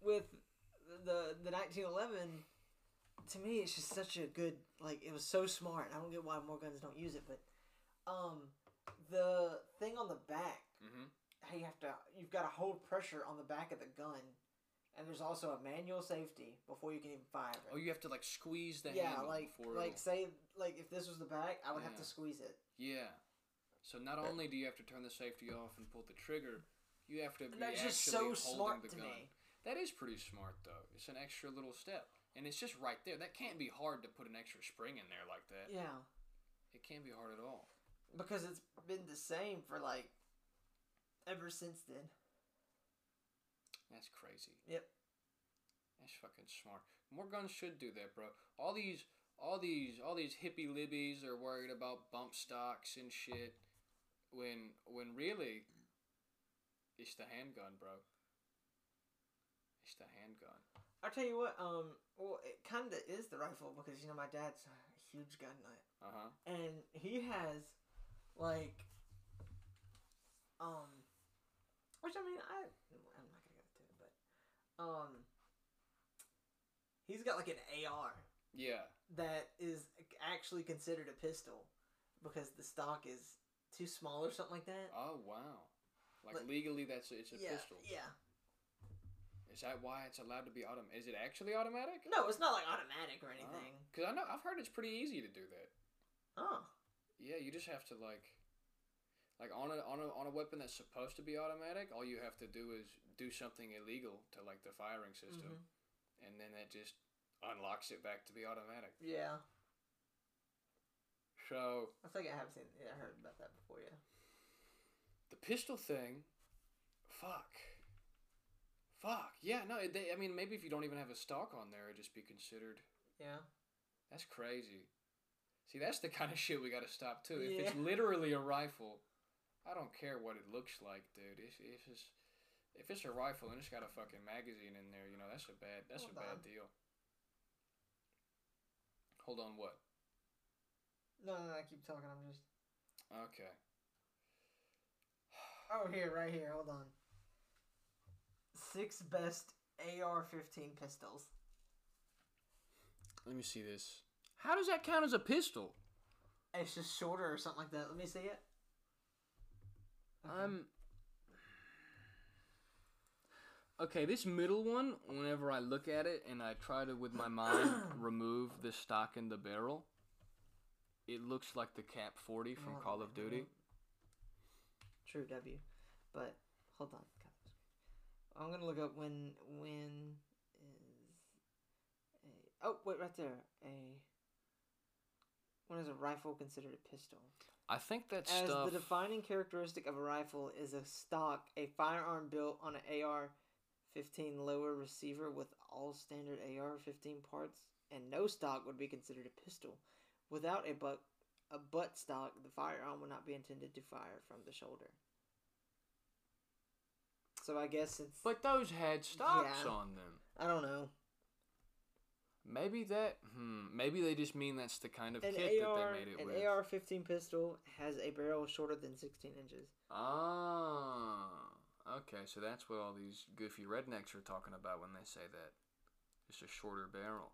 with the the 1911 to me it's just such a good like it was so smart i don't get why more guns don't use it but um the thing on the back Mm-hmm. how you have to you've got to hold pressure on the back of the gun and there's also a manual safety before you can even fire it Oh, you have to like squeeze the yeah handle like before like it'll- say like if this was the back i would have to squeeze it Yeah. So not only do you have to turn the safety off and pull the trigger, you have to be that's just so holding smart the to gun. me That is pretty smart though. It's an extra little step, and it's just right there. That can't be hard to put an extra spring in there like that. yeah It can't be hard at all. because it's been the same for like ever since then That's crazy. Yep. That's fucking smart. More guns should do that, bro. All these, all these, all these hippie libbies are worried about bump stocks and shit. When, when really, it's the handgun, bro. It's the handgun. I'll tell you what, um, well, it kind of is the rifle because, you know, my dad's a huge gun nut. Uh huh. And he has, like, um, which I mean, I, I'm not going to go into it, but, um, he's got, like, an AR Yeah. that is actually considered a pistol because the stock is too small or something like that. Oh wow. Like Like- legally, that's it's a yeah, pistol. yeah. Is that why it's allowed to be automatic? Is it actually automatic? No, it's not, like, automatic or anything. Because I know I've heard it's pretty easy to do that. Oh. Yeah, you just have to like, like on a on a on a weapon that's supposed to be automatic. All you have to do is do something illegal to like the firing system, Mhm. and then that just unlocks it back to be automatic. Yeah. So I think I have seen, yeah, I heard about that before, yeah. the pistol thing, fuck, fuck. Yeah, no. They, I mean, maybe if you don't even have a stock on there, it'd just be considered. Yeah. That's crazy. See, that's the kind of shit we got to stop too. If it's literally a rifle, I don't care what it looks like, dude. If, if it's if it's a rifle and it's got a fucking magazine in there, you know that's a bad that's Hold a bad deal. Hold on, what? No, no, no, I keep talking. I'm just. Okay. *sighs* Oh, here, right here. Hold on. Six best AR-15 pistols. Let me see this. How does that count as a pistol? It's just shorter or something like that. Let me see it. Okay. I'm. Okay, this middle one, whenever I look at it and I try to, with my *coughs* mind, remove the stock in the barrel, it looks like the Cap 40 from Oh, Call of Duty. True W, but hold on. I'm gonna look up when when is a oh wait right there a when is a rifle considered a pistol? I think that As stuff. the defining characteristic of a rifle is a stock, a firearm built on an AR-15 lower receiver with all standard AR-15 parts, and no stock would be considered a pistol. Without a butt, a butt stock, the firearm would not be intended to fire from the shoulder. So I guess it's but those had stocks Yeah. on them. I don't know. Maybe that. Hmm. Maybe they just mean that's the kind of An kit AR, that they made it with. an. AR-15 pistol has a barrel shorter than 16 inches. Ah. Okay, so that's what all these goofy rednecks are talking about when they say that. Just a shorter barrel.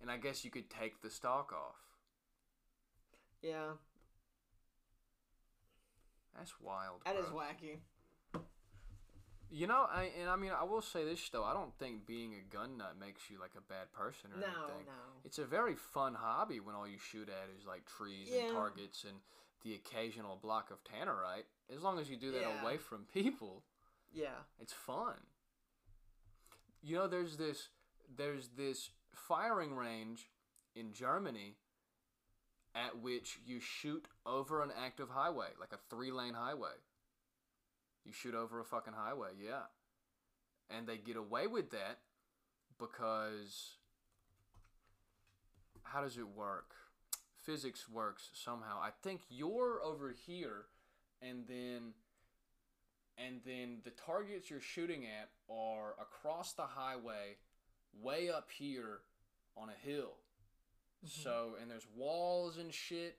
And I guess you could take the stock off. Yeah, That's wild. that is bro. wacky. You know, I and I mean, I will say this though. I don't think being a gun nut makes you like a bad person or No, anything. no. It's a very fun hobby when all you shoot at is like trees Yeah. and targets and the occasional block of tannerite. As long as you do that Yeah. away from people, Yeah. it's fun. You know, there's this there's this firing range in Germany at which you shoot over an active highway, like a three lane highway. You shoot over a fucking highway, yeah. And they get away with that because how does it work? Physics works somehow. I think you're over here and then and then the targets you're shooting at are across the highway way up here on a hill. Mm-hmm. So and there's walls and shit.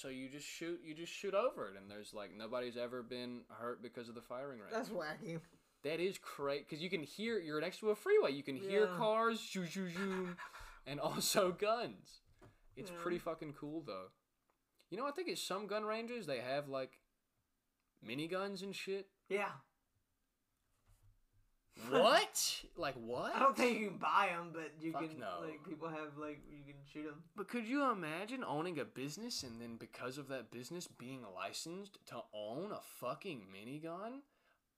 So you just shoot you just shoot over it and there's like nobody's ever been hurt because of the firing range. That's wacky. That is crazy because you can hear you're next to a freeway. You can hear Yeah. cars, shoo shoo shoo, *laughs* and also guns. It's Yeah. pretty fucking cool though. You know, I think at some gun ranges they have like miniguns and shit. Yeah. What? like what? I don't think you can buy them, but you Fuck can. no. Like people have like you can shoot them. But could you imagine owning a business and then because of that business being licensed to own a fucking minigun?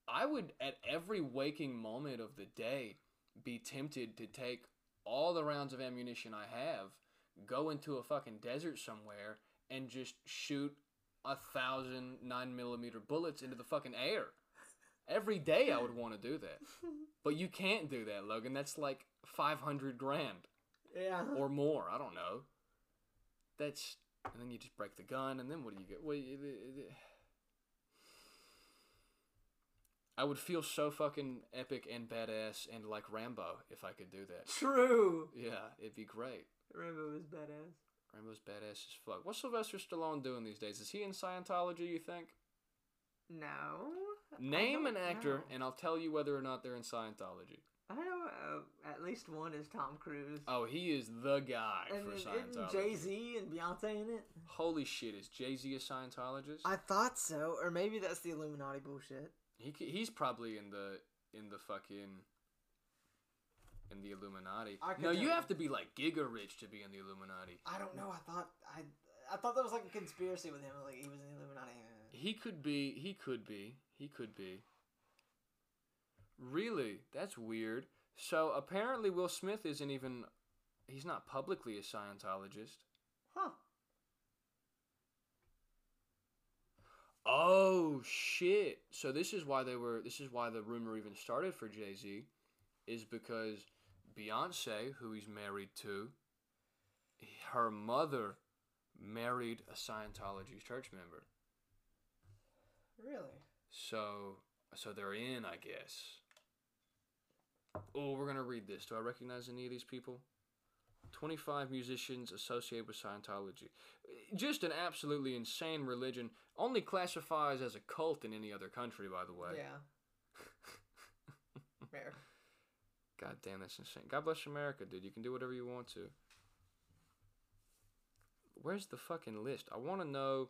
I would at every waking moment of the day be tempted to take all the rounds of ammunition I have, go into a fucking desert somewhere, and just shoot a thousand nine millimeter bullets into the fucking air. Every day I would *laughs* want to do that. But you can't do that, Logan. That's like 500 grand Yeah. or more. I don't know. That's and then you just break the gun, and then what do you get? Well, you- it- it- I would feel so fucking epic and badass and like Rambo if I could do that. True. Yeah, it'd be great. Rainbow is badass. Rambo's badass as fuck. What's Sylvester Stallone doing these days? Is he in Scientology? You think? No. Name an actor, know. and I'll tell you whether or not they're in Scientology. I know uh, at least one is Tom Cruise. Oh, he is the guy and for Scientology. Jay Z and Beyonce in it? Holy shit, is Jay Z a Scientologist? I thought so, or maybe that's the Illuminati bullshit. He he's probably in the in the fucking in the Illuminati. No, you have to be like giga rich to be in the Illuminati. I don't know. I thought I I thought that was like a conspiracy with him. Like he was in the Illuminati. He could be. He could be. He could be. Really, that's weird. So apparently, Will Smith isn't even. He's not publicly a Scientologist. Huh. Oh shit! So this is why they were. This is why the rumor even started for Jay Z, is because Beyonce, who he's married to, her mother married a Scientology church member. Really? So so they're in, I guess. Oh, we're gonna read this. Do I recognize any of these people? Twenty-five musicians associated with Scientology. Just an absolutely insane religion. Only classifies as a cult in any other country, by the way. Yeah. *laughs* Fair. God damn, that's insane. God bless America, dude. You can do whatever you want to. Where's the fucking list? I want to know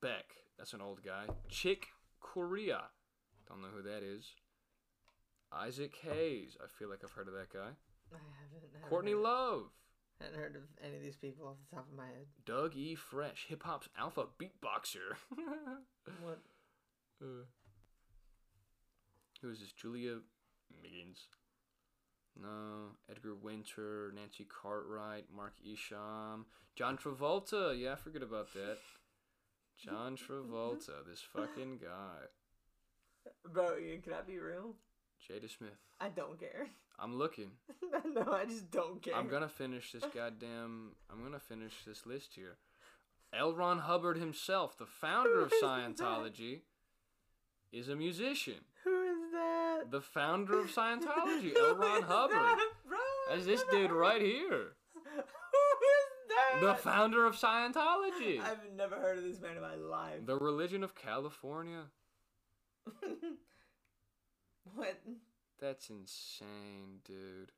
Beck. That's an old guy. Chick Corea. Don't know who that is. Isaac Hayes. I feel like I've heard of that guy. I haven't. Courtney Love. Hadn't heard of any of these people off the top of my head. Doug E. Fresh. Hip hop's alpha beatboxer. *laughs* What? Uh, who is this? Julia Migenes. No. Edgar Winter, Nancy Cartwright, Mark Isham, John Travolta. Yeah, I forget about that. John Travolta, this fucking guy. *laughs* Bro, can I be real? Jada Smith. I don't care. *laughs* I'm looking. no, I just don't care. I'm gonna finish this goddamn. I'm gonna finish this list here. L. Ron Hubbard himself, the founder of Who is that? Scientology, is a musician. Who is that? The founder of Scientology, *laughs* L. Ron Hubbard. that, bro? That's this dude right here. Who is that? The *laughs* founder of Scientology. I've never heard of this man in my life. The religion of California. *laughs* what? That's insane, dude.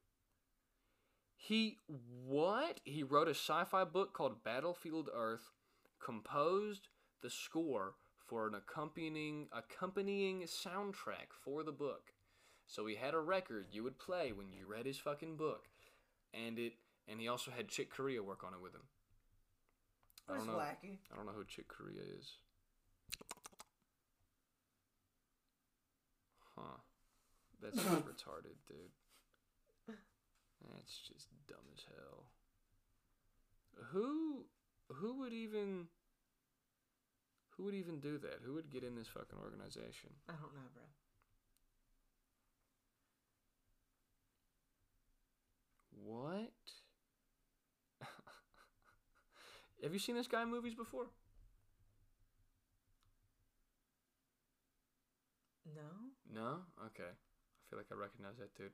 He what? He wrote a sci-fi book called Battlefield Earth, composed the score for an accompanying accompanying soundtrack for the book. So he had a record you would play when you read his fucking book. And it and he also had Chick Corea work on it with him. I don't know. wacky. I don't know who Chick Corea is. Huh. That's *laughs* retarded, dude. That's just dumb as hell. Who who would even who would even do that? Who would get in this fucking organization? I don't know, bro. What? Have you seen this guy in movies before? No? No? Okay. I feel like I recognize that dude.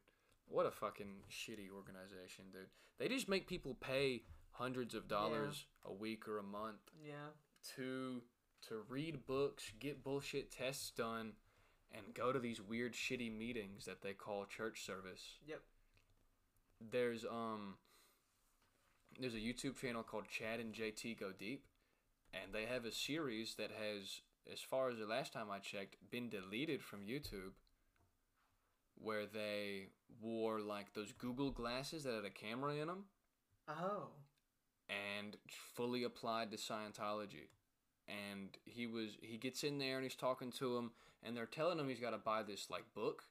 What a fucking shitty organization, dude. They just make people pay hundreds of dollars a week or a month Yeah. to to read books, get bullshit tests done, and go to these weird shitty meetings that they call church service. Yep. There's um there's a YouTube channel called Chad and JT Go Deep, and they have a series that has, as far as the last time I checked, been deleted from YouTube. Where they wore like those Google glasses that had a camera in them Oh. and fully applied to Scientology. And he was he gets in there and he's talking to him and they're telling him he's got to buy this like book.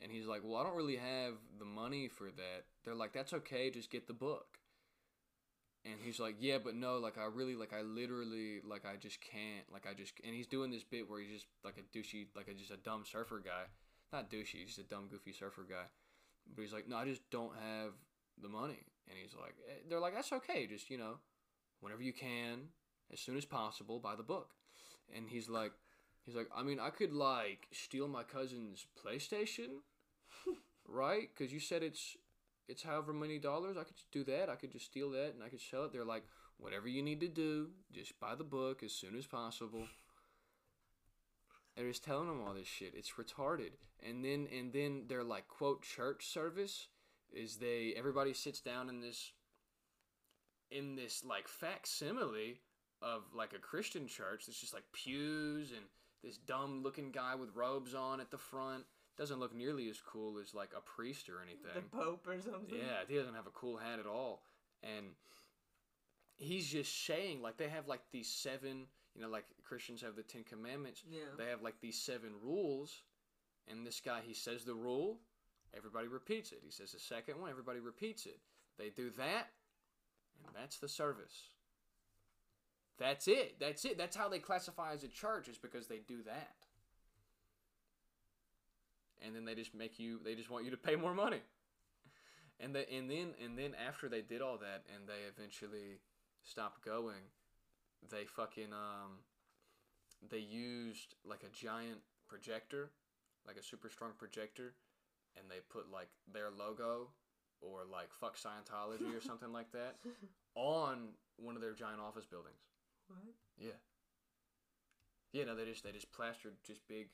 And he's like, "Well, I don't really have the money for that." They're like, "That's okay, just get the book." And he's like, "Yeah, but no, like I really like I literally like I just can't. Like I just and he's doing this bit where he's just like a douchey like a, just a dumb surfer guy. Not douchey, he's just a dumb goofy surfer guy. But he's like, "No, I just don't have the money." And he's like, eh, they're like, that's okay. Just, you know, whenever you can, as soon as possible, buy the book. And he's like, he's like, I mean, I could like steal my cousin's PlayStation, *laughs* right? Because you said it's, it's however many dollars. I could just do that. I could just steal that and I could sell it. They're like, whatever you need to do, just buy the book as soon as possible. They're just telling them all this shit. It's retarded. And then, and then they're like, quote, church service is they everybody sits down in this in this like facsimile of like a Christian church that's just like pews and this dumb looking guy with robes on at the front doesn't look nearly as cool as like a priest or anything. The Pope or something. Yeah, he doesn't have a cool hat at all. And he's just saying like they have like these seven, you know, like Christians have the 10 commandments. Yeah. They have like these seven rules and this guy he says the rule, everybody repeats it. He says the second one, everybody repeats it. They do that and that's the service. That's it. That's it. That's how they classify as a church is because they do that. And then they just make you they just want you to pay more money. And they, and then and then after they did all that and they eventually stopped going, they fucking um they used like a giant projector, like a super strong projector, and they put like their logo or like fuck Scientology or something like that *laughs* on one of their giant office buildings. What? Yeah. Yeah, no, they just they just plastered just big.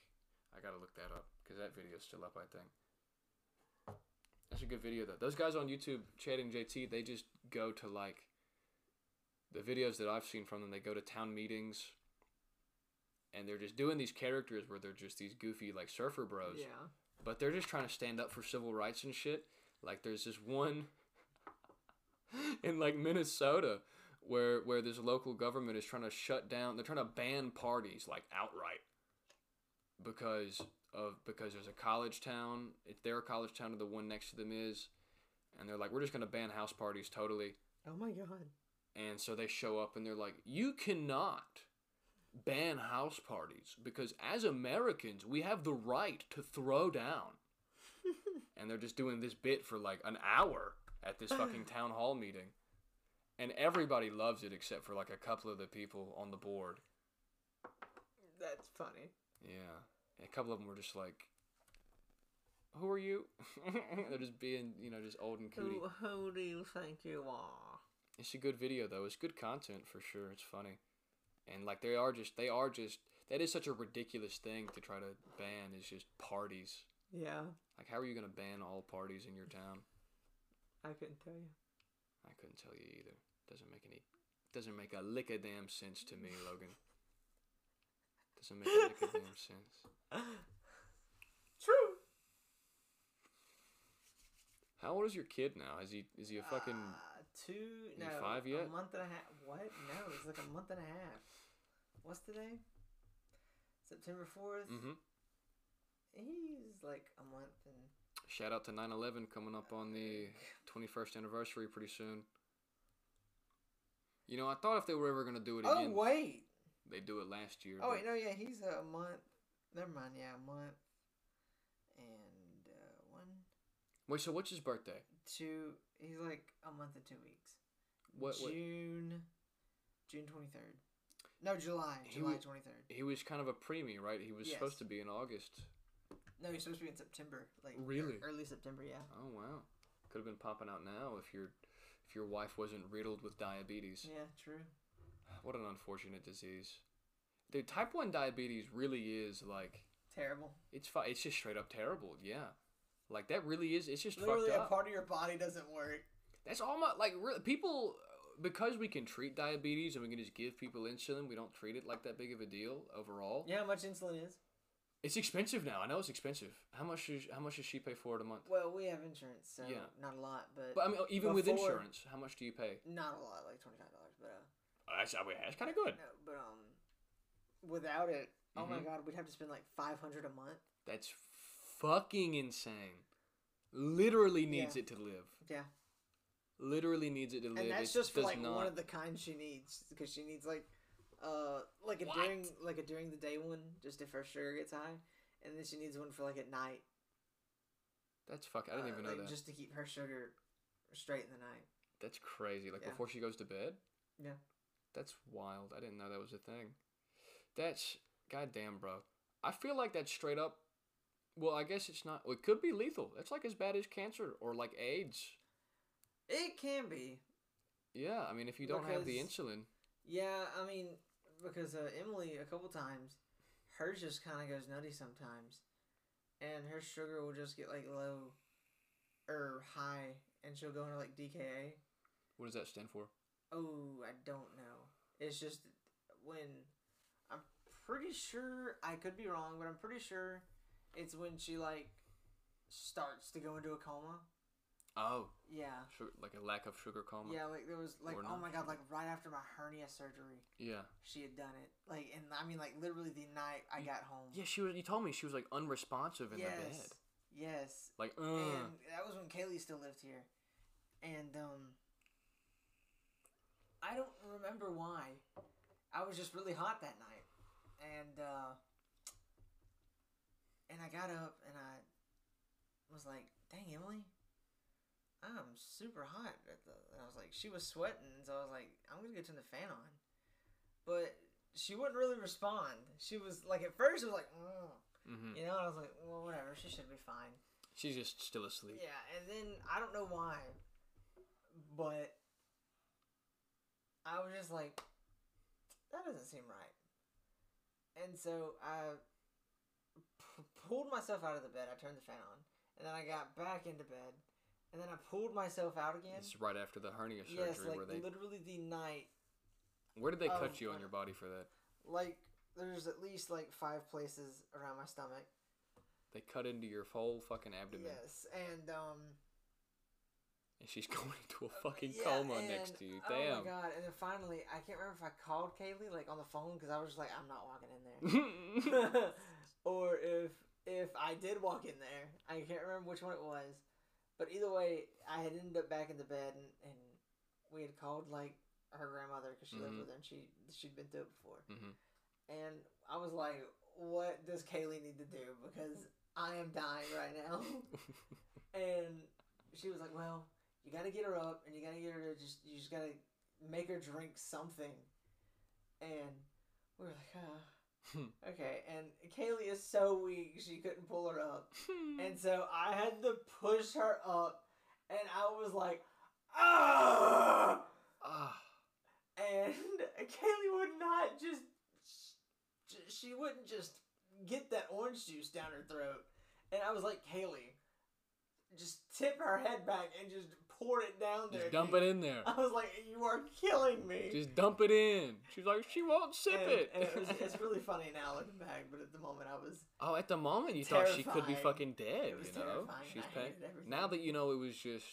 I gotta look that up because that video's still up. I think. That's a good video though. Those guys on YouTube, Chad and JT, they just go to like. The videos that I've seen from them, they go to town meetings. And they're just doing these characters where they're just these goofy like surfer bros Yeah. but they're just trying to stand up for civil rights and shit. Like there's this one *laughs* in like Minnesota where where this local government is trying to shut down. They're trying to ban parties like outright because of because there's a college town. It's their college town, and the one next to them is, and they're like, we're just gonna ban house parties totally. Oh my god. And so they show up and they're like, you cannot ban house parties because as Americans, we have the right to throw down. *laughs* and they're just doing this bit for like an hour at this fucking *sighs* town hall meeting. And everybody loves it except for like a couple of the people on the board. That's funny. Yeah. And a couple of them were just like, who are you? *laughs* they're just being, you know, just old and cootie. Who, who do you think you are? It's a good video though. It's good content for sure. It's funny, and like they are just they are just that is such a ridiculous thing to try to ban is just parties. Yeah. Like how are you gonna ban all parties in your town? I couldn't tell you. I couldn't tell you either. Doesn't make any doesn't make a lick of damn sense to me, Logan. Doesn't make a lick of damn sense. *laughs* True. How old is your kid now? Is he is he a fucking Uh, two. No. five yet? A month and a half. What? No, it's like a month and a half. What's today? September 4th. mm-hmm. He's like a month and. Shout out to 9/11 coming up on the 21st anniversary pretty soon. You know, I thought if they were ever gonna do it Oh again, wait. They do it last year. Oh wait, no, yeah, he's a month. Never mind. Yeah, a month and uh, one, Wait, so what's his birthday? two. He's like a month and two weeks. What? what June. June twenty third. No, July. He July twenty third. he was kind of a preemie, right? He was supposed to be in August. No, you're supposed to be in September, like Really? early September. Yeah. Oh wow, could have been popping out now if your if your wife wasn't riddled with diabetes. Yeah, true. What an unfortunate disease. Dude, type one diabetes really is like Terrible. it's fi- it's just straight up terrible. Yeah, like that really is. It's just Literally, a up. part of your body doesn't work. That's all my like re- people because we can treat diabetes and we can just give people insulin. We don't treat it like that big of a deal overall. Yeah, how much insulin is? It's expensive now. I know it's expensive. How much is how much does she pay for it a month? Well, we have insurance, so Yeah. not a lot, but, But I mean, even with insurance, how much do you pay? not a lot, like twenty five dollars. But uh, that's I mean, that's kind of good. no, but um, without it, oh my Mhm. god, we'd have to spend like five hundred a month. That's fucking insane. Literally needs Yeah. it to live. Yeah, Literally needs it to live. and that's It just for like not. one of the kinds she needs because she needs like, uh, like a What? during like a during the day one, just if her sugar gets high, and then she needs one for like at night. That's fuck. I didn't uh, even know like, that. Just to keep her sugar straight in the night. That's crazy. Like Yeah. before she goes to bed. Yeah. That's wild. I didn't know that was a thing. That's goddamn, bro. I feel like that's straight up. Well, I guess it's not. Well, it could be lethal. That's like as bad as cancer or like AIDS. It can be. Yeah, I mean, if you don't have the insulin, Yeah, I mean, because uh, Emily a couple times, hers just kind of goes nutty sometimes, and her sugar will just get like low, or high, and she'll go into like DKA. what does that stand for? Oh, I don't know. It's just when I'm pretty sure I could be wrong, but I'm pretty sure it's when she like starts to go into a coma. Oh, Yeah. sugar, like a lack of sugar coma. Yeah, like there was like Or oh my god, sugar. like right after my hernia surgery, Yeah. she had done it. Like and I mean like literally the night I got home. Yeah, she was. You told me she was like unresponsive in yes. the bed. Yes. Like, uh. And that was when Kaylee still lived here. And um I don't remember why. I was just really hot that night. And uh and I got up and I was like, "Dang, Emily, I'm super hot." And I was like, she was sweating, so I was like, "I'm gonna go turn the fan on," but she wouldn't really respond. She was like, at first, it was like, mm, hmm you know, and I was like, "Well, whatever. She should be fine." She's just still asleep. Yeah, and then I don't know why, but I was just like, that doesn't seem right. And so I p- pulled myself out of the bed. I turned the fan on, and then I got back into bed, and then I pulled myself out again. It's right after the hernia surgery Yes, like where they. literally the night. Where did they of cut you on your body for that? Like there's at least like five places around my stomach. They cut into your whole fucking abdomen, Yes, and um. And she's *laughs* going into a fucking Yeah, coma next to you. Damn. Oh my god! And then finally, I can't remember if I called Kaylee like on the phone because I was just like, I'm not walking in there, *laughs* *laughs* or if if I did walk in there, I can't remember which one it was. But either way, I had ended up back in the bed, and, and we had called like her grandmother because she lived Mhm. with her and she she'd been through it before. Mhm. And I was like, "What does Kaylee need to do? Because I am dying right now." And she was like, "Well, you got to get her up, and you got to get her to just you just got to make her drink something." And we were like, uh, "Okay." And Kaylee is so weak, she couldn't pull her up, and so I had to push her up, and I was like, "Ah!" ah, And Kaylee would not just she wouldn't just get that orange juice down her throat. And I was like, Kaylee, just tip her head back and just pour it down there. just dump it in there. I was like, you are killing me. Just dump it in. She's like, she won't sip and, it. and it was, it's *laughs* really funny now looking back, but at the moment I was. oh, at the moment you thought she could be fucking dead. You know, terrifying. she's I paying. hated everything. Now that you know it was just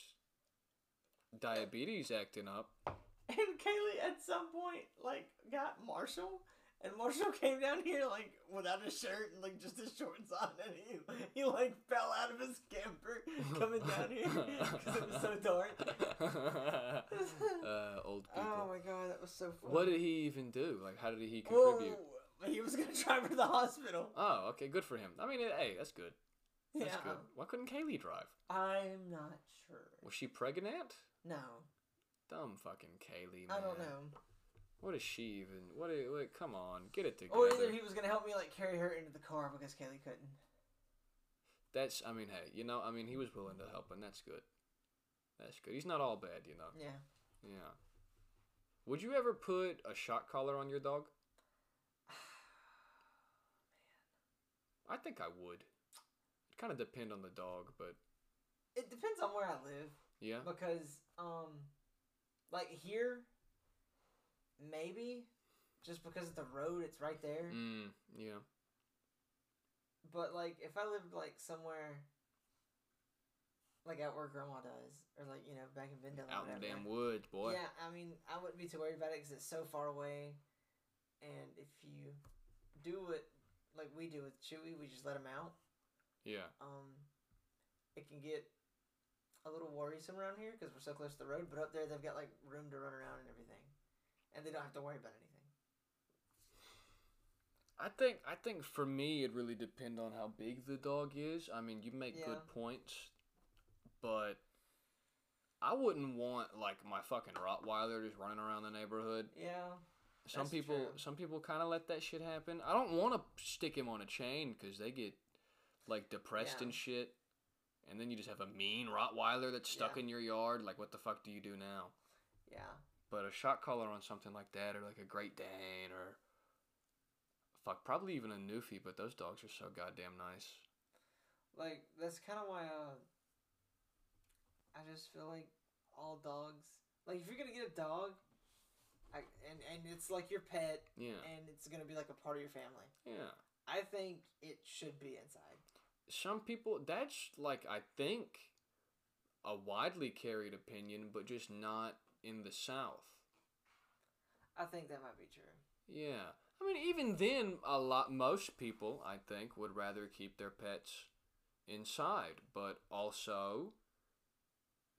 diabetes acting up. And Kaylee at some point like got Marshall. And Marshall came down here like without a shirt and like just his shorts on, and he he like fell out of his camper coming down here *laughs* because it was so dark. uh, old people. Oh my god, that was so funny. What did he even do? Like, how did he contribute? he was gonna drive her to the hospital. Oh, okay, good for him. I mean, hey, that's good. That's yeah, good. Why couldn't Kaylee drive? I'm not sure. Was she pregnant? No, Dumb fucking Kaylee, man. I don't know. What is she even? What? Is, what come on, get it together. Or either he was gonna help me like carry her into the car because Kaylee couldn't. that's I mean, hey, you know, I mean, he was willing to help, and that's good. That's good. He's not all bad, you know. Yeah. Yeah. Would you ever put a shot collar on your dog? *sighs* I think I would. It kind of depend on the dog, but It depends on where I live yeah. because um, like here, maybe just because of the road, it's right there. Mm, yeah. But like if I lived like somewhere. Like out where grandma does, or like you know back in Vendale. Out in the damn woods, boy. Yeah, I mean, I wouldn't be too worried about it because it's so far away, and if you do it like we do with Chewy, we just let him out. Yeah. Um, it can get a little worrisome around here because we're so close to the road. But up there, they've got like room to run around and everything, and they don't have to worry about anything. I think I think for me it really depend on how big the dog is. I mean, you make Yeah. good points, but I wouldn't want like my fucking Rottweiler just running around the neighborhood. Yeah, Some people true. some people kind of let that shit happen. I don't want to stick him on a chain cuz they get like depressed Yeah. and shit. And then you just have a mean Rottweiler that's stuck Yeah. in your yard. Like, what the fuck do you do now? yeah, But a shot collar on something like that, or like a Great Dane, or fuck, probably even a Newfie. But those dogs are so goddamn nice. like that's kind of why uh, I just feel like all dogs. Like if you're gonna get a dog, I, and and it's like your pet, Yeah, and it's gonna be like a part of your family. yeah. I think it should be inside. Some people, that's like I think a widely carried opinion, but just not in the South. I think that might be true. Yeah. I mean, even then, a lot, most people, I think, would rather keep their pets inside. But also,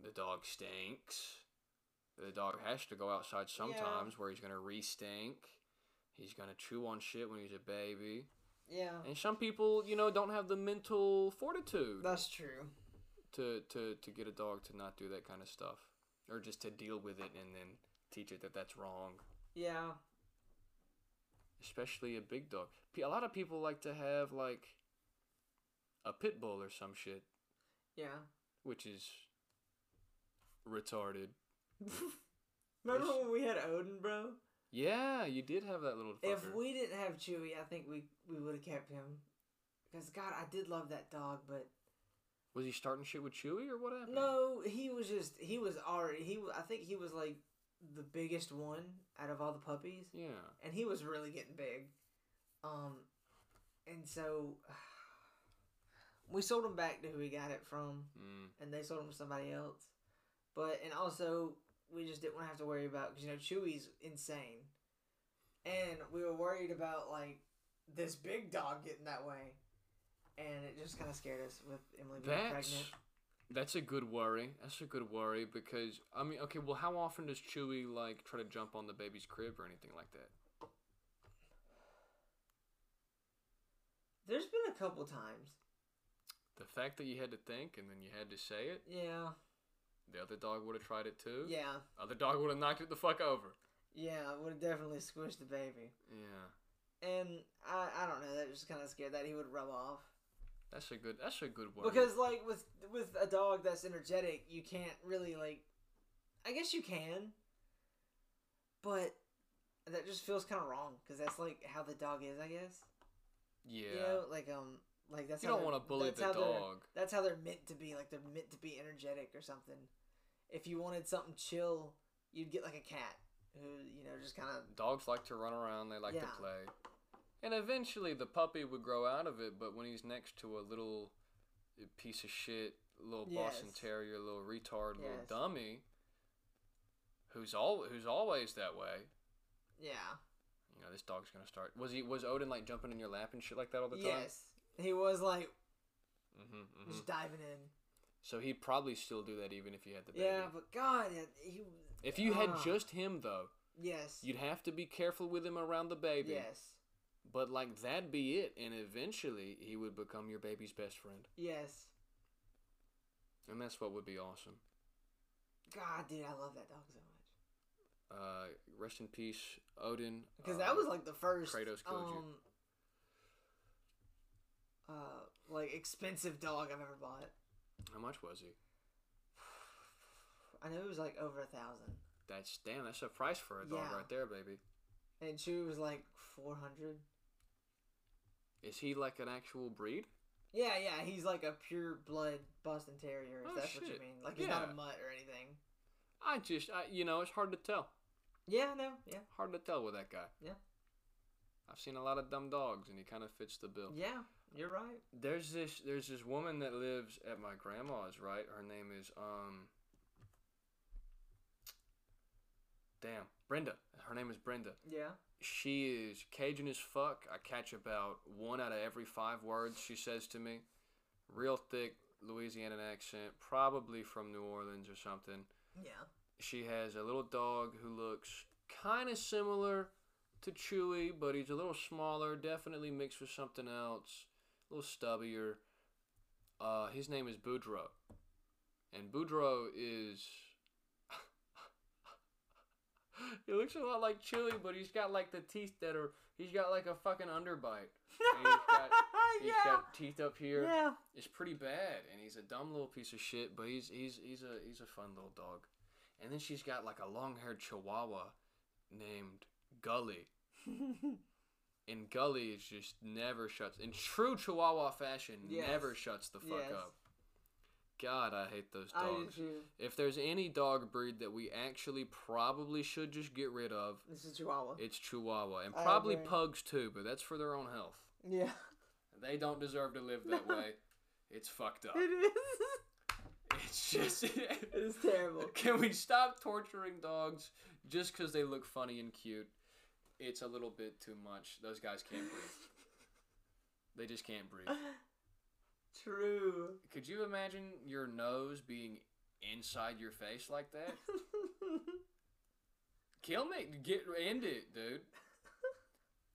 the dog stinks. The dog has to go outside sometimes where he's going to re stink. He's going to chew on shit when he's a baby. Yeah, And some people, you know, don't have the mental fortitude that's true. to, to, to get a dog to not do that kind of stuff. Or just to deal with it and then teach it that that's wrong. Yeah, especially a big dog. A lot of people like to have like a pit bull or some shit, yeah. which is retarded. *laughs* Remember when we had Odin, bro? Yeah, you did have that little fucker. If we didn't have Chewy, I think we we would have kept him. Because God, I did love that dog, but was he starting shit with Chewy or what happened? no, he was just he was already he. I think he was like the biggest one out of all the puppies, Yeah. and he was really getting big. Um, and so *sighs* we sold him back to who we got it from. Mm. and they sold him to somebody else. But and also we just didn't want to have to worry about because you know Chewy's insane, and we were worried about like this big dog getting that way, and it just kind of scared us with Emily being That's pregnant. that's a good worry. That's a good worry because I mean, okay, well, how often does Chewy like try to jump on the baby's crib or anything like that? There's been a couple times, The fact that you had to think and then you had to say it, yeah, the other dog would have tried it too. yeah, Other dog would have knocked it the fuck over. yeah. Would have definitely squished the baby, Yeah. and I I don't know. That just kind of scared that he would rub off. That's a good. That's a good worry. Because like with with a dog that's energetic, you can't really like. I guess you can, but that just feels kind of wrong because that's like how the dog is. I guess yeah, you know, like um, like that's you how don't want to bully the dog. That's how they're meant to be. Like they're meant to be energetic or something. If you wanted something chill, you'd get like a cat who you know just kind of Dogs like to run around. They like to play. And eventually, the puppy would grow out of it. But when he's next to a little piece of shit, little Boston Terrier, little retard, little dummy, who's all who's always that way. yeah. You know, this dog's gonna start. Was he? Was Odin like jumping in your lap and shit like that all the time? Yes, he was like hmm hmm just diving in. So he'd probably still do that even if you had the baby. Yeah, but God, he. If you had Ah. just him though, Yes. you'd have to be careful with him around the baby. Yes. But like that'd be it, and eventually he would become your baby's best friend, Yes. and that's what would be awesome. God, dude, I love that dog so much. Uh, rest in peace, Odin. Because Uh, that was like the first. Kratos killed you. um, Uh, like expensive dog I've ever bought. How much was he? I know it was like over a thousand, That's damn. That's a price for a dog Yeah. right there, baby. and Chewy was like four hundred. Is he like an actual breed? Yeah, yeah, he's like a pure blood Boston Terrier. If Oh, that's what you shit. mean. Like he's not a mutt or anything. I just, I, you know, it's hard to tell. Yeah, no, yeah, Hard to tell with that guy. Yeah. I've seen a lot of dumb dogs, and he kind of fits the bill. yeah. You're right. There's this, there's this woman that lives at my grandma's. Right, her name is um. Damn, Brenda. Her name is Brenda. Yeah. She is Cajun as fuck. I catch about one out of every five words she says to me. Real thick Louisiana accent, probably from New Orleans or something. Yeah. She has a little dog who looks kind of similar to Chewy, but he's a little smaller, definitely mixed with something else, a little stubbier. Uh, his name is Boudreaux. And Boudreaux is. He looks a lot like Chewy, but he's got like the teeth that are. He's got like a fucking underbite. And he's got, *laughs* he's yeah. got teeth up here. yeah. It's pretty bad, and he's a dumb little piece of shit. But he's he's he's a he's a fun little dog. And then she's got like a long-haired Chihuahua named Gully, *laughs* and Gully is just never shuts in true Chihuahua fashion. Yes. Never shuts the fuck Yes. up. God, I hate those dogs. If there's any dog breed that we actually probably should just get rid of, This is Chihuahua. it's Chihuahua, and I probably agree. pugs too. But that's for their own health. Yeah. *laughs* They don't deserve to live that *laughs* way. It's fucked up. It is. *laughs* It's just. it is terrible. Can we stop torturing dogs just because they look funny and cute? It's a little bit too much. Those guys can't breathe. They just can't breathe. True. Could you imagine your nose being inside your face like that? *laughs* Kill me. Get end it, dude.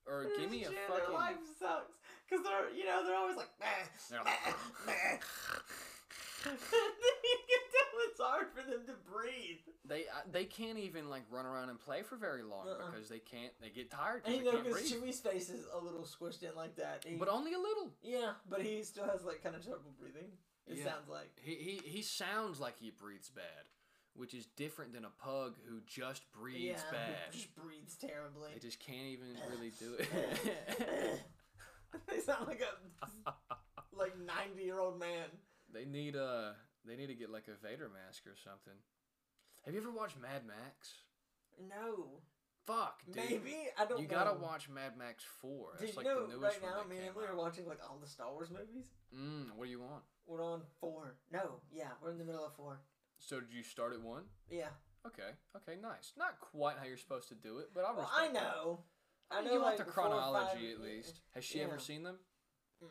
Or *laughs* give me a Shit, fucking. Their life sucks because they're you know they're always like. "Meh, They're like, *laughs* hard for them to breathe. They uh, they can't even like run around and play for very long Uh-uh. because they can't. They get tired. And you know, because. Chewy's face is a little squished in like that. He- But only a little. yeah, but he still has like kind of trouble breathing. It Yeah. sounds like. He, he he sounds like he breathes bad, which is different than a pug who just breathes yeah, bad. just breathes terribly. They just can't even *laughs* really do it. they sound like a *laughs* like ninety year old man. they need a they need to get like a Vader mask or something. Have you ever watched Mad Max? No, Fuck, dude. maybe I don't. You know. gotta watch Mad Max Four. Did That's you know the right newest one now? that Me and Emily are watching like all the Star Wars movies. Mm, what do you want? We're on four. No, yeah, we're in the middle of four. So did you start at one? Yeah. Okay, okay, nice. Not quite how you're supposed to do it, but I'll Well, I know. I know you like want the chronology five- at least. Has she ever seen them? Mm-mm.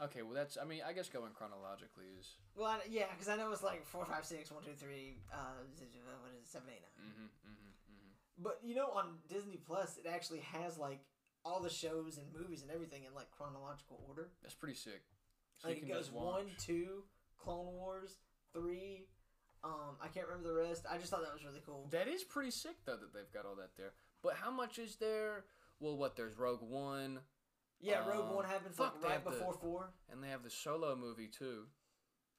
Okay, well that's. I mean, I guess going chronologically is. Well, I, yeah, because I know it's like four, five, six, one, two, three. Uh, what is it? Seven, eight, nine. Mm-hmm, mm-hmm, mm-hmm. But you know, on Disney Plus, it actually has like all the shows and movies and everything in like chronological order. That's pretty sick. So Like you it can goes just one, two, Clone Wars, three. Um, I can't remember the rest. I just thought that was really cool. That is pretty sick though that they've got all that there. But how much is there? Well, what there's Rogue One, Yeah, Rogue Um, One happens fuck, like right have the- before four. and they have the Solo movie too.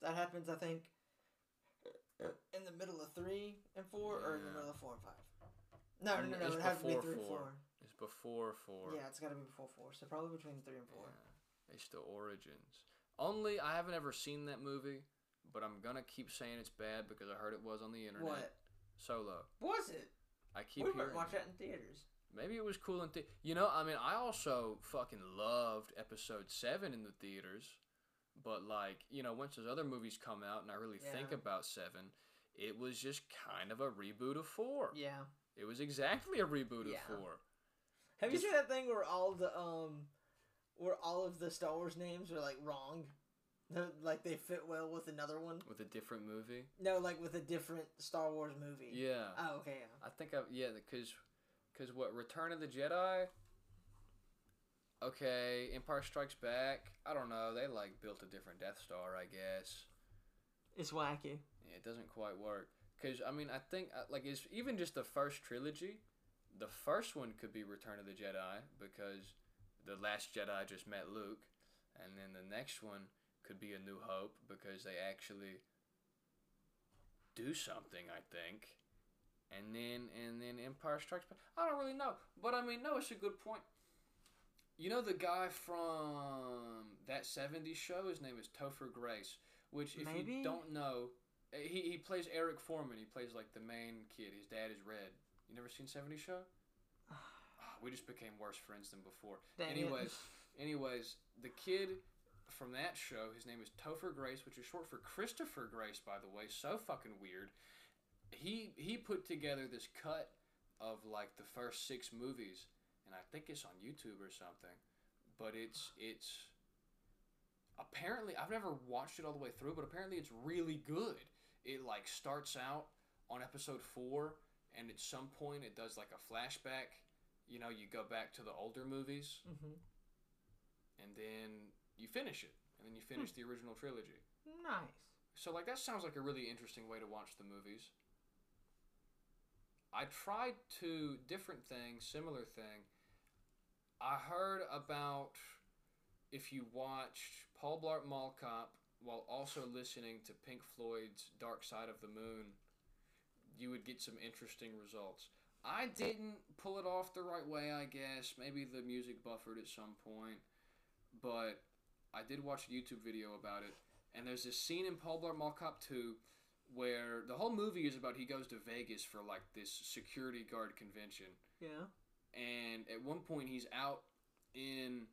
That happens, I think, in the middle of three and four, or in the middle of four and five. No, no, no, no. It's It has to be before three and four. four. It's before four. Yeah, it's got to be before four. So probably between three and four. Yeah, It's the origins. Only I haven't ever seen that movie, but I'm gonna keep saying it's bad because I heard it was on the internet. What Solo. was it? I keep we hearing. might watch that in theaters. Maybe it was cool in the- you know. I mean, I also fucking loved Episode Seven in the theaters, but like you know, once those other movies come out and I really think about Seven, it was just kind of a reboot of Four. Yeah. It was exactly a reboot Yeah. of Four. Have you seen that thing where all the um, where all of the Star Wars names are like wrong? Like they fit well with another one. with a different movie. No, like with a different Star Wars movie. Yeah, Oh, okay. Yeah. I think I yeah because because what Return of the Jedi. Okay, Empire Strikes Back. I don't know. They like built a different Death Star, I guess. It's wacky. Yeah, it doesn't quite work. Cause I mean, I think uh, like it's even just the first trilogy. The first one could be Return of the Jedi because the Last Jedi just met Luke, and then the next one could be a New Hope because they actually do something. I think, and then and then Empire Strikes Back. I don't really know, but I mean, no, it's a good point. You know the guy from that '70s show. His name is Topher Grace. Which, if Maybe? you don't know, eh, he he plays Eric Forman. He plays like the main kid. His dad is Red. You never seen '70s show? *sighs* Ah, we just became worse friends than before. Dang it. anyways, anyways, the kid from that show, his name is Topher Grace, which is short for Christopher Grace, by the way. So fucking weird. He he put together this cut of like the first six movies, and I think it's on YouTube or something. But it's it's apparently I've never watched it all the way through, but apparently it's really good. It like starts out on episode four, and at some point it does like a flashback. You know, you go back to the older movies, hmm and then you finish it, and then you finish the original trilogy. Nice. So like that sounds like a really interesting way to watch the movies. I tried to different things, similar thing. I heard about if you watched Paul Blart Mall Cop while also listening to Pink Floyd's Dark Side of the Moon, you would get some interesting results. I didn't pull it off the right way, I guess. Maybe the music buffered at some point, but I did watch a YouTube video about it, and there's this scene in Paul Blart Mall Cop 2 where the whole movie is about he goes to Vegas for like this security guard convention, Yeah. and at one point he's out in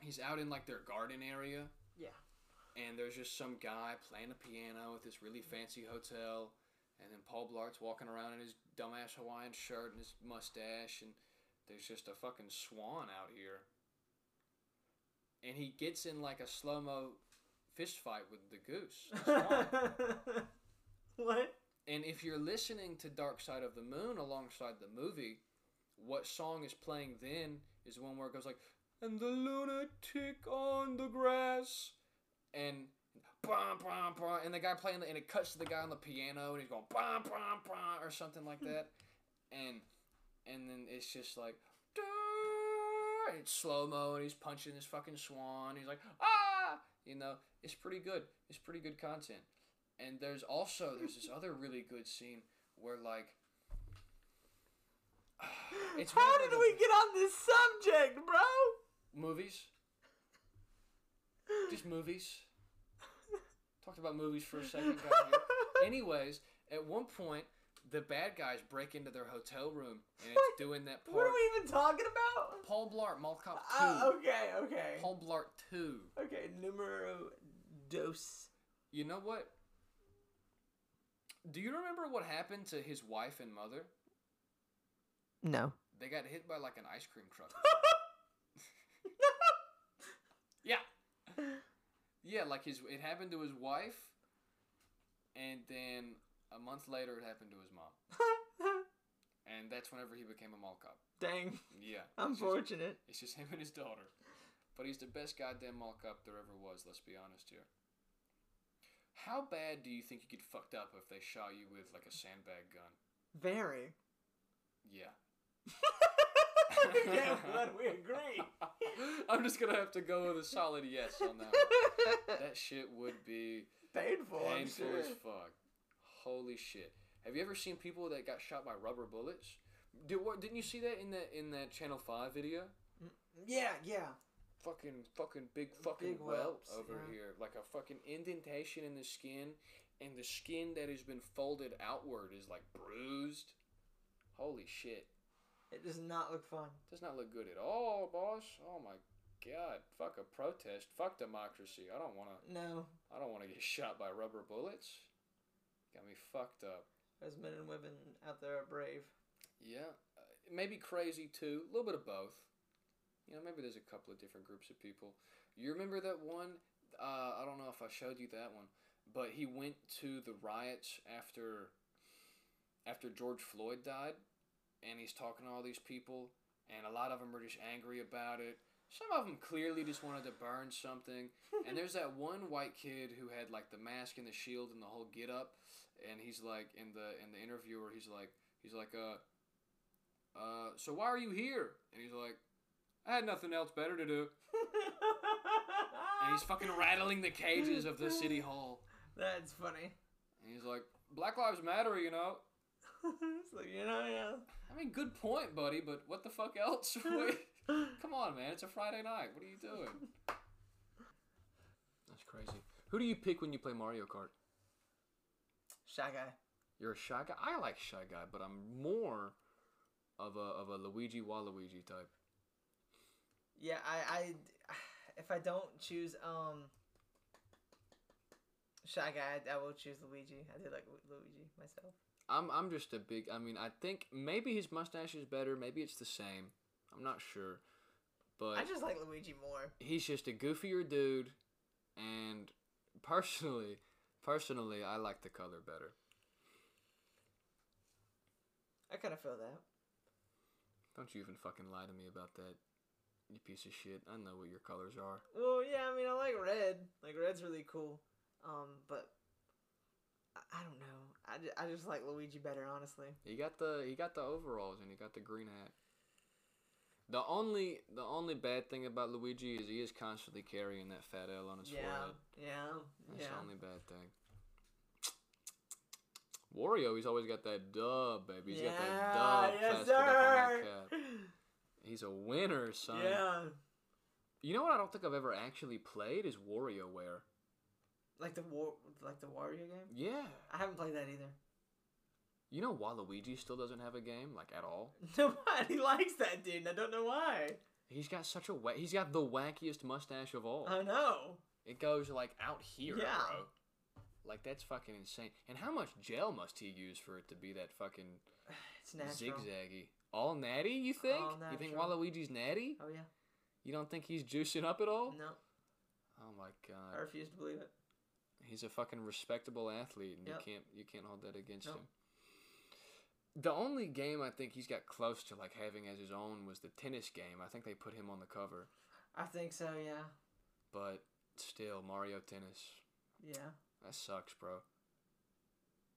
he's out in like their garden area. Yeah. And there's just some guy playing a piano at this really fancy hotel, and then Paul Blart's walking around in his dumbass Hawaiian shirt and his mustache, and there's just a fucking swan out here. And he gets in like a slow mo fist fight with the goose. *laughs* what? And if you're listening to Dark Side of the Moon alongside the movie, what song is playing then is one where it goes like, and the lunatic on the grass, and bah, bah, bah, and the guy playing the, and it cuts to the guy on the piano and he's going bah, bah, bah, or something like that, and and then it's just like, and it's slow mo and he's punching this fucking swan. He's like, ah, you know, it's pretty good. It's pretty good content. And there's also there's this other really good scene where like *sighs* it's How did the- we get on this subject, bro? movies? Just movies. Talked about movies for a second. *laughs* Anyways, at one point the bad guys break into their hotel room and it's doing that part. What are we even talking about? Paul Blart, Mall Cop Two. Uh, okay, okay. Paul Blart Two. Okay, numero dos. You know what? Do you remember what happened to his wife and mother? No. They got hit by like an ice cream truck. *laughs* yeah. Yeah, like his it happened to his wife and then a month later it happened to his mom. *laughs* And that's whenever he became a mall cop. Dang, Yeah. It's just, unfortunate. it's just him and his daughter. But he's the best goddamn mall cop there ever was, let's be honest here. How bad do you think you get fucked up if they shot you with like a sandbag gun? Very. Yeah. *laughs* yeah, glad we agree. *laughs* I'm just gonna have to go with a solid yes on that. One. *laughs* That shit would be Painful, I'm painful sure. as fuck. Holy shit! Have you ever seen people that got shot by rubber bullets? Did what? Didn't you see that in that in that Channel Five video? Mm, yeah, yeah. Fucking fucking big fucking Big welt whelps, over yeah. here, like a fucking indentation in the skin, and the skin that has been folded outward is like bruised. Holy shit! It does not look fun. Does not look good at all, boss. Oh my god! Fuck a protest. Fuck democracy. I don't wanna. No. I don't want to get *laughs* shot by rubber bullets. Got me fucked up. Those men and women out there are brave. Yeah, uh, maybe crazy too. A little bit of both. You know, maybe there's a couple of different groups of people. You remember that one? Uh, I don't know if I showed you that one, but he went to the riots after after George Floyd died, and he's talking to all these people, and a lot of them are just angry about it. Some of them clearly just wanted to burn something. *laughs* and there's that one white kid who had like the mask and the shield and the whole get up, and he's like in the in the interviewer, he's like he's like uh uh so why are you here? And he's like I had nothing else better to do. And he's fucking rattling the cages of the city hall. That's funny. And he's like, Black Lives Matter, you know. *laughs* it's like, you know, yeah. I mean, good point, buddy, but what the fuck else? *laughs* Come on, man. It's a Friday night. What are you doing? That's crazy. Who do you pick when you play Mario Kart? Shy guy. You're a shy guy. I like shy guy, but I'm more of a of a Luigi Waluigi type. Yeah, I, I, *sighs* if I don't choose um Shy Guy, I, I will choose Luigi. I did like Luigi myself. I'm I'm just a big. I mean, I think maybe his mustache is better. Maybe it's the same. I'm not sure, but I just like Luigi more. he's just a goofier dude, and personally, personally, I like the color better. I kind of feel that. Don't you even fucking lie to me about that, you piece of shit. I know what your colors are. Well, yeah, I mean, I like red. Like red's really cool. Um, but I, I don't know. I, ju- I just like Luigi better, honestly. He got the he got the overalls and he got the green hat. The only the only bad thing about Luigi is he is constantly carrying that fat L on his yeah, forehead. yeah, That's yeah. the only bad thing. Wario, he's always got that dub, baby. He's got that dub yes, plastered up on that sir. *laughs* He's a winner, son. Yeah, You know what I don't think I've ever actually played is WarioWare. like the war, like the Wario game. Yeah. I haven't played that either. You know Waluigi still doesn't have a game, like at all. *laughs* Nobody likes that dude. and I don't know why. He's got such a wa- he's got the wackiest mustache of all. I know. It goes like out here, Yeah. bro. Like that's fucking insane. And how much gel must he use for it to be that fucking *sighs* It's natural. zigzaggy? All natty, you think? You think. Waluigi's natty? Oh yeah. You don't think he's juicing up at all? No, Oh my god. I refuse to believe it. He's a fucking respectable athlete and Yep. you can't you can't hold that against Nope. him. The only game I think he's got close to like having as his own was the tennis game. I think they put him on the cover. I think so. Yeah. But still, Mario Tennis. Yeah. That sucks, bro.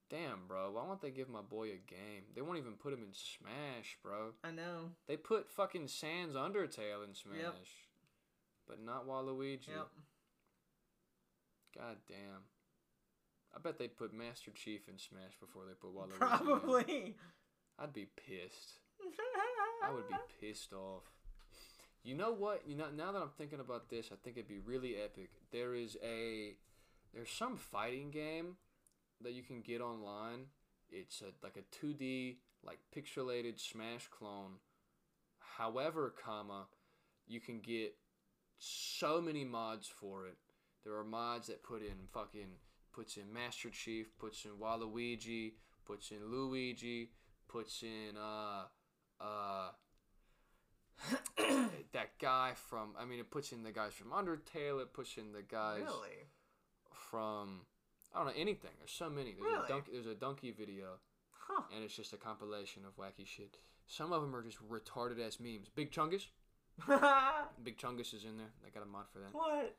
Damn, bro. Why won't they give my boy a game? They won't even put him in Smash, bro. I know. They put fucking Sans Undertale in Smash. But not Waluigi. Yep. God damn. I bet they'd put Master Chief in Smash before they put Waluigi. in. Probably. I'd be pissed. I would be pissed off. You know what? You know now that I'm thinking about this, I think it'd be really epic. There is a there's some fighting game that you can get online. It's a, like a 2D like pixelated Smash clone. However, comma, you can get so many mods for it. There are mods that put in fucking puts in Master Chief, puts in Waluigi, puts in Luigi, puts in uh uh *coughs* that guy from I mean it puts in the guys from Undertale, it puts in the guys Really? from I don't know anything. There's so many. There's Really? a donkey there's a donkey video Huh. and it's just a compilation of wacky shit. Some of them are just retarded ass memes. Big Chungus, *laughs* Big Chungus is in there. They got a mod for that. what?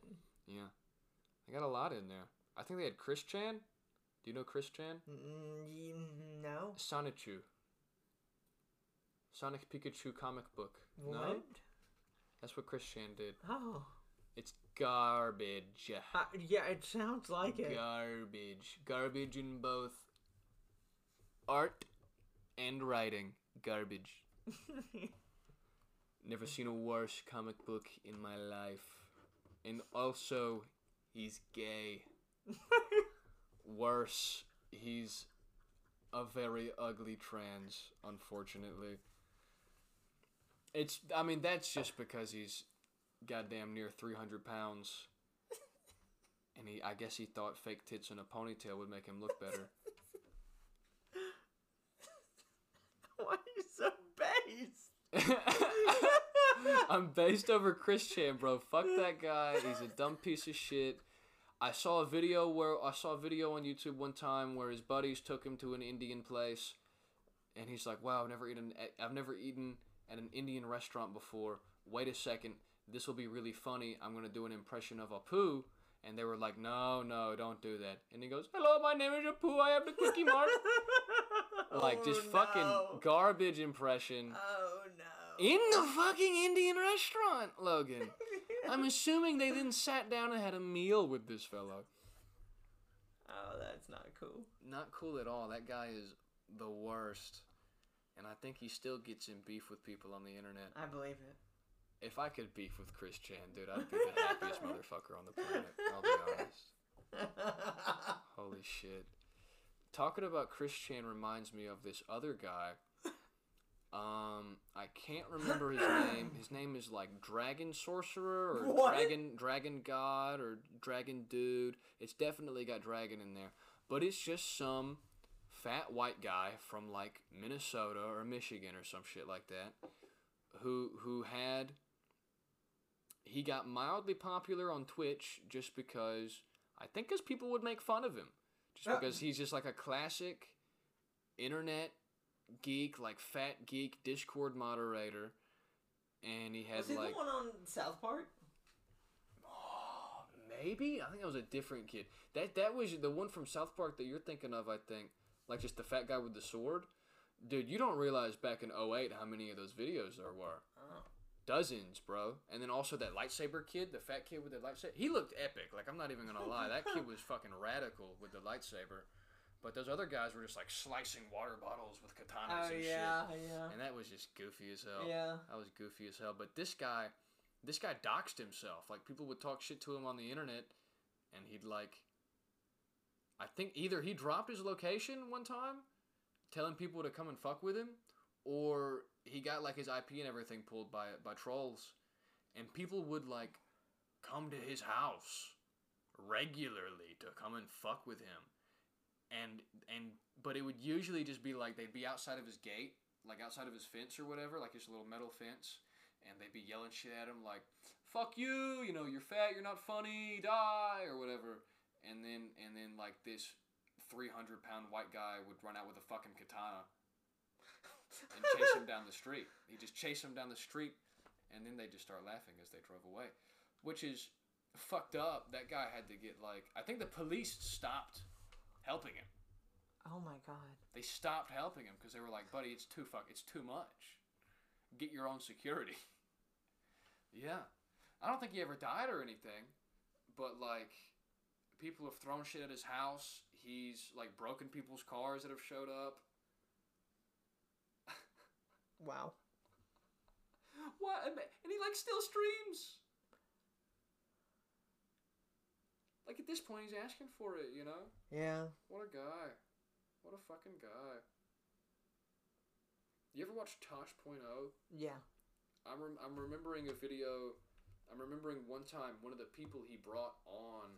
Yeah. They got a lot in there. I think they had Chris Chan. Do you know Chris Chan? Mm, no. Sonichu. Sonic Pikachu comic book. What? No? That's what Chris Chan did. Oh. It's garbage. Uh, yeah, it sounds like it. Garbage. Garbage in both art and writing. Garbage. *laughs* Never seen a worse comic book in my life. And also, he's gay. *laughs* Worse, he's a very ugly trans, unfortunately. It's, I mean, that's just because he's goddamn near 300 pounds. And he, I guess he thought fake tits and a ponytail would make him look better. *laughs* Why are you so based? *laughs* I'm based over Chris Chan, bro. Fuck that guy. He's a dumb piece of shit. I saw a video where I saw a video on YouTube one time where his buddies took him to an Indian place, and he's like, "Wow, I've never eaten. I've never eaten at an Indian restaurant before. Wait a second, this will be really funny. I'm gonna do an impression of Apu." And they were like, "No, no, don't do that." And he goes, "Hello, my name is Apu. I have the cookie *laughs* mark." like just Oh, fucking garbage impression. Oh no. In the fucking Indian restaurant, Logan. *laughs* I'm assuming they then sat down and had a meal with this fellow. Oh, that's not cool. Not cool at all. That guy is the worst. And I think he still gets in beef with people on the internet. I believe it. If I could beef with Chris Chan, dude, I'd be the happiest motherfucker on the planet. I'll be honest. Holy shit. Talking about Chris Chan reminds me of this other guy. Um, I can't remember his name. His name is like Dragon Sorcerer or *laughs* What? Dragon Dragon God or Dragon Dude. It's definitely got dragon in there, but it's just some fat white guy from like Minnesota or Michigan or some shit like that who who had he got mildly popular on Twitch just because I think because people would make fun of him, just because he's just like a classic internet geek, like fat geek Discord moderator, and he had Was he like the one on South Park? Oh, maybe I think that was a different kid. That that was the one from South Park that you're thinking of. I think like just the fat guy with the sword. Dude, you don't realize back in 08 how many of those videos there were. Dozens, bro. And then also that lightsaber kid, the fat kid with the lightsaber. He looked epic. Like I'm not even gonna lie, that kid was *laughs* fucking radical with the lightsaber. But those other guys were just like slicing water bottles with katanas Oh and yeah, shit. yeah, And that was just goofy as hell. yeah. That was goofy as hell. But this guy, this guy doxed himself. Like people would talk shit to him on the internet, and he'd like. I think either he dropped his location one time, telling people to come and fuck with him, or he got like his IP and everything pulled by by trolls, and people would like come to his house regularly to come and fuck with him, and and but it would usually just be like they'd be outside of his gate, like outside of his fence or whatever, like his little metal fence, and they'd be yelling shit at him like "fuck you," you know, "you're fat, you're not funny, die" or whatever, and then and then like this three hundred pound white guy would run out with a fucking katana and chase him down the street. He just chase him down the street, and then they just start laughing as they drove away, which is fucked up. That guy had to get like I think the police stopped helping him. Oh my god. They stopped helping him because they were like, "Buddy, it's too fuck, it's too much. Get your own security." *laughs* yeah, I don't think he ever died or anything, but like, people have thrown shit at his house. He's like broken people's cars that have showed up. Wow. What? And he like still streams. Like at this point, he's asking for it. You know. Yeah. What a guy. What a fucking guy. You ever watch Tosh.0? Yeah. I'm, rem- I'm remembering a video. I'm remembering one time one of the people he brought on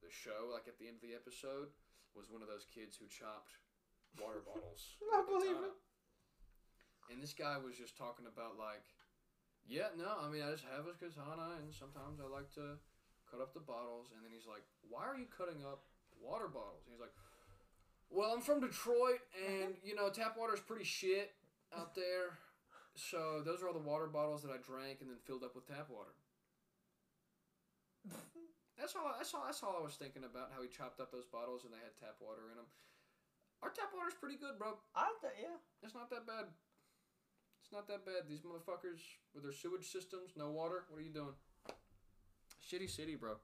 the show, like at the end of the episode, was one of those kids who chopped water *laughs* bottles. I believe katana. And this guy was just talking about like, yeah, no, I mean I just have a katana, and sometimes I like to cut up the bottles. And then he's like, why are you cutting up water bottles? And he's like, well, I'm from Detroit, and *laughs* you know tap water is pretty shit out there. So those are all the water bottles that I drank and then filled up with tap water. *laughs* That's all. That's all. That's all I was thinking about. How he chopped up those bottles and they had tap water in them. Our tap water's pretty good, bro. I th- yeah. It's not that bad. Not that bad. These motherfuckers with their sewage systems, no water. What are you doing? Shitty city, bro.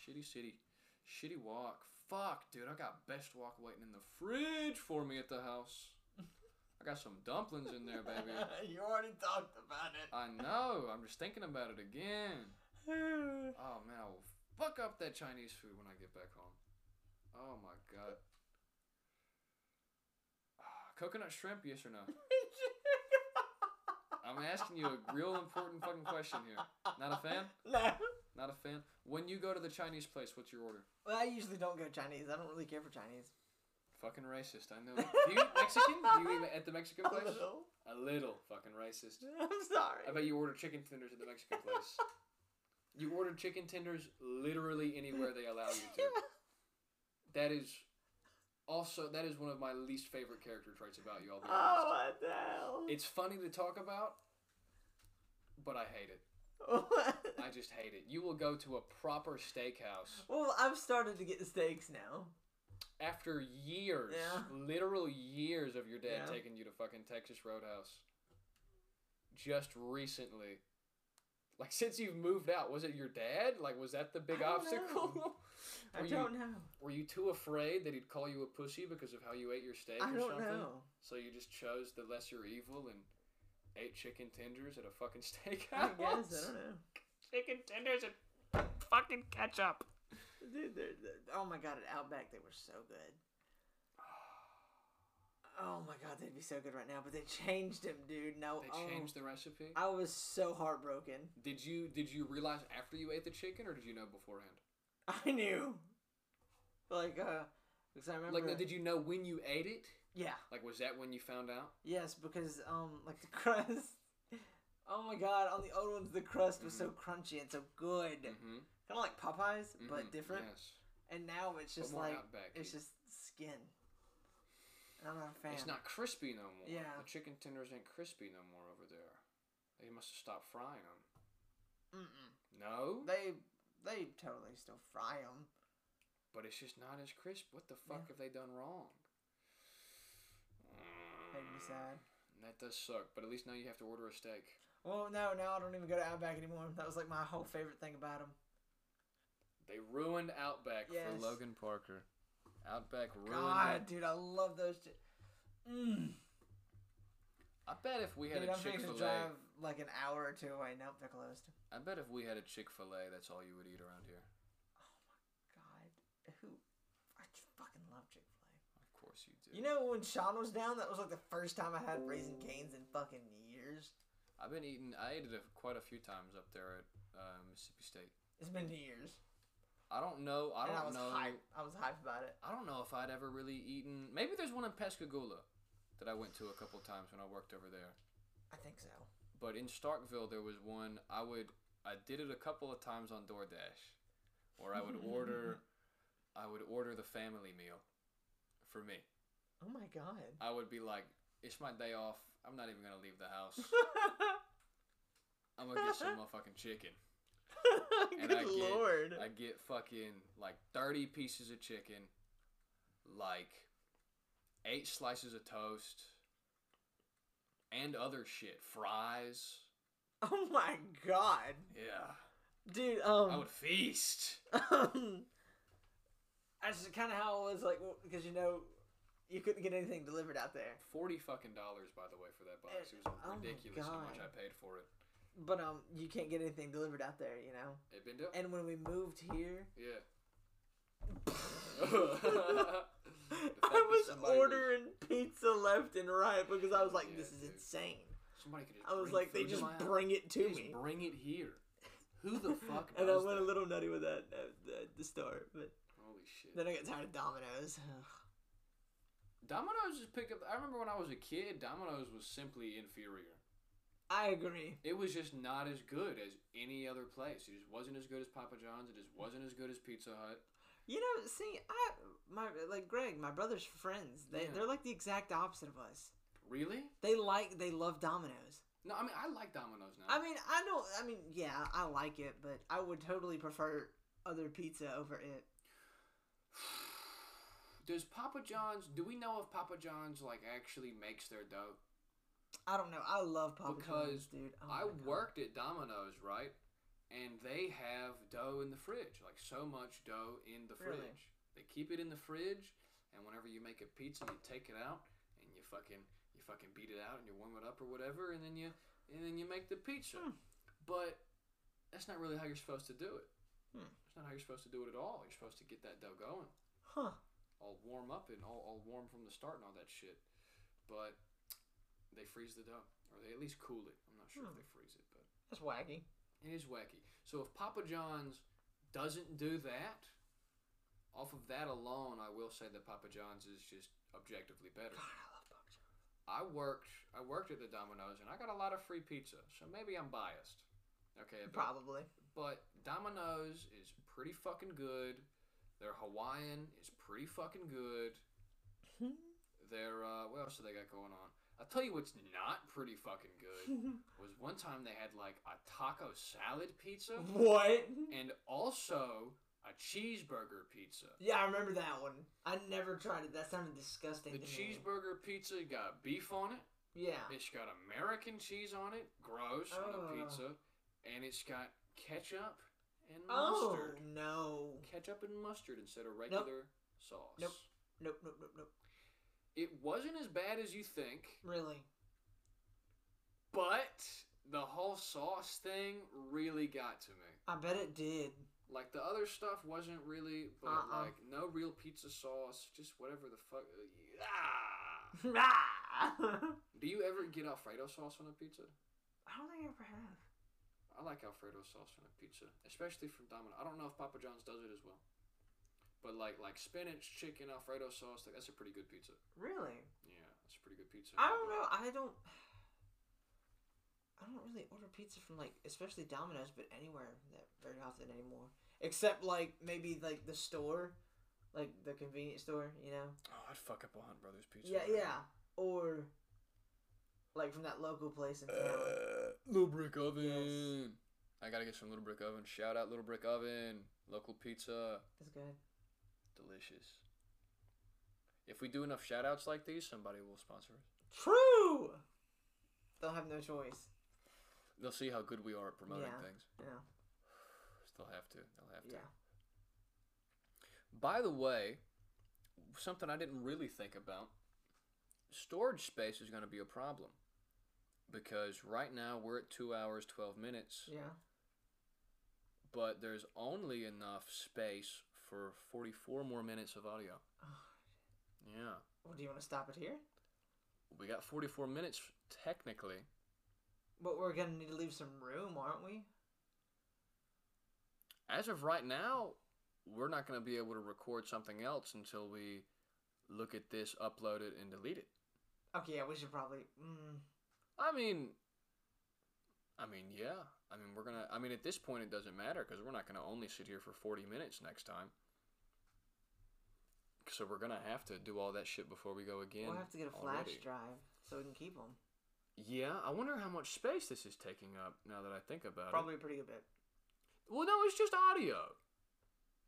Shitty city. Shitty Wok. Fuck, dude. I got Best Wok waiting in the fridge for me at the house. I got some dumplings in there, baby. *laughs* you already talked about it. I know. I'm just thinking about it again. *sighs* Oh man, I will fuck up that Chinese food when I get back home. Oh my god. *sighs* Coconut shrimp, yes or no? *laughs* I'm asking you a real important fucking question here. Not a fan? *laughs* no. Not a fan? When you go to the Chinese place, what's your order? Well, I usually don't go Chinese. I don't really care for Chinese. Fucking racist, I know. Do you eat Mexican? Do you eat at the Mexican *laughs* A place? little. A little fucking racist. *laughs* I'm sorry. I bet you order chicken tenders at the Mexican place. You order chicken tenders literally anywhere they allow you to. That is also that is one of my least favorite character traits about you. I'll be oh, honest. Oh, what the hell? It's funny to talk about, but I hate it. *laughs* I just hate it. You will go to a proper steakhouse well, I've started to get the steaks now. after years, Yeah. literal years of your dad Yeah. taking you to fucking Texas Roadhouse. just recently? Like since you've moved out, was it your dad? Like was that the big obstacle? *laughs* know. I Were you- don't know. Were you too afraid that he'd call you a pussy because of how you ate your steak I or don't something? know. So you just chose the lesser evil and ate chicken tenders at a fucking *laughs* steakhouse? I steakhouse? guess I don't know. Chicken tenders and fucking ketchup. Dude, they're, they're- oh my god, at Outback they were so good. *sighs* Oh my god, they'd be so good right now, but they changed them, dude. No, They oh, changed the recipe. I was so heartbroken. Did you did you realize after you ate the chicken, or did you know beforehand? *laughs* I knew, like, uh, because I remember. Like, now, did you know when you ate it? yeah, Like, was that when you found out? yes, because um, like the *laughs* crust. Oh my god, on the old ones the crust was so crunchy and so good, Mm-hmm. kind of like Popeyes but different. Yes. And now it's just like Outback. it's just skin. And I'm not a fan. It's not crispy no more. Yeah. The chicken tenders ain't crispy no more over there. They must have stopped frying them. Mm-mm. No, They they totally still fry them. but it's just not as crisp. What the fuck Yeah. have they done wrong? Made me sad. Mm, That does suck, but at least now you have to order a steak. Well, no, now I don't even go to Outback anymore. That was like my whole favorite thing about them. They ruined Outback Yes. for Logan Parker. Outback ruined God, it. dude, I love those. Ch- mm. I bet if we had Dude, a Chick Fil A, like an hour or two away. Nope, they're closed. I bet if we had a Chick Fil A, that's all you would eat around here. Oh my god, who? I fucking love Chick Fil A. Of course you do. You know when Sean was down, that was like the first time I had Raising Cane's in fucking years. I've been eating. I ate it a, quite a few times up there at uh, Mississippi State. It's been years. I don't know. I and I don't was know. hyped. I was hyped about it. I don't know if I'd ever really eaten. Maybe there's one in Pascagoula that I went to a couple times when I worked over there. I think so. But in Starkville, there was one. I would. I did it a couple of times on DoorDash, where I would *laughs* order. I would order the family meal, for me. Oh my god. I would be like, "It's my day off. I'm not even gonna leave the house. *laughs* I'm gonna get some motherfucking chicken." *laughs* And Good I get- lord. I get fucking like 30 pieces of chicken, like eight slices of toast, and other shit. Fries. *laughs* oh my god. Yeah. Dude, Um, I would feast. *laughs* um that's kind of how it was like because you know you couldn't get anything delivered out there. 40 fucking dollars, by the way, for that box. It was Oh my ridiculous how much God. I paid for it. But um you can't get anything delivered out there, you know. It been doing? And when we moved here, Yeah. *laughs* I was somebody was- ordering pizza left and right because I was like, Yeah, this is dude. insane. Somebody could just I was bring like, they just bring it to me. bring it here. Who the *laughs* fuck and I went a little nutty with that at the, the store, but Holy shit. then I got tired of Domino's. *sighs* Domino's just picked up. I remember when I was a kid, Domino's was simply inferior. I agree. It was just not as good as any other place. It just wasn't as good as Papa John's. It just wasn't as good as Pizza Hut. You know, see, I my like Greg, my brother's friends. They Yeah. they're like the exact opposite of us. Really? They like they love Domino's. No, I mean I like Domino's now. I mean, I don't. I mean, yeah, I like it, but I would totally prefer other pizza over it. *sighs* Does Papa John's? Do we know if Papa John's like actually makes their dough? I don't know. I love Papa Because John's, dude. Oh I my God. worked at Domino's, right? And they have dough in the fridge, like so much dough in the Really? fridge. They keep it in the fridge, and whenever you make a pizza, you take it out and you fucking you fucking beat it out and you warm it up or whatever, and then you and then you make the pizza. Hmm. But that's not really how you're supposed to do it. Hmm. That's not how you're supposed to do it at all. You're supposed to get that dough going Huh. all warm up and all, all warm from the start and all that shit. But they freeze the dough, or they at least cool it. I'm not sure Hmm. if they freeze it, but That's wacky. It is wacky. So if Papa John's doesn't do that, off of that alone, I will say that Papa John's is just objectively better. God, I love Papa John's. I worked I worked at the Domino's and I got a lot of free pizza, so maybe I'm biased. Okay, but Probably. but Domino's is pretty fucking good. Their Hawaiian is pretty fucking good. Their uh, what else do they got going on? I'll tell you what's not pretty fucking good *laughs* was one time they had like a taco salad pizza. What? And also a cheeseburger pizza. Yeah, I remember that one. I never tried it. That sounded disgusting. The cheeseburger pizza got beef on it. Yeah. It's got American cheese on it. Gross oh. on a pizza. And it's got ketchup and oh, mustard. Oh no. Ketchup and mustard instead of regular nope. sauce. Nope. Nope. Nope. Nope. Nope. It wasn't as bad as you think, Really. but the whole sauce thing really got to me. I bet it did. Like the other stuff wasn't really, but Uh-uh. like no real pizza sauce, just whatever the fuck. Ah. *laughs* Do you ever get Alfredo sauce on a pizza? I don't think I ever have. I like Alfredo sauce on a pizza, especially from Domino. I don't know if Papa John's does it as well, but like like spinach, chicken, Alfredo sauce, like, that's a pretty good pizza. Really? Yeah, that's a pretty good pizza. I don't know. I don't. I don't really order pizza from like, especially Domino's, but anywhere that very often anymore. Except like maybe like the store, like the convenience store, you know. Oh, I'd fuck up a Hunt Brothers pizza. Yeah, yeah. Or like from that local place in town. Uh, Little Brick Oven. I gotta get some Little Brick Oven. Shout out Little Brick Oven. Local pizza. It's good. Delicious. If we do enough shout outs like these, somebody will sponsor us. True. They'll have no choice. They'll see how good we are at promoting Yeah. things. Yeah. They'll have to. They'll have to. Yeah. By the way, something I didn't really think about storage space is going to be a problem. Because right now we're at 2 hours, 12 minutes, Yeah. but there's only enough space for 44 more minutes of audio. Oh. Yeah. Well, do you want to stop it here? We got 44 minutes technically. But we're gonna need to leave some room, aren't we? As of right now, we're not going to be able to record something else until we look at this, upload it, and delete it. Okay, yeah, we should probably. Mm, I mean, I mean, yeah. I mean, we're gonna. I mean, at this point, it doesn't matter because we're not gonna only sit here for forty minutes next time. So we're gonna have to do all that shit before we go again. we'll have to get a flash already. drive so we can keep them. Yeah, I wonder how much space this is taking up. Now that I think about it. Probably a pretty good bit. Well, no, it's just audio.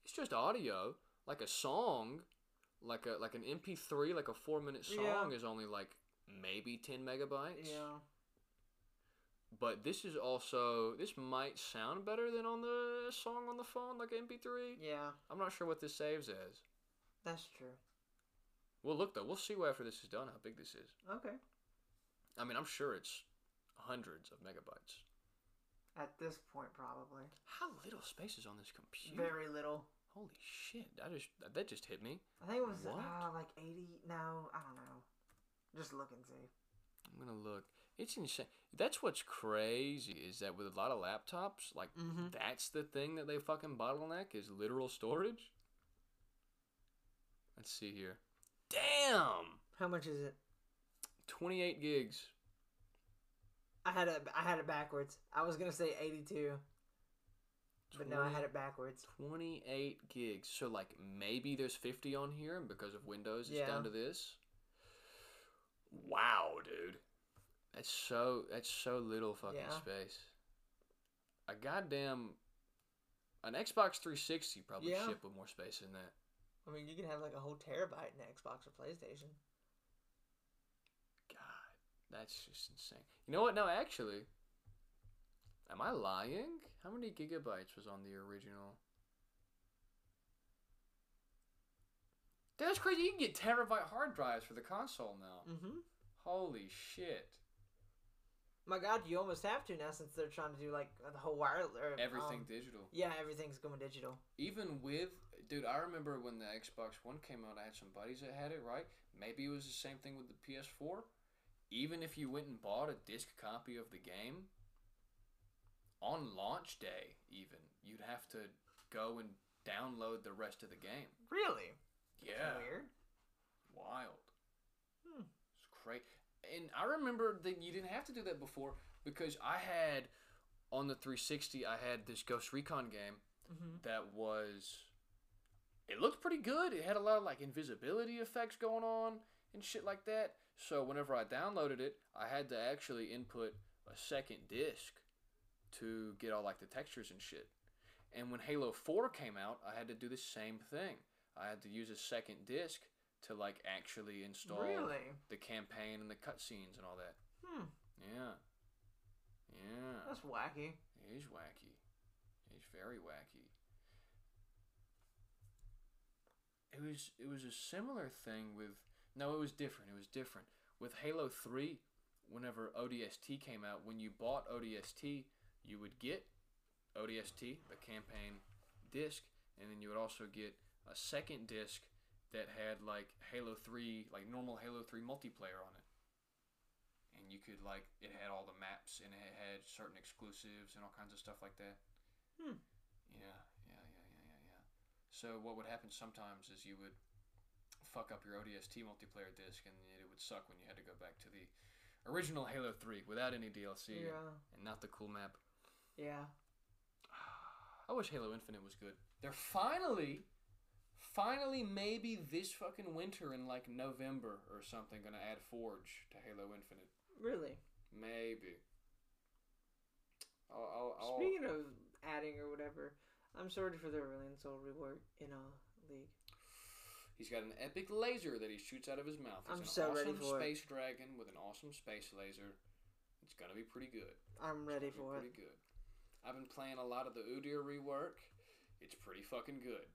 It's just audio. Like a song, like a like an MP3, like a four minute song Yeah. is only like maybe ten megabytes. Yeah. But this is also this might sound better than on the song on the phone, like MP3. Yeah, I'm not sure what this saves as. that's true. We'll look though. We'll see after this is done how big this is. Okay. I mean, I'm sure it's hundreds of megabytes. At this point, probably. How little space is on this computer? Very little. Holy shit! I just that just hit me. I think it was uh, like 80. No, I don't know. Just look and see. I'm gonna look. It's insane. That's what's crazy is that with a lot of laptops, like Mm-hmm. that's the thing that they fucking bottleneck is literal storage. Let's see here. Damn. How much is it? 28 gigs. I had it. I had it backwards. I was gonna say 82, but no, I had it backwards. 28 gigs. So like maybe there's 50 on here and because of Windows it's Yeah. down to this. Wow, dude. That's so that's so little fucking Yeah. space. A goddamn an Xbox 360 probably Yeah. ship with more space than that. I mean, you can have like a whole terabyte in an Xbox or PlayStation. God, that's just insane. You know what? No, actually, am I lying? How many gigabytes was on the original? Dude, that's crazy. You can get terabyte hard drives for the console now. Mm-hmm. Holy shit! My God, you almost have to now since they're trying to do like the whole wire. Or, Everything um, digital. yeah, everything's going digital. Even with, dude, I remember when the Xbox One came out, I had some buddies that had it, right? Maybe it was the same thing with the PS4. Even if you went and bought a disc copy of the game, on launch day, even, you'd have to go and download the rest of the game. Really? Yeah. Weird. Wild. Hmm. It's great. And I remember that you didn't have to do that before because I had on the 360 I had this Ghost Recon game Mm-hmm. that was it looked pretty good. It had a lot of like invisibility effects going on and shit like that. So whenever I downloaded it, I had to actually input a second disc to get all like the textures and shit. And when Halo 4 came out, I had to do the same thing. I had to use a second disc to like actually install Really? the campaign and the cutscenes and all that. Hmm. Yeah. Yeah. That's wacky. It is wacky. It's very wacky. It was it was a similar thing with no, it was different. It was different. With Halo 3, whenever ODST came out, when you bought ODST, you would get ODST, the campaign disc, and then you would also get a second disc that had like Halo 3, like normal Halo 3 multiplayer on it. And you could like it had all the maps and it had certain exclusives and all kinds of stuff like that. Hmm. Yeah, yeah, yeah, yeah, yeah, yeah. So what would happen sometimes is you would fuck up your ODST multiplayer disc and it would suck when you had to go back to the original Halo 3 without any DLC Yeah. and not the cool map. Yeah. *sighs* I wish Halo Infinite was good. They're finally, finally, maybe this fucking winter in like November or something, gonna add Forge to Halo Infinite. Really. Maybe. I'll, I'll, I'll, Speaking of adding or whatever, I'm sorry for the Aurelion Sol reward in a league. He's got an epic laser that he shoots out of his mouth. It's I'm an so awesome ready for it. space dragon with an awesome space laser. It's gonna be pretty good. I'm ready for it. Pretty good. I've been playing a lot of the Udyr rework. It's pretty fucking good.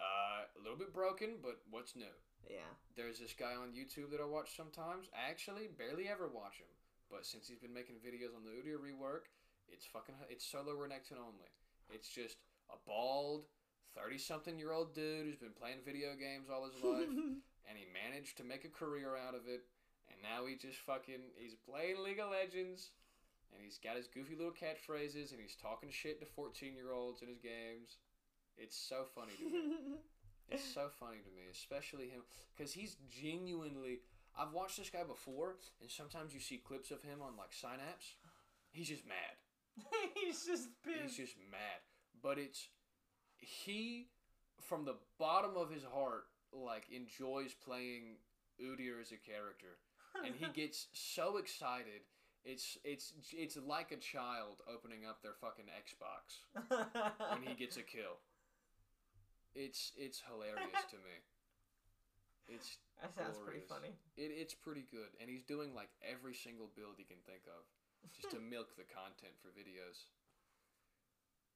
Uh, a little bit broken, but what's new? Yeah. There's this guy on YouTube that I watch sometimes. I actually barely ever watch him, but since he's been making videos on the Udyr rework, it's fucking it's solo Renekton only. It's just a bald, thirty-something year old dude who's been playing video games all his life, *laughs* and he managed to make a career out of it. And now he just fucking he's playing League of Legends, and he's got his goofy little catchphrases, and he's talking shit to fourteen-year-olds in his games. It's so funny to me. *laughs* It's so funny to me, especially him, because he's genuinely. I've watched this guy before, and sometimes you see clips of him on like Synapse. He's just mad. *laughs* He's just pissed. He's just mad. But it's he, from the bottom of his heart, like enjoys playing Udyr as a character, and he *laughs* gets so excited. It's it's it's like a child opening up their fucking Xbox when he gets a kill. It's it's hilarious to me. *laughs* It's that sounds pretty funny. it, it's pretty good, and he's doing like every single build he can think of, just to *laughs* milk the content for videos.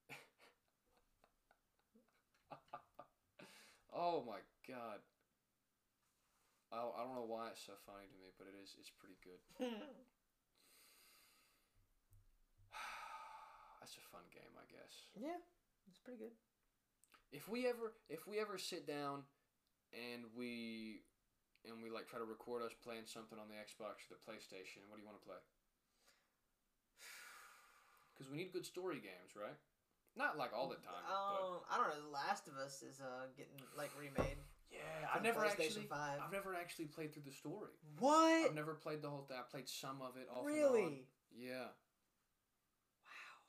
*laughs* oh my god! I I don't know why it's so funny to me, but it is. It's pretty good. *sighs* That's a fun game, I guess. yeah, it's pretty good. If we ever if we ever sit down and we and we like try to record us playing something on the Xbox or the PlayStation, what do you want to play? *sighs* Because we need good story games, right? Not like all the time. Um, I don't know. The Last of Us is uh getting like remade. yeah, I've never actually 5. I've never actually played through the story. What? I've never played the whole thing. I played some of it off and on. Really? Yeah.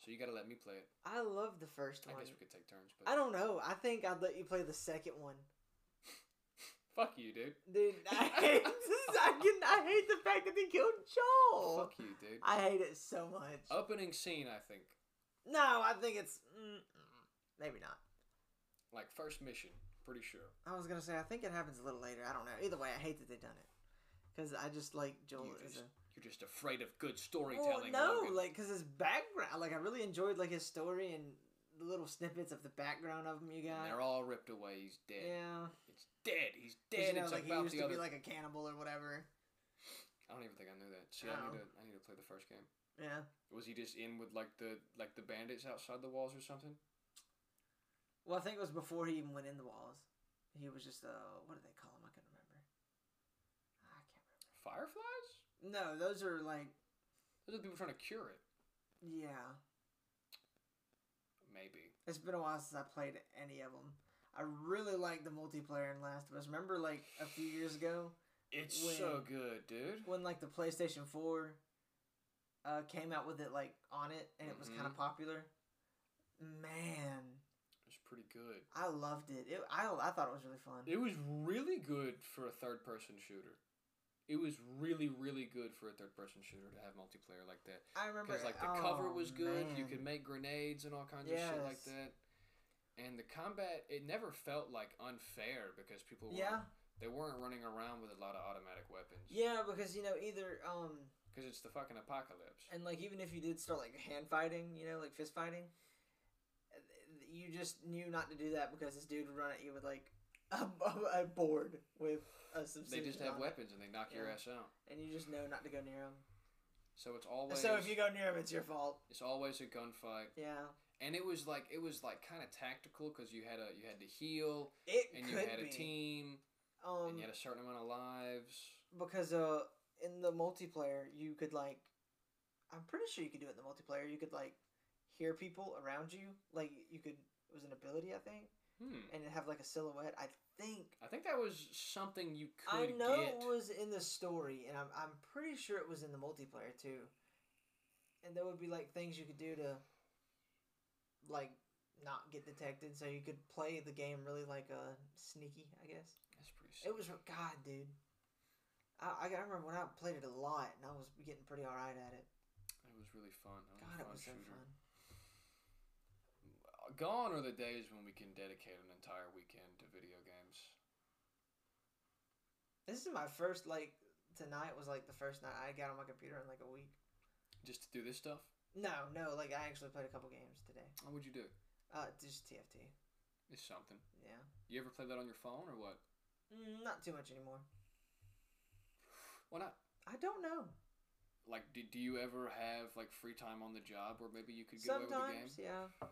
So you got to let me play it. I love the first one. I guess we could take turns, but I don't know. I think I'd let you play the second one. *laughs* fuck you, dude. Dude, I *laughs* hate *laughs* the second. I hate the fact that they killed Joel. Fuck you, dude. I hate it so much. Opening scene, I think. No, I think it's mm, mm, maybe not. Like first mission, pretty sure. I was gonna say I think it happens a little later. I don't know. Either way, I hate that they done it because I just like Joel You as just, a. you're just afraid of good storytelling. Well, no, Logan. like because his background, like I really enjoyed like his story and the little snippets of the background of him you And got. they're all ripped away. He's dead. yeah, It's dead. He's dead. you know, it's like he about used to other. be like a cannibal or whatever. I don't even think I knew that. See, I Oh. need to. I need to play the first game. Yeah. Was he just in with like the like the bandits outside the walls or something? Well, I think it was before he even went in the walls. He was just uh, what do they call him? I can't remember. I can't remember. Fireflies? No, those are like Those are people trying to cure it. yeah. Maybe. It's been a while since I played any of them. I really like the multiplayer in Last of Us. Remember, like a few years ago, It's When- so good, dude. when like the PlayStation Four uh, came out with it like on it, and it was kind of Mhm. popular. Man, It's pretty good. I loved it. it I I thought it was really fun. It was really good for a third person shooter. It was really, really good for a third person shooter to have multiplayer like that. I remember Because like the oh, cover was good, you could make grenades and all kinds of shit like that. And the combat, it never felt like unfair because people were Yeah, They weren't running around with a lot of automatic weapons. Yeah, because you know either um Because it's the fucking apocalypse. and like even if you did start like hand fighting, you know, like fist fighting, you just knew not to do that because this dude would run at you with like a, a board with a They subsistence just have weapons and they knock your Yeah. ass out. and you just know not to go near them. So it's always So if you go near him, it's your fault. it's always a gunfight. Yeah, And it was like it was like kind of tactical because you had a you had to heal it and you could had a be. team Um, and you had a certain amount of lives. because uh in the multiplayer you could like i'm pretty sure you could do it in the multiplayer you could like hear people around you like you could it was an ability i think Hmm. and it have like a silhouette i think I think that was something you could i know get. it was in the story and I'm, I'm pretty sure it was in the multiplayer too and there would be like things you could do to like not get detected so you could play the game really like uh sneaky i guess That's pretty. It was God, dude. I, I remember when I played it a lot, and I was getting pretty alright at it. It was really fun. That God, was a it was so fun. Gone are the days when we can dedicate an entire weekend to video games. This is my first like tonight was like the first night I got on my computer in like a week. Just to do this stuff. No, no, like I actually played a couple games today. What would you do? Uh, just TFT. It's something. Yeah, You ever play that on your phone or what? mm, not too much anymore. Why not? I don't know. Like, do, do you ever have like free time on the job where maybe you could get away with the game? Sometimes, yeah.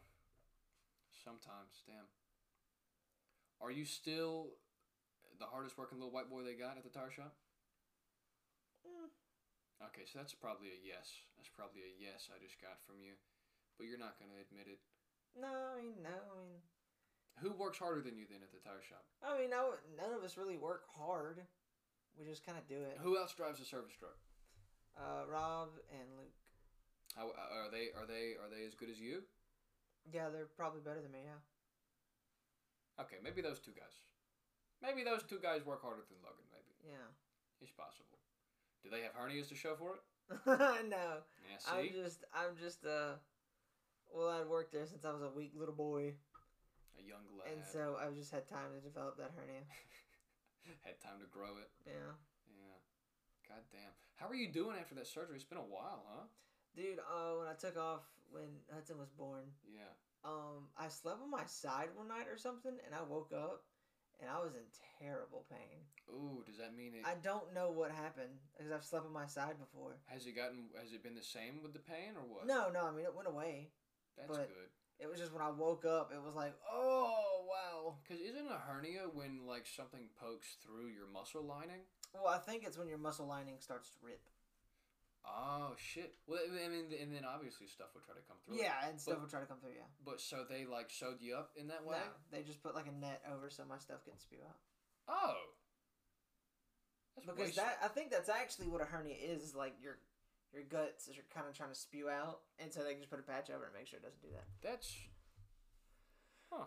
Sometimes, damn. Are you still the hardest working little white boy they got at the tire shop? Mm, Okay, so that's probably a yes. That's probably a yes I just got from you. But you're not going to admit it. no, I mean, no, I mean, Who works harder than you then at the tire shop? I mean, no, none of us really work hard. We just kind of do it. Who else drives the service truck? Uh, Rob and Luke. How are they? Are they? Are they as good as you? Yeah, they're probably better than me. Yeah. Okay, maybe those two guys. Maybe those two guys work harder than Logan. Maybe Yeah. it's possible. Do they have hernias to show for it? *laughs* no, Yeah. see? I'm just, I'm just, uh, well, I'd worked there since I was a weak little boy, a young lad and so I've just had time to develop that hernia. *laughs* had time to grow it. Yeah, Yeah. God damn. How are you doing after that surgery? It's been a while, huh? dude. Uh, when I took off when Hudson was born, Yeah. um, I slept on my side one night or something, and I woke up, and I was in terrible pain. Ooh, does that mean it? I don't know what happened because I've slept on my side before. has it gotten? Has it been the same with the pain or what? No, no, I mean it went away. That's but- good. It was just when I woke up, it was like, oh wow. Cause isn't a hernia when like something pokes through your muscle lining? Well, I think it's when your muscle lining starts to rip. Oh shit. Well, I mean, and then obviously stuff would try to come through. Yeah, and stuff But- will try to come through. Yeah. But so they like sewed you up in that way? No, they just put like a net over so my stuff couldn't spew out. Oh. That's Because that I think that's actually what a hernia is. is Like your your guts are kind of trying to spew out, and so they can just put a patch over it and make sure it doesn't do that. That's. Huh.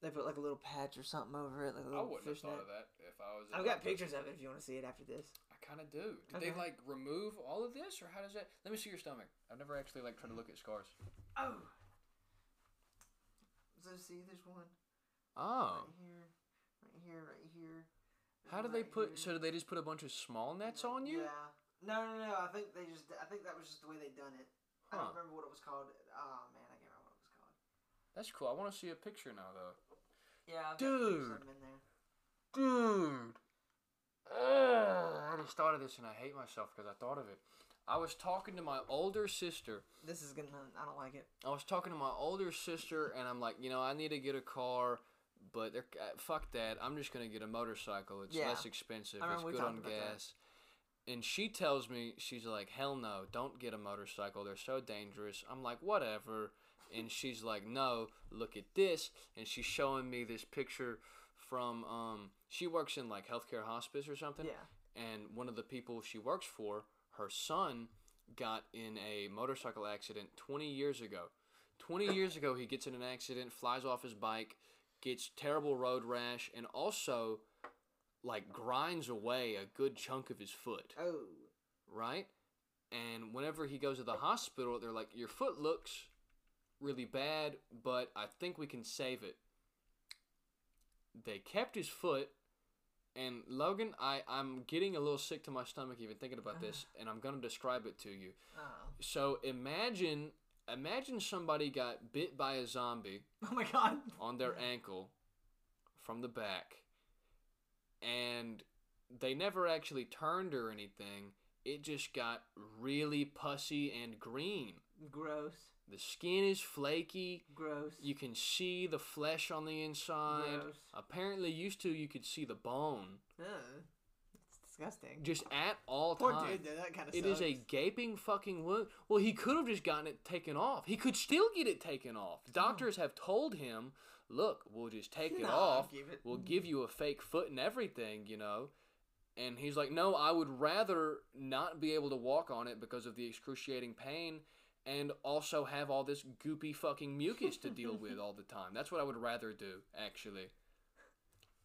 They put like a little patch or something over it, like a I little wouldn't have thought net. of that if I was. I've got pictures of it if you want to see it after this. Kind of do. Did they like remove all of this, or how does that? Let me see your stomach. I've never actually like tried to look at scars. Oh. So see, there's one Oh. right here, right here, right here. How do they right put? here. So do they just put a bunch of small nets on you? Yeah. No, no, no. I think they just. I think that was just the way they done it. I don't remember what it was called. Oh man, I can't remember what it was called. That's cool. I want to see a picture now, though. Yeah, I've Dude. pictures in there. Dude. Ugh, I just thought of this and I hate myself because I thought of it. I was talking to my older sister. This is gonna. I don't like it. I was talking to my older sister and I'm like, you know, I need to get a car, but they're uh, fuck that. I'm just gonna get a motorcycle. It's Yeah. less expensive. It's good on about that. gas. And she tells me, she's like, hell no, don't get a motorcycle. They're so dangerous. I'm like, whatever. And she's like, no, look at this. And she's showing me this picture from, um, she works in like healthcare hospice or something Yeah. and one of the people she works for, her son got in a motorcycle accident 20 years ago. 20 years ago, he gets in an accident, flies off his bike, gets terrible road rash, and also like grinds away a good chunk of his foot, Oh. right? And whenever he goes to the hospital, they're like, Your foot looks really bad, but I think we can save it. They kept his foot. And Logan, I, I'm getting a little sick to my stomach even thinking about this, *sighs* and I'm gonna describe it to you. Oh. So imagine imagine somebody got bit by a zombie *laughs* Oh my god. on their ankle from the back and they never actually turned or anything. It just got really pussy and green. Gross. The skin is flaky. Gross. You can see the flesh on the inside. Gross. Apparently, used to you could see the bone Ugh. It's disgusting. just at all Poor times. dude, that kind of It is a gaping fucking wound. Well, he could have just gotten it taken off. He could still get it taken off. Hmm. Doctors have told him, "Look, we'll just take it *laughs* Nah, off. give it- We'll give you a fake foot and everything, you know." And he's like, "No, I would rather not be able to walk on it because of the excruciating pain." And also have all this goopy fucking mucus to deal with all the time. That's what I would rather do, actually.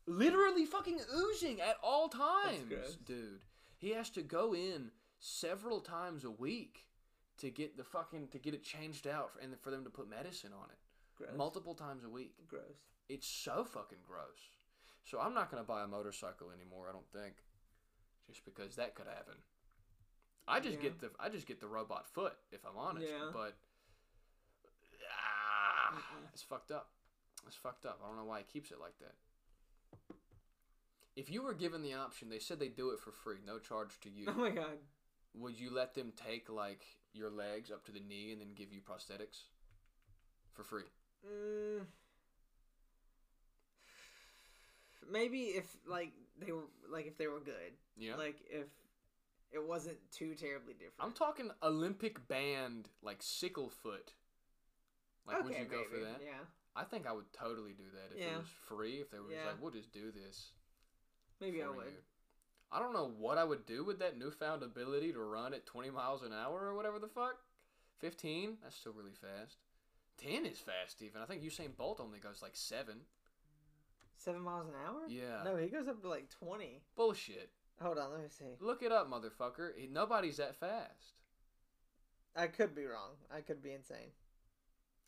Literally fucking oozing at all times, dude. He has to go in several times a week to get the fucking to get it changed out for, and for them to put medicine on it Gross. multiple times a week. Gross. It's so fucking gross. So I'm not gonna buy a motorcycle anymore. I don't think, just because that could happen. I just Yeah. get the I just get the robot foot if I'm honest, Yeah. but ah, it's fucked up. It's fucked up. I don't know why he keeps it like that. If you were given the option, they said they'd do it for free, no charge to you. *laughs* Oh my god. Would you let them take like your legs up to the knee and then give you prosthetics for free? Mm, maybe if like they were like if they were good, Yeah. like if it wasn't too terribly different. I'm talking Olympic band like sickle foot. Like would you go for that? Yeah. I think I would totally do that if Yeah. it was free. If they were Yeah. like, we'll just do this. Maybe I would. you." I don't know what I would do with that newfound ability to run at 20 miles an hour or whatever the fuck. 15? That's still really fast. 10 is fast even. I think Usain Bolt only goes like 7. Seven miles an hour? Yeah. No, he goes up to like twenty. Bullshit. Hold on, let me see. Look it up, motherfucker. Nobody's that fast. I could be wrong. I could be insane.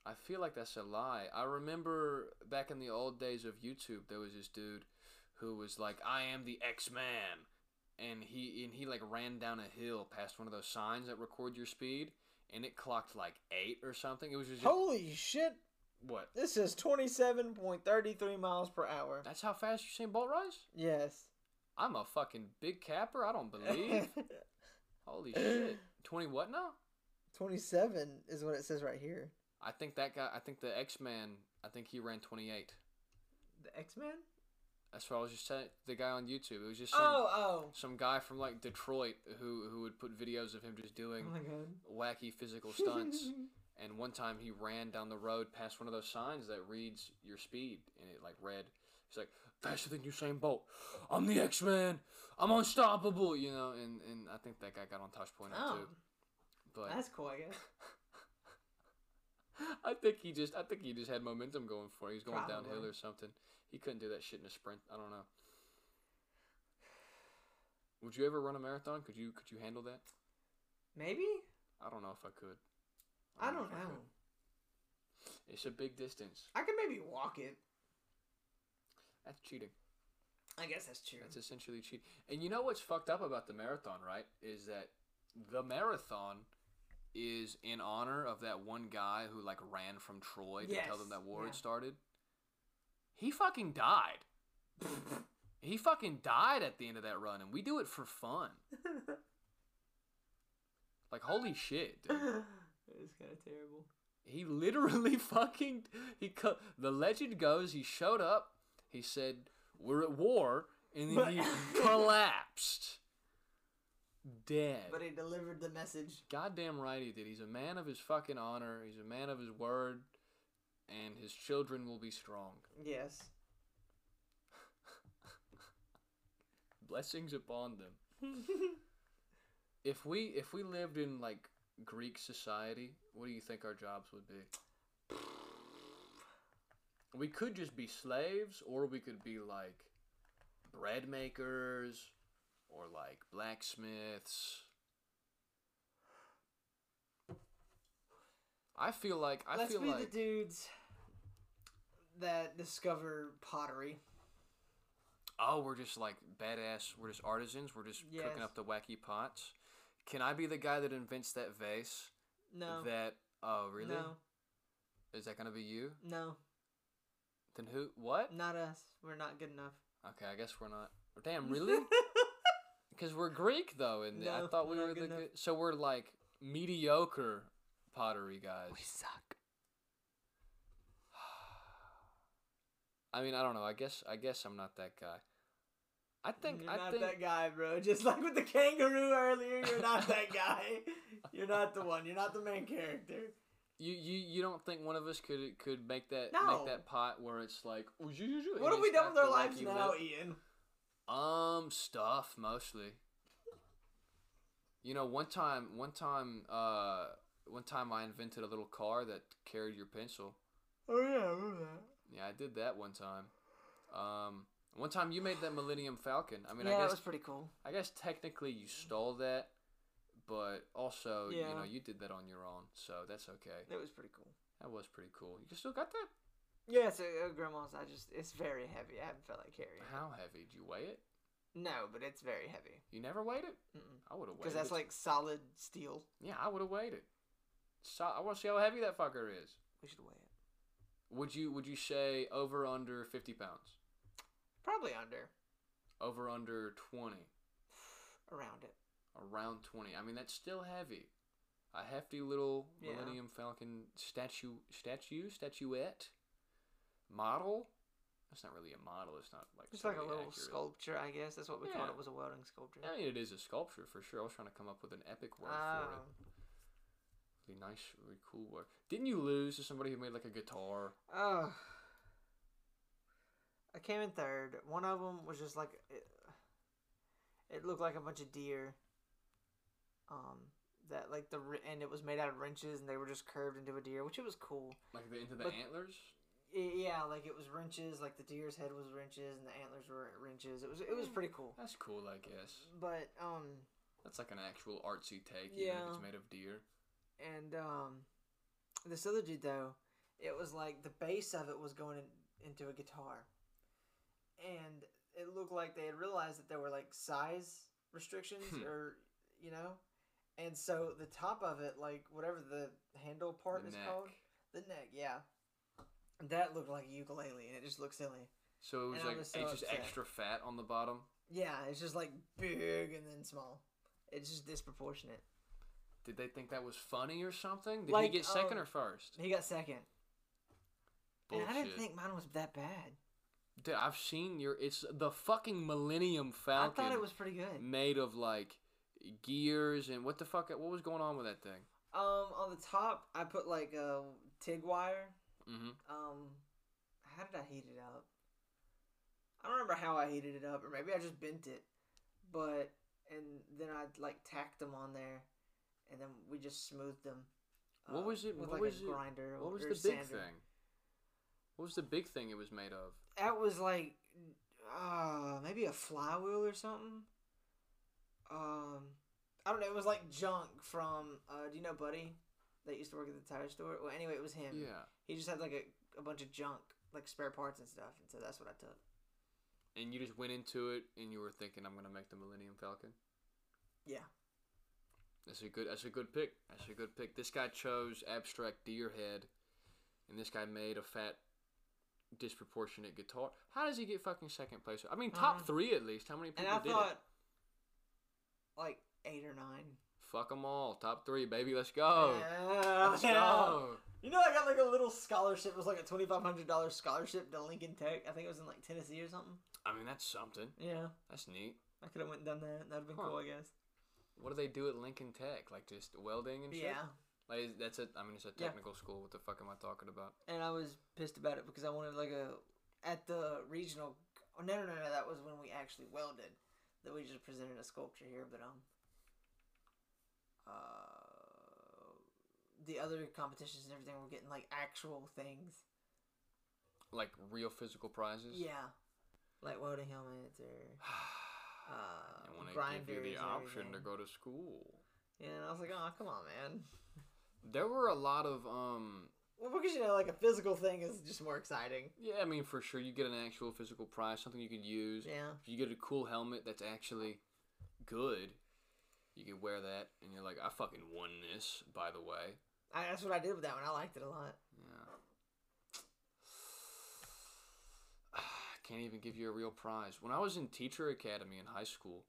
I feel like that's a lie. I remember back in the old days of YouTube, there was this dude who was like, "I am the X Man," and he and he like ran down a hill past one of those signs that record your speed, and it clocked like eight or something. It was just Holy shit! what? This is twenty-seven point thirty-three miles per hour. That's how fast you Usain Bolt runs. Yes. I'm a fucking big capper. I don't believe. *laughs* Holy shit! Twenty what now? Twenty-seven is what it says right here. I think that guy. I think the X Man. I think he ran twenty eight. The X Man? That's what I was just saying. The guy on YouTube. It was just some, Oh, oh. some guy from like Detroit who who would put videos of him just Oh doing my god. wacky physical *laughs* stunts. and one time he ran down the road past one of those signs that reads your speed, and it like read. He's like faster than Usain Bolt. I'm the X Man. I'm unstoppable. You know, and and I think that guy got on Touch Point oh, too. But that's cool, I guess. *laughs* I think he just I think he just had momentum going for him. He's going downhill or something. He couldn't do that shit in a sprint. I don't know. Would you ever run a marathon? Could you could you handle that? Maybe? I don't know if I could. I don't I know. could. It's a big distance. I could maybe walk it. That's cheating. I guess that's true. That's essentially cheating. And you know what's fucked up about the marathon, right? Is that the marathon is in honor of that one guy who like ran from Troy to tell them that war yeah. had started. He fucking died. *laughs* He fucking died at the end of that run, and we do it for fun. *laughs* Like holy shit, dude. it was kind of terrible. He literally *laughs* fucking he co- the legend goes he showed up, he said we're at war, and then he *laughs* collapsed, dead. But he delivered the message. Goddamn right he did. He's a man of his fucking honor. He's a man of his word, and his children will be strong. Yes. *laughs* Blessings upon them. *laughs* If we if we lived in like Greek society, what do you think our jobs would be? *sighs* We could just be slaves, or we could be like bread makers, or like blacksmiths. I feel like I Let's feel be like the dudes that discover pottery. Oh, we're just like badass. We're just artisans. We're just cooking up the wacky pots. Can I be the guy that invents that vase? No. That oh really? No. Is that gonna be you? No. Then who? What? Not us. We're not good enough. Okay, I guess we're not. Damn, *laughs* really? Because we're Greek though, and I thought we were the enough. good. So we're like mediocre pottery guys. We suck. *sighs* I mean, I don't know. I guess I guess I'm not that guy. I think you're I not think that guy, bro. *laughs* Just like with the kangaroo earlier, you're not that guy. *laughs* You're not the one. You're not the main character. You, you you don't think one of us could could make that No. make that pot where it's like What have we done with our lives now, lip? Ean? Um, stuff mostly. You know, one time, one time, uh, one time I invented a little car that carried your pencil. Oh yeah, I remember that. Yeah, I did that one time. Um, one time you made that Millennium Falcon. I mean, yeah, I that guess was pretty cool. I guess technically you stole that, but also you know you did that on your own, so that's okay. It was pretty cool. That was pretty cool. You still got that? Yeah, it's a, a grandma's. I just it's very heavy. I haven't felt like carrying. it. How heavy? Did you weigh it? No, but it's very heavy. You never weighed it? Mm-mm. I would have weighed it. Because that's like solid steel. yeah, I would have weighed it. So I want to see how heavy that fucker is. We should weigh it. Would you would you say over under fifty pounds? Probably under Over under twenty? around it. Around twenty. I mean that's still heavy. A hefty little Yeah. Millennium Falcon statue statue statuette model. That's not really a model. It's not like It's like a little accurate. sculpture, I guess. That's what we called Yeah. it. Was a welding sculpture. I mean, it is a sculpture for sure. I was trying to come up with an epic word for Ah, it. Really nice, really cool word. Didn't you lose to somebody who made like a guitar? Oh. I came in third. One of them was just like it, it looked like a bunch of deer. Um, that like the and it was made out of wrenches and they were just curved into a deer, which it was cool. Like the, into the But- antlers? Yeah, like it was wrenches. Like the deer's head was wrenches and the antlers were wrenches. It was it was pretty cool. That's cool, I guess. But um, That's like an actual artsy take, even if Yeah. it's made of deer. and um, this other dude though, it was like the base of it was going in, into a guitar, and it looked like they had realized that there were like size restrictions Hmm. or you know, and so the top of it, like whatever the handle part The is neck. called, the neck, yeah, that looked like a ukulele, and it just looked silly. So it was And like was so it's just extra fat on the bottom. Yeah, it's just like big and then small. It's just disproportionate. Did they think that was funny or something? Did Like, he get second um, or first? He got second, Bullshit. and I didn't think mine was that bad. Dude, I've seen your. It's the fucking Millennium Falcon. I thought it was pretty good. made of like gears and what the fuck? What was going on with that thing? Um, on the top, I put like a TIG wire. Mm-hmm. Um, how did I heat it up? I don't remember how I heated it up, or maybe I just bent it. But and then I like tacked them on there, and then we just smoothed them. What uh, was it- With what like was a it- grinder. What was the big sander. thing? What was the big thing it was made of? That was like, uh, maybe a flywheel or something. Um, I don't know. It was like junk from. Uh, do you know Buddy? That used to work at the tire store. Well, anyway, it was him. Yeah. He just had like a, a bunch of junk, like spare parts and stuff, and so that's what I took. And you just went into it and you were thinking, I'm gonna make the Millennium Falcon. Yeah. That's a good. That's a good pick. That's a good pick. This guy chose abstract deer head, and this guy made a fat, disproportionate guitar. How does he get fucking second place? I mean, top Mhm. three at least. How many people? And I did thought, it? Like eight or nine. Fuck them all. Top three, baby. Let's go. Yeah, Let's yeah. go. *laughs* You know, I got like a little scholarship. It was like a twenty five hundred dollars scholarship to Lincoln Tech. I think it was in like Tennessee or something. I mean, that's something. Yeah, That's neat. I could have went and done that. That'd been Huh. cool, I guess. What do they do at Lincoln Tech? Like just welding and shit? Yeah. Like that's a. I mean, it's a Yeah. technical school. What the fuck am I talking about? and I was pissed about it because I wanted like a at the regional. Oh, no, no, no, no. That was when we actually welded. That we just presented a sculpture here, but um, uh, the other competitions and everything were getting like actual things. Like real physical prizes. Yeah, like welding helmets or *sighs* uh, they give you the option to go to school. Yeah, and I was like, oh, come on, man. There were a lot of um Well, because you know, like a physical thing is just more exciting. Yeah, I mean for sure you get an actual physical prize, something you could use. Yeah. If you get a cool helmet that's actually good, you can wear that, and you're like, I fucking won this. By the way, I, that's what I did with that one. I liked it a lot. yeah. *sighs* I Can't even give you a real prize. When I was in teacher academy in high school,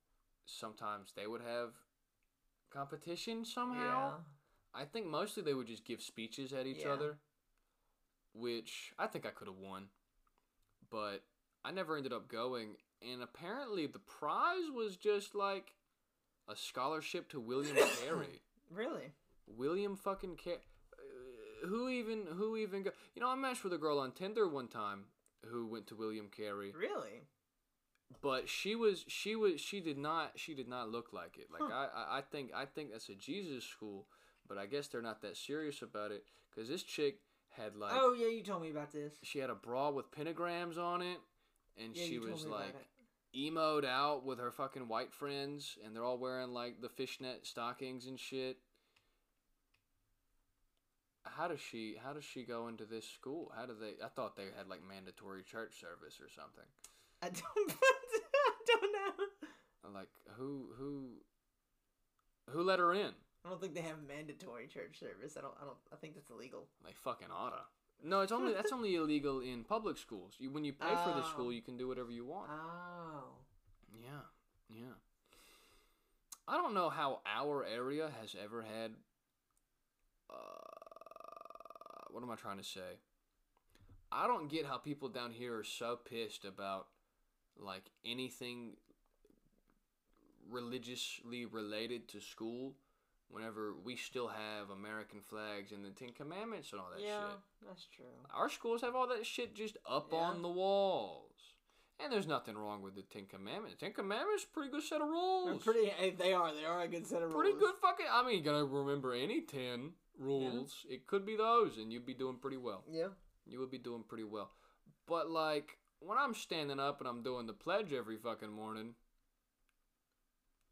sometimes they would have competition somehow. I think mostly they would just give speeches at each Yeah. other, which I think I could have won, but I never ended up going. And apparently, the prize was just like a scholarship to William *coughs* Carey. Really? William fucking Carey. Uh, who even? Who even? Go- you know, I matched with a girl on Tinder one time who went to William Carey, Really? but she was she was she did not she did not look like it. Like Huh. I I I think I think that's a Jesus school, but I guess they're not that serious about it because this chick had like oh yeah, you told me about this. she had a bra with pentagrams on it, and Yeah, she was like emoed out with her fucking white friends, and they're all wearing like the fishnet stockings and shit. How does she? How does she go into this school? How do they? I thought they had like mandatory church service or something. I don't. *laughs* I don't know. Like who? Who? Who let her in? I don't think they have mandatory church service. I don't. I don't. I think that's illegal. They fucking oughta. No, it's only that's only illegal in public schools. You, when you pay for the Oh. school, you can do whatever you want. Oh. Yeah, yeah. I don't know how our area has ever had. Uh, what am I trying to say? I don't get how people down here are so pissed about like anything religiously related to school whenever we still have American flags and the Ten Commandments and all that yeah, shit. that's true. Our schools have all that shit just up Yeah. on the walls. And there's nothing wrong with the Ten Commandments. Ten Commandments, pretty good set of They're rules. pretty. eh, They are. They are a good set of Pretty rules. Pretty good fucking. I mean, you gotta remember any ten rules. It could be those, and you'd be doing pretty well. Yeah. You would be doing pretty well. But like when I'm standing up and I'm doing the pledge every fucking morning,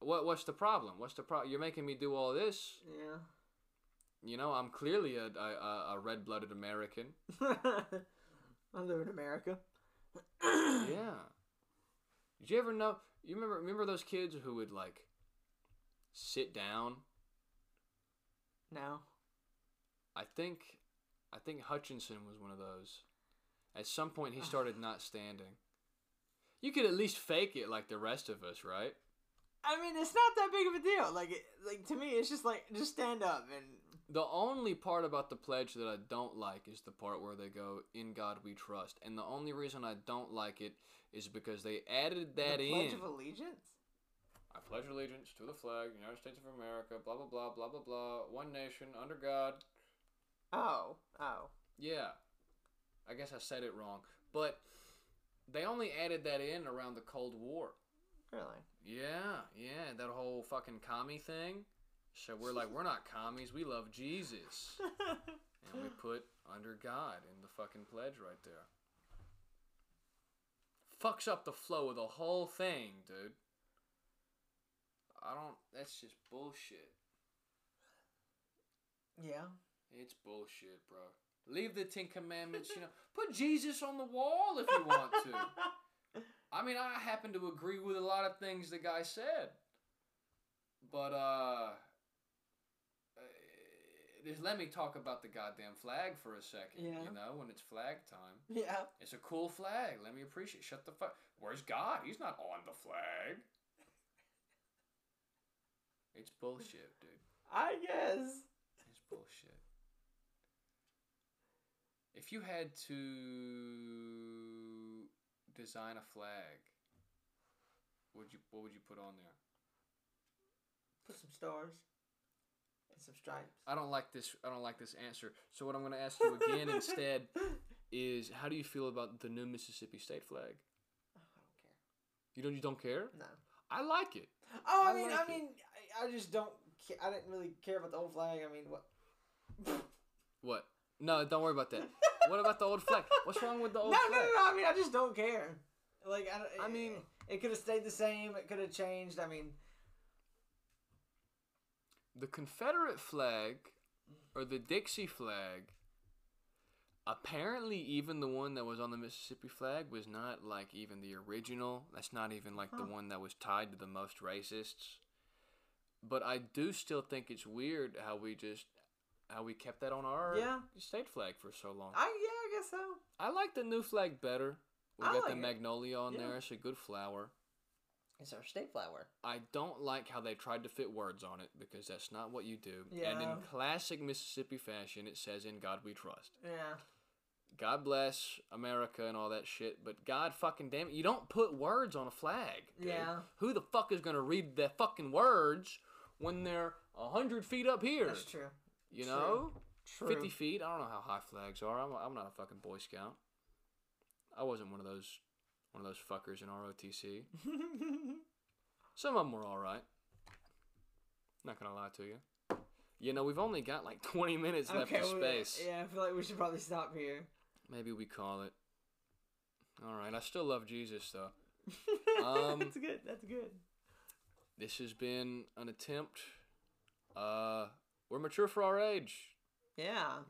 what what's the problem? What's the problem? You're making me do all this. Yeah. You know, I'm clearly a a, a red blooded American. *laughs* I live in America. *coughs* yeah. Did you ever know? You remember remember those kids who would like sit down? No. I think I think Hutchinson was one of those. At some point, he started *sighs* not standing. You could at least fake it like the rest of us, right? I mean, it's not that big of a deal. Like, it, like to me, it's just like just stand up and The only part about the pledge that I don't like is the part where they go, "In God we trust," and the only reason I don't like it is because they added that the in. Pledge of Allegiance. I pledge allegiance to the flag, United States of America, blah blah blah blah blah blah, one nation under God. Oh, oh. Yeah, I guess I said it wrong, but they only added that in around the Cold War. Really? Yeah, yeah, that whole fucking commie thing. So we're like, we're not commies, we love Jesus, *laughs* and we put under God in the fucking pledge right there. Fucks up the flow of the whole thing, dude. I don't. That's just bullshit. yeah. It's bullshit, bro. Leave the Ten Commandments, you know. Put Jesus on the wall if you want to. *laughs* I mean, I happen to agree with a lot of things the guy said. But, uh. uh, Just let me talk about the goddamn flag for a second. Yeah. You know, when it's flag time. Yeah. It's a cool flag. Let me appreciate. Shut the fuck. Where's God? He's not on the flag. It's bullshit, dude. I guess. It's bullshit. If you had to design a flag, would you what would you put on there? Put some stars and some stripes. I don't like this. I don't like this answer. So what I'm going to ask you again instead *laughs* is, how do you feel about the new Mississippi State flag? Oh, I don't care. You don't. You don't care. No. I like it. Oh, I, I mean, like I mean, I, I just don't. I didn't really care about the old flag. I mean, what? What? No, don't worry about that. *laughs* what about the old flag? What's wrong with the old no, flag? no, no. No. I mean, I just don't care. Like, I, I mean- it could have stayed the same. It could have changed. I mean, The Confederate flag or the Dixie flag apparently even the one that was on the Mississippi flag was not like even the original. That's not even like the one that was tied to the most racists. But I do still think it's weird how we just how we kept that on our Yeah. state flag for so long. I yeah, I guess so. I like the new flag better. We I got like the it. magnolia on Yeah. there. It's a good flower. It's our state flower. I don't like how they tried to fit words on it because that's not what you do. Yeah. And in classic Mississippi fashion, it says "In God We Trust." Yeah. God bless America and all that shit, but God fucking damn it, you don't put words on a flag. dude. Yeah. Who the fuck is gonna read the fucking words when they're a hundred feet up here? That's true. You true. know, True. fifty feet. I don't know how high flags are. I'm, I'm not a fucking Boy Scout. I wasn't one of those one of those fuckers in ROTC. *laughs* Some of them were all right. Not gonna lie to you. You know, we've only got like 20 minutes left of well, space. Yeah, I feel like we should probably stop here. Maybe we call it. All right, I still love Jesus though. *laughs* Um, that's good. That's good. This has been an attempt. Uh, we're mature for our age. Yeah.